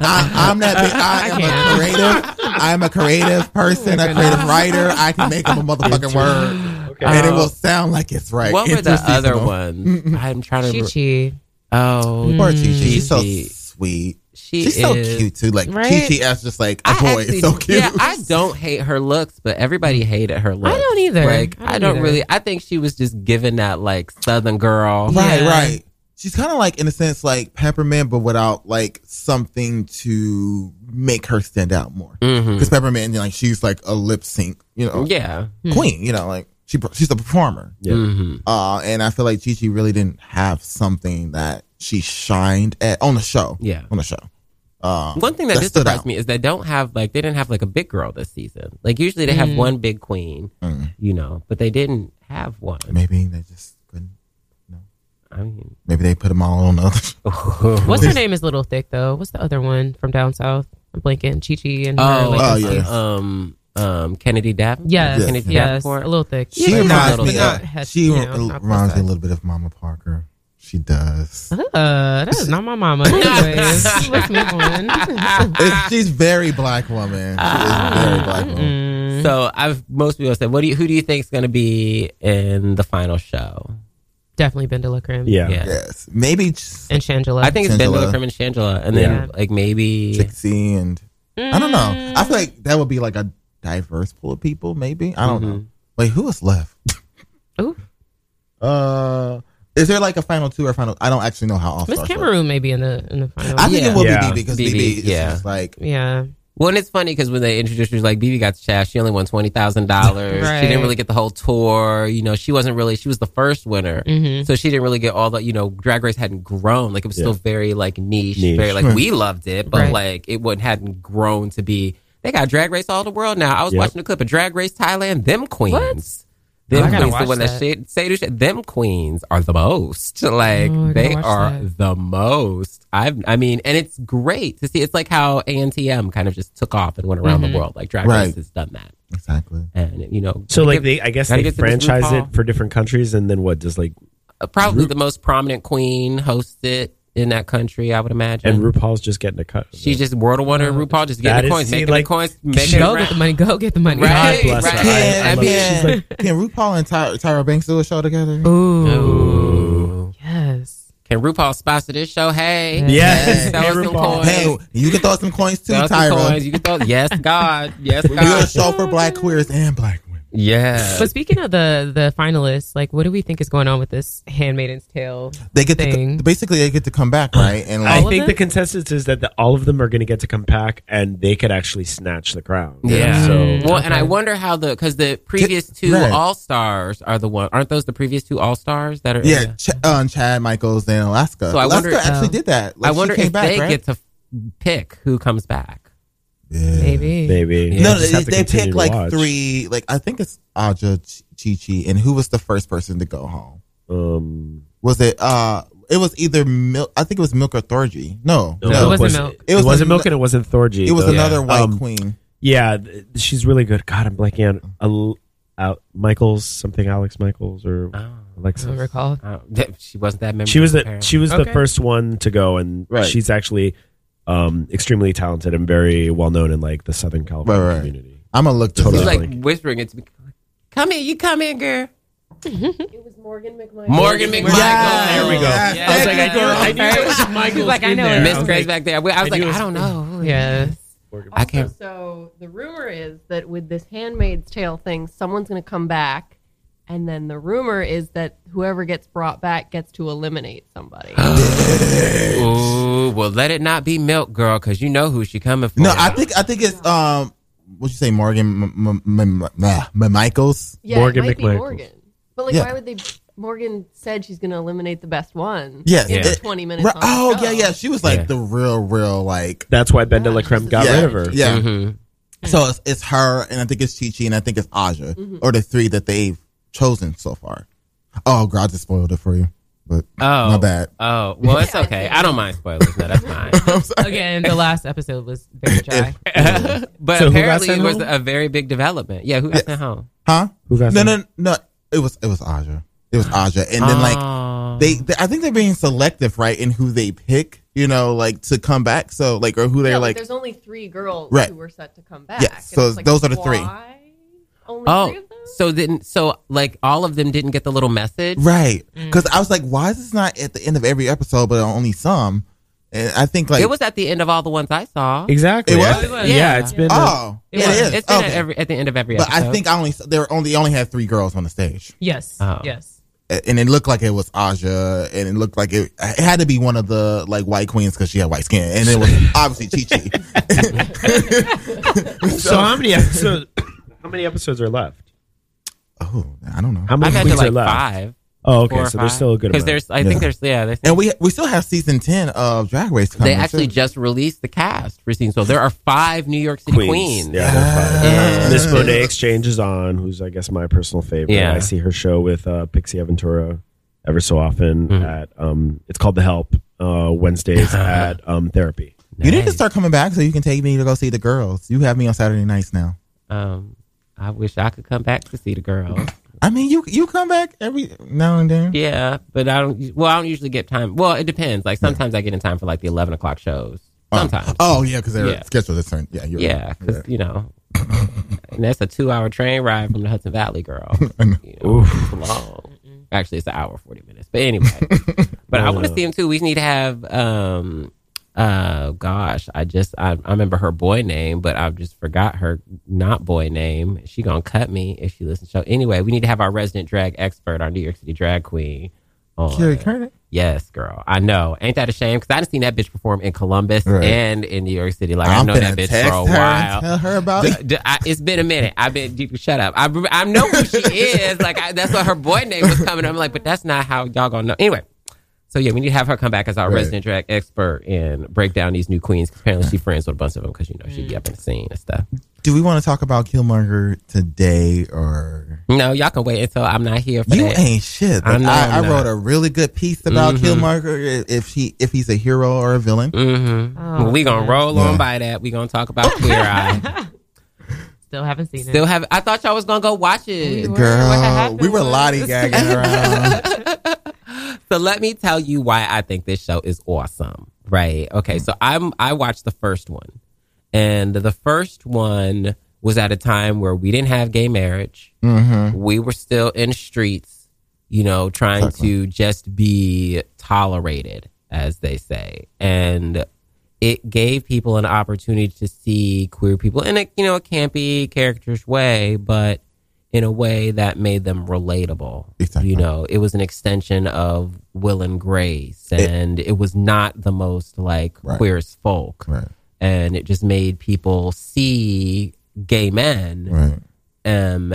D: I, I'm that. Big, I am a creative. I'm a creative person, a creative writer. I can make up a motherfucking word, and it will sound like it's right.
A: What were the other
D: Interseasonal.
A: ones? I'm trying to.
C: Chi Chi.
A: Oh,
D: Poor Chi Chi. She's so sweet.
A: She
D: She's so cute too. Like
A: Right?
D: Chi just like a <laughs> boy.
A: actually-
D: so cute.
A: Yeah, I don't hate her looks, but everybody hated her looks.
C: I don't either.
A: Like
C: I
A: I
C: don't
A: don't, really. I think she was just given that like Southern girl.
D: Right, right. She's kind of like, in a sense, like Peppermint, but without like something to make her stand out more. Because Peppermint, like, she's like a lip sync, you know,
A: Yeah.
D: queen. You know, like she she's a performer.
A: Yeah. Mhm.
D: Uh, and I feel like Chi Chi really didn't have something that she shined at on the show.
A: Yeah.
D: on the show. Uh,
A: One thing that, did
D: stood
A: surprise
D: out.
A: me is they don't have like they didn't have like a big girl this season. Like usually they have
D: Mm.
A: one big queen,
D: Mm.
A: you know, but they didn't have one.
D: Maybe they just couldn't. No.
A: I mean,
D: Maybe they put them all on the other. <laughs>
C: What's her name is Little Thick though? What's the other one from down south? I'm blanking. Chi Chi and her.
A: Oh,
C: like,
D: oh,
A: um,
D: yeah.
A: um, um, Kennedy Dapp.
C: Yes,
A: Kennedy
C: yes,
A: Davenport.
C: a little thick.
D: She
C: Yeah,
D: reminds me.
A: bit.
D: Of,
C: Head-
D: she
C: you know,
D: reminds me a little bit of Mama Parker. She does.
C: Uh, that is not my mama. <laughs> Anyways, let's move on. <laughs>
D: It's- she's very black woman. She is very black woman.
A: So I've most people said, what do you who do you think is going to be in the final show?
C: Definitely Ben de la Creme.
D: Yes. Maybe just
C: And Shangela.
A: I think it's Ben
D: Shangela.
A: Lillicrim and Shangela, and then
D: Yeah.
A: like maybe
D: Trixie and I don't know. I feel like that would be like a diverse pool of people. Maybe I don't know. Wait, who is left?
C: Ooh. <laughs>
D: Uh, is there like a final two or final? I don't actually know how all
C: Miss
D: stars.
C: Cameroon may be in the in the final.
D: I think it will
A: Yeah.
D: be BB because
A: BB,
D: BB is
A: yeah.
D: just like
C: yeah.
A: Well, and it's funny because when they introduced her, she's like, BB got the shaft. She only won twenty thousand dollars.
C: Right. <laughs>
A: She didn't really get the whole tour. You know, she wasn't really. She was the first winner,
C: Mhm.
A: so she didn't really get all the. You know, Drag Race hadn't grown. Like it was
E: Yeah.
A: still very like niche,
E: Niche.
A: very like
D: Right.
A: we <laughs> loved it, but
C: Right.
A: like it wouldn't hadn't grown to be. They got Drag Race all the world now. I was
E: Yep.
A: watching a clip of Drag Race Thailand. Them queens. Them
C: I
A: queens, the
C: watch
A: one that,
C: that.
A: shade, say to shade, them queens are the most. <laughs> Like
C: Oh,
A: they are
C: that.
A: the most. I've, I mean, and it's great to see. It's like how ANTM kind of just took off and went around
C: Mhm.
A: the world. Like Drag
D: Right.
A: Race has done that,
D: exactly.
A: and you know,
G: So like
A: give-
G: they, I guess they
A: get to Miss
G: franchise it for different countries, and then what does like
A: uh, probably the most prominent queen hosts it in that country. I would imagine.
G: and RuPaul's just getting a cut.
A: She's
G: it.
A: just World of Wonder and uh, RuPaul just
G: That
A: getting the
G: is-
A: coins,
G: see,
A: making
G: like,
A: the coins, making
C: Go get the money. Go get the money.
A: Right,
G: God bless her.
A: right.
G: I- I
A: I
G: love-
A: mean-
G: she's like,
D: Can RuPaul and Ty- Tyra Banks do a show together?
C: Ooh.
A: Ooh.
C: Yes.
A: Can RuPaul sponsor this show? Hey,
G: Yes.
A: throw
G: Hey,
A: us some
G: RuPaul.
A: coins.
D: Hey, you can throw some coins too,
A: Throw us some
D: Tyra.
A: coins. You can throw. Yes, God. Yes,
D: We do a
A: God.
D: show for black queers and black women.
A: Yeah.
C: But speaking of the the finalists, like, what do we think is going on with this Handmaiden's Tale?
D: They get
C: Thing.
D: to basically they get to come back, right? And
G: I
D: like,
C: of
G: think the consensus is that the, all of them are going to get to come back, and they could actually snatch the crown.
A: Yeah.
G: So
A: well, and I wonder how the because the previous two
D: Right.
A: All Stars are the one. Aren't those the previous two All Stars that are?
D: yeah, Ch- uh, Chad Michaels and Alaska.
A: So I
D: Alaska
A: wonder-
D: actually
C: Oh.
D: did that. Like,
A: I wonder
D: came
A: if
D: back,
A: they
D: right?
A: get to pick who comes back.
D: Yeah.
C: Maybe.
G: maybe
A: Yeah.
D: No, they, they
G: continue
D: picked like
G: watch.
D: three. Like I think it's Aja, Chi Chi, and who was the first person to go home?
G: Um,
D: Was it? uh It was either Milk. I think it was Milk or Thorgy. No,
G: no,
C: it wasn't
G: was-
C: Milk.
G: It,
D: It was
G: wasn't
D: an-
G: Milk, and it wasn't Thorgy.
D: It was
G: though.
D: another white
G: Um,
D: queen.
G: Yeah, th- she's really good. God, I'm blanking on Al- Al- Michaels, something Alex Michaels or
A: Oh.
C: I
G: Alexis.
C: don't recall.
A: Uh, that- she wasn't that memorable.
G: She was the
A: apparently.
G: she was
C: Okay.
G: the first one to go, and
D: Right.
G: she's actually um, extremely talented and very well known in like the Southern California
D: Right, right.
G: community.
D: I'm gonna look
G: Totally.
A: She's like
G: Like-
A: whispering it to me. Come in, you come in, girl. <laughs>
K: It was Morgan McMichael.
A: Morgan McMichael.
D: Yes.
G: There we go.
D: Yes.
G: I was like, I knew,
D: girl.
G: I knew it was Michaels.
C: Like, I know
A: Miss
G: I
A: Grace
G: like,
A: back there. I was
G: I
A: like,
G: knew was-
A: I don't know.
C: Yes.
A: I can't.
K: So the rumor is that with this Handmaid's Tale thing, someone's going to come back, and then the rumor is that whoever gets brought back gets to eliminate somebody. <gasps>
A: Ooh, well, let it not be Milk Girl, because you know who she coming for.
D: no, I think I think it's um. What you say, Morgan? M- M- M- M- nah, M- Michaels.
K: yeah,
G: Morgan
K: it might be
G: McMichaels.
K: Morgan. But like,
D: Yeah.
K: why would they? Morgan said she's going to eliminate the best one.
D: Yes.
K: in
A: Yeah.
K: twenty minutes.
D: Right-
K: on the
D: oh
K: show.
D: yeah, yeah. She was like
A: Yeah.
D: the real, real like.
G: That's why Ben de la Creme got
D: yeah,
G: rid of her.
D: Yeah.
A: Mhm.
D: So it's, it's her, and I think it's Chi Chi, and I think it's Aja,
K: Mm-hmm.
D: or the three that they've chosen so far. Oh, God, I just spoiled it for you, but
A: Oh,
D: my bad.
A: Oh, well, it's okay. I don't mind spoilers. No, that's fine. <laughs>
C: Again, the last episode was very <laughs> dry. <laughs>
A: but
G: So
A: apparently, it was
G: home?
A: a very big development. Yeah, who got
D: Yes.
A: sent home?
D: Huh?
G: Who got
D: no,
G: sent?
D: no, no. It was it was Aja. It was Aja, and then like
A: Oh.
D: they, they, I think they're being selective, right, in who they pick. You know, like to come back. So like, or who they're
K: Yeah,
D: like.
K: there's only three girls
D: Right.
K: who were set to come back.
D: Yes,
K: And
D: so
K: like,
D: those are the three.
K: why Only
A: Oh,
K: three of them.
A: So then, so like all of them didn't get the little message.
D: Right.
A: Mm.
D: Because I was like, why is this not at the end of every episode, but only some? And I think like
A: it was at the end of all the ones I saw.
G: Exactly.
D: It was?
G: Yeah, yeah it's been.
D: Oh,
A: It
D: it
A: was.
D: is.
A: It's been
D: Okay.
A: at every at the end of every episode.
D: But
A: episode.
D: I think I only there were only only had three girls on the stage,
C: Yes.
A: Oh.
C: Yes.
D: and it looked like it was Aja, and it looked like it, it had to be one of the like white queens because she had white skin, and it was <laughs> obviously Chi Chi.
G: So how many episodes? <coughs> How many episodes are left?
D: Oh, I don't know.
G: How many
A: I've had to like
G: are left?
A: five.
G: Oh, okay. So there's
A: five.
G: still a good
A: because there's. I
D: Yeah.
A: think there's yeah. There's,
D: And we we still have season ten of Drag Race. Coming
A: they actually
D: too.
A: just released the cast for season. So there are five New York City queens.
G: Yeah, they're.
A: Yeah.
G: Miss Monét X Change is on, who's I guess my personal favorite.
A: Yeah.
G: I see her show with uh, Pixie Aventura ever so often
A: Mm-hmm.
G: at um, it's called The Help uh, Wednesdays <laughs> at um, Therapy.
D: You need to start coming back so you can take me to go see the girls. You have me on Saturday nights now.
A: Um, I wish I could come back to see the girls.
D: I mean, you you come back every now and then.
A: Yeah, but I don't. Well, I don't usually get time. Well, it depends. Like sometimes I get in time for like the eleven o'clock shows. Sometimes.
D: Oh yeah, because their
A: Yeah.
D: schedule is turned. Yeah, you're
A: yeah,
D: right.
A: because you know, and that's a two-hour train ride from the Hudson Valley, girl. <laughs> You know, it's long. Actually, it's an hour forty minutes. But anyway, <laughs> but I want to see him too. We need to have. um uh gosh i just I, I remember her boy name but I've just forgot her not boy name she gonna cut me if she listens So anyway we need to have our resident drag expert our new york city drag queen on.
D: Carrie Kernick.
A: Yes, girl. I know. Ain't that a shame? Because I didn't seen that bitch perform in Columbus
D: Right.
A: and in New York City. Like i
D: I'm
A: know that bitch for a
D: her and
A: while.
D: tell her about
A: D-
D: it.
A: d- I- it's been a minute. I've been. You, shut up. I I know who she is. Like I, that's what her boy name was coming. I'm like, but that's not how y'all gonna know. Anyway. So yeah, we need to have her come back as our
D: Right.
A: resident drag expert and break down these new queens. apparently, she friends with a bunch of them because you know she be up in the scene and stuff.
D: Do we want to talk about Killmonger today or?
A: No, y'all can wait until I'm not here for
D: You
A: that.
D: ain't shit.
A: I
D: But
A: know
D: I,
A: I'm
D: I
A: not.
D: wrote a really good piece about
A: Mhm.
D: Killmonger. If he if he's a hero or a villain.
A: Mm-hmm.
C: Oh,
A: we gonna
C: man.
A: roll
D: Yeah.
A: on by that. We gonna talk about Queer <laughs> Eye.
C: Still haven't seen
A: Still
C: it.
A: Still have. I thought y'all was gonna go watch it.
C: were.
D: Girl,
C: happened
D: we were
C: was-
D: lollygagging around. <laughs>
A: So let me tell you why I think this show is awesome. Right? Okay. So I'm I watched the first one, and the first one was at a time where we didn't have gay marriage.
D: mm-hmm.
A: We were still in streets, you know, trying
D: Exactly.
A: to just be tolerated, as they say, and it gave people an opportunity to see queer people in a you know a campy characters way, but in a way that made them relatable.
D: Exactly.
A: You know, it was an extension of Will and Grace, and it, was not the most like
D: Right.
A: queer as folk,
D: Right.
A: and it just made people see gay men
D: Right.
A: um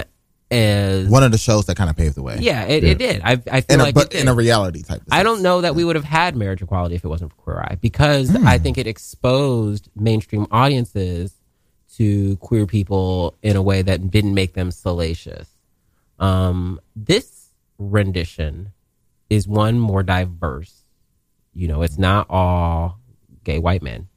A: as
D: One of the shows that kind of paved the way.
A: yeah, it, it did. I I feel
D: In a,
A: like
D: but
A: it did.
D: in a reality type. Of
A: I don't know that we would have had marriage equality if it wasn't for Queer Eye because I think it exposed mainstream audiences to queer people in a way that didn't make them salacious. Um, this rendition is one more diverse. You know, it's not all gay white men.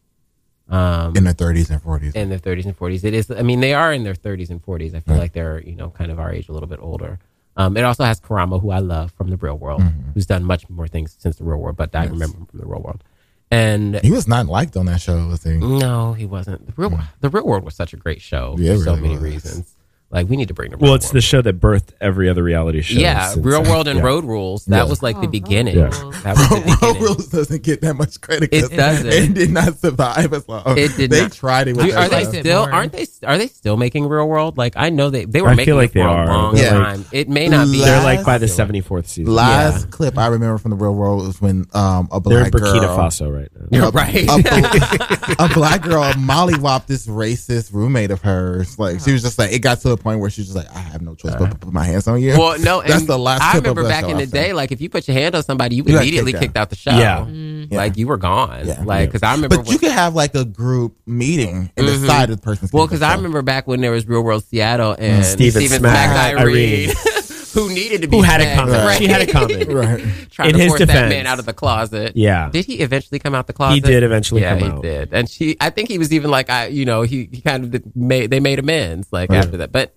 A: Um,
D: in their 30s and 40s.
A: in their 30s and 40s. It is, I mean, they are in their 30s and 40s. I feel
D: Right.
A: like they're, you know, kind of our age, a little bit older. Um, it also has Karamo, who I love from the real world,
D: Mm-hmm.
A: who's done much more things since the real world, but I remember him from the real world. And
D: he was not liked on that show, was he?
A: no, he wasn't. The real, hmm. the real world was such a great show
D: Yeah,
A: for so
D: really
A: many
D: was.
A: reasons. Like, we need to bring the
G: Well, it's
A: world.
G: the show that birthed every other reality show.
A: yeah,
G: since
A: Real. World and
G: Yeah.
A: Road Rules. That
D: Yeah.
A: was like the
C: Oh,
A: beginning.
G: Yeah.
A: That was the
D: Road. Rules doesn't get that much credit.
A: It doesn't.
D: It <laughs> did not survive as long.
A: It did
D: they
A: not.
D: tried it with
A: Do-
D: their
A: are they
D: show.
C: it
A: still? Aren't they? Are they still making Real World? Like I know they they were
G: I
A: making
G: feel like
A: it for
G: they
A: a
G: are.
A: long
D: They're like-
A: time. it may not be.
G: They're like by the seventy fourth season.
D: Last
A: Yeah.
D: clip I remember from the real world was when um, a black
G: They're in
D: black
G: Burkina
D: girl,
G: Faso right now.
A: You're
D: a,
A: right.
D: A, <laughs> a black girl mollywopped this racist roommate of hers. Like she was just like, it got to a point where she's just like, I have no choice but to put my hands on you.
A: Well, no, <laughs>
D: that's
A: and
D: the last.
A: I
D: clip
A: remember
D: of
A: back
D: show
A: in
D: I
A: the
D: saw.
A: day, like if you put your hand on somebody, you
D: You
A: immediately
D: kicked
A: kicked
D: out.
A: out the show.
G: Yeah.
D: Yeah.
A: Like you were gone.
D: Yeah.
A: Like because I remember.
D: But
A: when-
D: you could have like a group meeting and
A: Mhm.
D: decide the person's.
A: well, because. I remember back when there was Real World Seattle and
G: Steven
A: Steven
G: smacked
A: smacked
G: Irene.
A: Irene, <laughs> who needed to be
G: Who had it
A: smacked,
G: coming?
A: right?
G: She had a coming. <laughs>
D: right.
A: Trying
G: In
A: to
G: his
A: force that
G: defense.
A: man out of the closet.
G: Yeah.
A: Did he eventually come out the closet?
G: He did eventually
A: yeah,
G: come
A: he
G: out.
A: did. And she, I think he was even like, I, you know, he, he kind of made, they made amends like
D: Right.
A: after that. But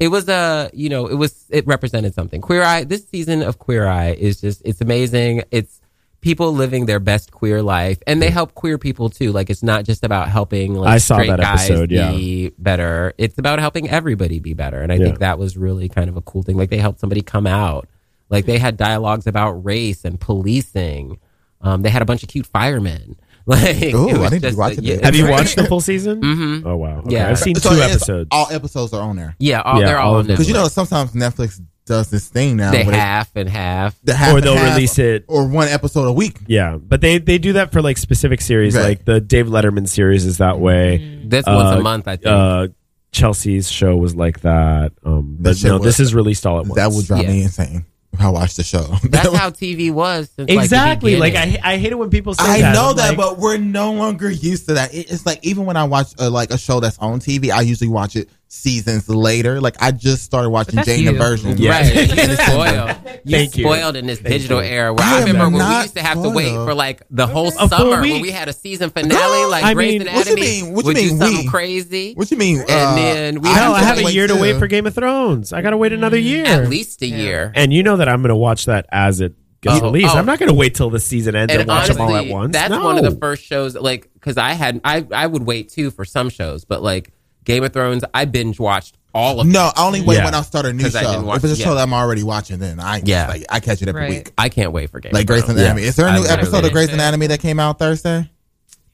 A: it was a, you know, it was, it represented something. Queer Eye, this season of Queer Eye is just, it's amazing. It's people living their best queer life and they help queer people too. Like it's not just about helping like
G: I saw
A: straight
G: that
A: guys
G: episode, yeah.
A: be better. It's about helping everybody be better. And I
G: Yeah.
A: think that was really kind of a cool thing. Like they helped somebody come out. Like they had dialogues about race and policing. Um, they had a bunch of cute firemen. <laughs> Like,
D: Ooh, I
A: was
D: need to
A: just
D: watch it
A: yeah.
G: Have you
A: it's
G: watched the full season?
A: Mhm.
G: Oh wow. Okay.
A: Yeah.
G: I've seen
D: So
G: two
D: it's-
G: episodes.
D: All episodes are on there.
A: Yeah, all,
G: Yeah,
A: they're all,
G: all
A: on
G: of them.
D: Because you know sometimes Netflix does this thing now.
A: they half and half.
D: the half
G: or they'll
D: half
G: release it.
D: or one episode a week.
G: Yeah, but they they do that for like specific series.
D: Right.
G: Like the Dave Letterman series is that way.
A: This once
G: Uh,
A: a month, I think.
G: Uh, Chelsea's show was like that. Um,
D: That
G: but no,
D: was-
G: this is released all at once.
D: That would drive
A: Yeah.
D: me insane if I watched the show. <laughs>
A: That's how TV was. Since, like, the
G: exactly. Like,
A: beginning.
G: I I hate it when people say
D: I
G: that.
D: know
G: I'm
D: that,
G: like,
D: but we're no longer used to that. It- It's like even when I watch uh, like a show that's on TV, I usually watch it seasons later. Like I just started watching
F: that's
D: Jane the. Virgin.
G: Yeah.
A: Right, <laughs> you spoiled. You
G: Thank you.
A: spoiled in this
G: Thank
A: digital
G: you.
A: era. Where
D: I
A: I, remember when we used to have to wait for like the whole
G: A
A: summer when we had a season finale, <gasps> like
G: I
A: Grey's
G: mean-
D: What you mean? What you mean
A: do something
D: we?
A: crazy.
D: What you mean?
A: And
D: uh,
A: then we
G: no,
A: have
G: I have a
D: wait
G: year to wait for Game of Thrones. I got to wait another year.
A: At least a year.
G: And you know that I'm going to watch that as it gets
A: Oh,
G: released.
A: oh.
G: I'm not going to wait till the season ends and,
A: And
G: watch
A: honestly,
G: them all at once.
A: that's
G: No.
A: one of the first shows. Like, because I had, I, I would wait too for some shows, but like Game of Thrones, I binge watched all of.
D: No,
A: it.
D: I only wait
G: Yeah.
D: when I start a new
A: 'Cause I didn't
D: show.
A: watch-
D: If it's a
A: yeah.
D: show that I'm already watching, then I
A: Yeah.
D: like, I catch it every
F: Right.
D: week.
A: I can't wait for Game
D: Like
A: of
D: Grey's
A: Thrones.
D: Anatomy. Is there a new episode of Grey's
F: it.
D: Anatomy that came out Thursday?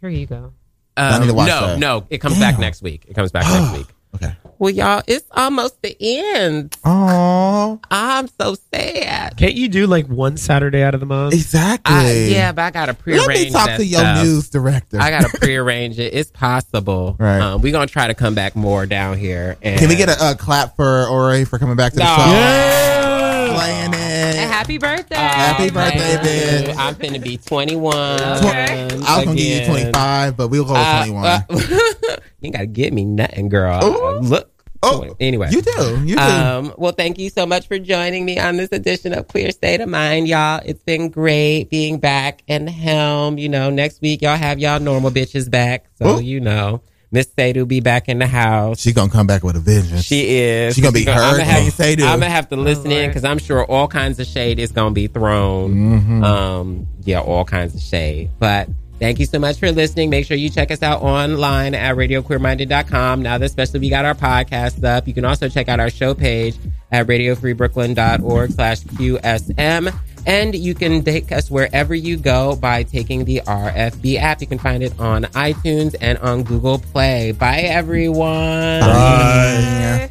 F: Here you go.
D: I
A: Um,
D: need to watch
A: no,
D: that.
A: no, it comes back next week. It comes back next <gasps> week.
D: Okay.
A: Well, y'all, it's almost the end.
D: Oh,
A: I'm so sad.
G: Can't you do like one Saturday out of the month?
D: exactly.
A: I, yeah, but I gotta prearrange.
D: Let me talk
A: that
D: to your
A: stuff.
D: news director.
A: I gotta <laughs> prearrange it. It's possible.
D: Right.
A: Um, we're gonna try to come back more down here. And
D: Can we get a, a clap for Ori for coming back to the
A: No.
D: show?
G: Yeah.
D: Playing it.
F: Happy birthday.
D: Happy birthday,
A: thank you.
D: bitch.
A: I'm finna be 21.
F: Okay.
D: I was gonna give you 25, but we'll go with
A: Uh,
D: 21.
A: uh, <laughs> you ain't gotta give me nothing, girl.
D: Ooh.
A: Look.
D: oh,
A: Anyway.
D: you do. You do.
A: Um, well, thank you so much for joining me on this edition of Queer State of Mind, y'all. It's been great being back in the helm. You know, next week y'all have y'all normal bitches back. So,
D: Ooh.
A: you know, Miss Sadie will be back in the house.
D: She gonna come back with a vengeance.
A: She is.
D: She gonna be
A: I'm
D: heard.
A: gonna have,
D: Hey, Sadie.
A: I'm gonna have to listen in because I'm sure all kinds of shade is gonna be thrown.
D: Mm-hmm.
A: Um, yeah, all kinds of shade. But thank you so much for listening. Make sure you check us out online at radioqueerminded.com. Now that especially we got our podcast up. You can also check out our show page at radiofreebrooklyn.org slash QSM. And you can take us wherever you go by taking the RFB app. You can find it on iTunes and on Google Play. Bye, everyone.
D: Bye.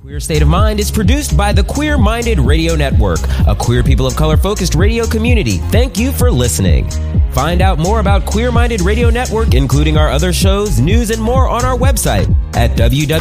L: Queer State of Mind is produced by the Queer Minded Radio Network, a queer people of color focused radio community. Thank you for listening. Find out more about Queer Minded Radio Network, including our other shows, news, and more on our website at www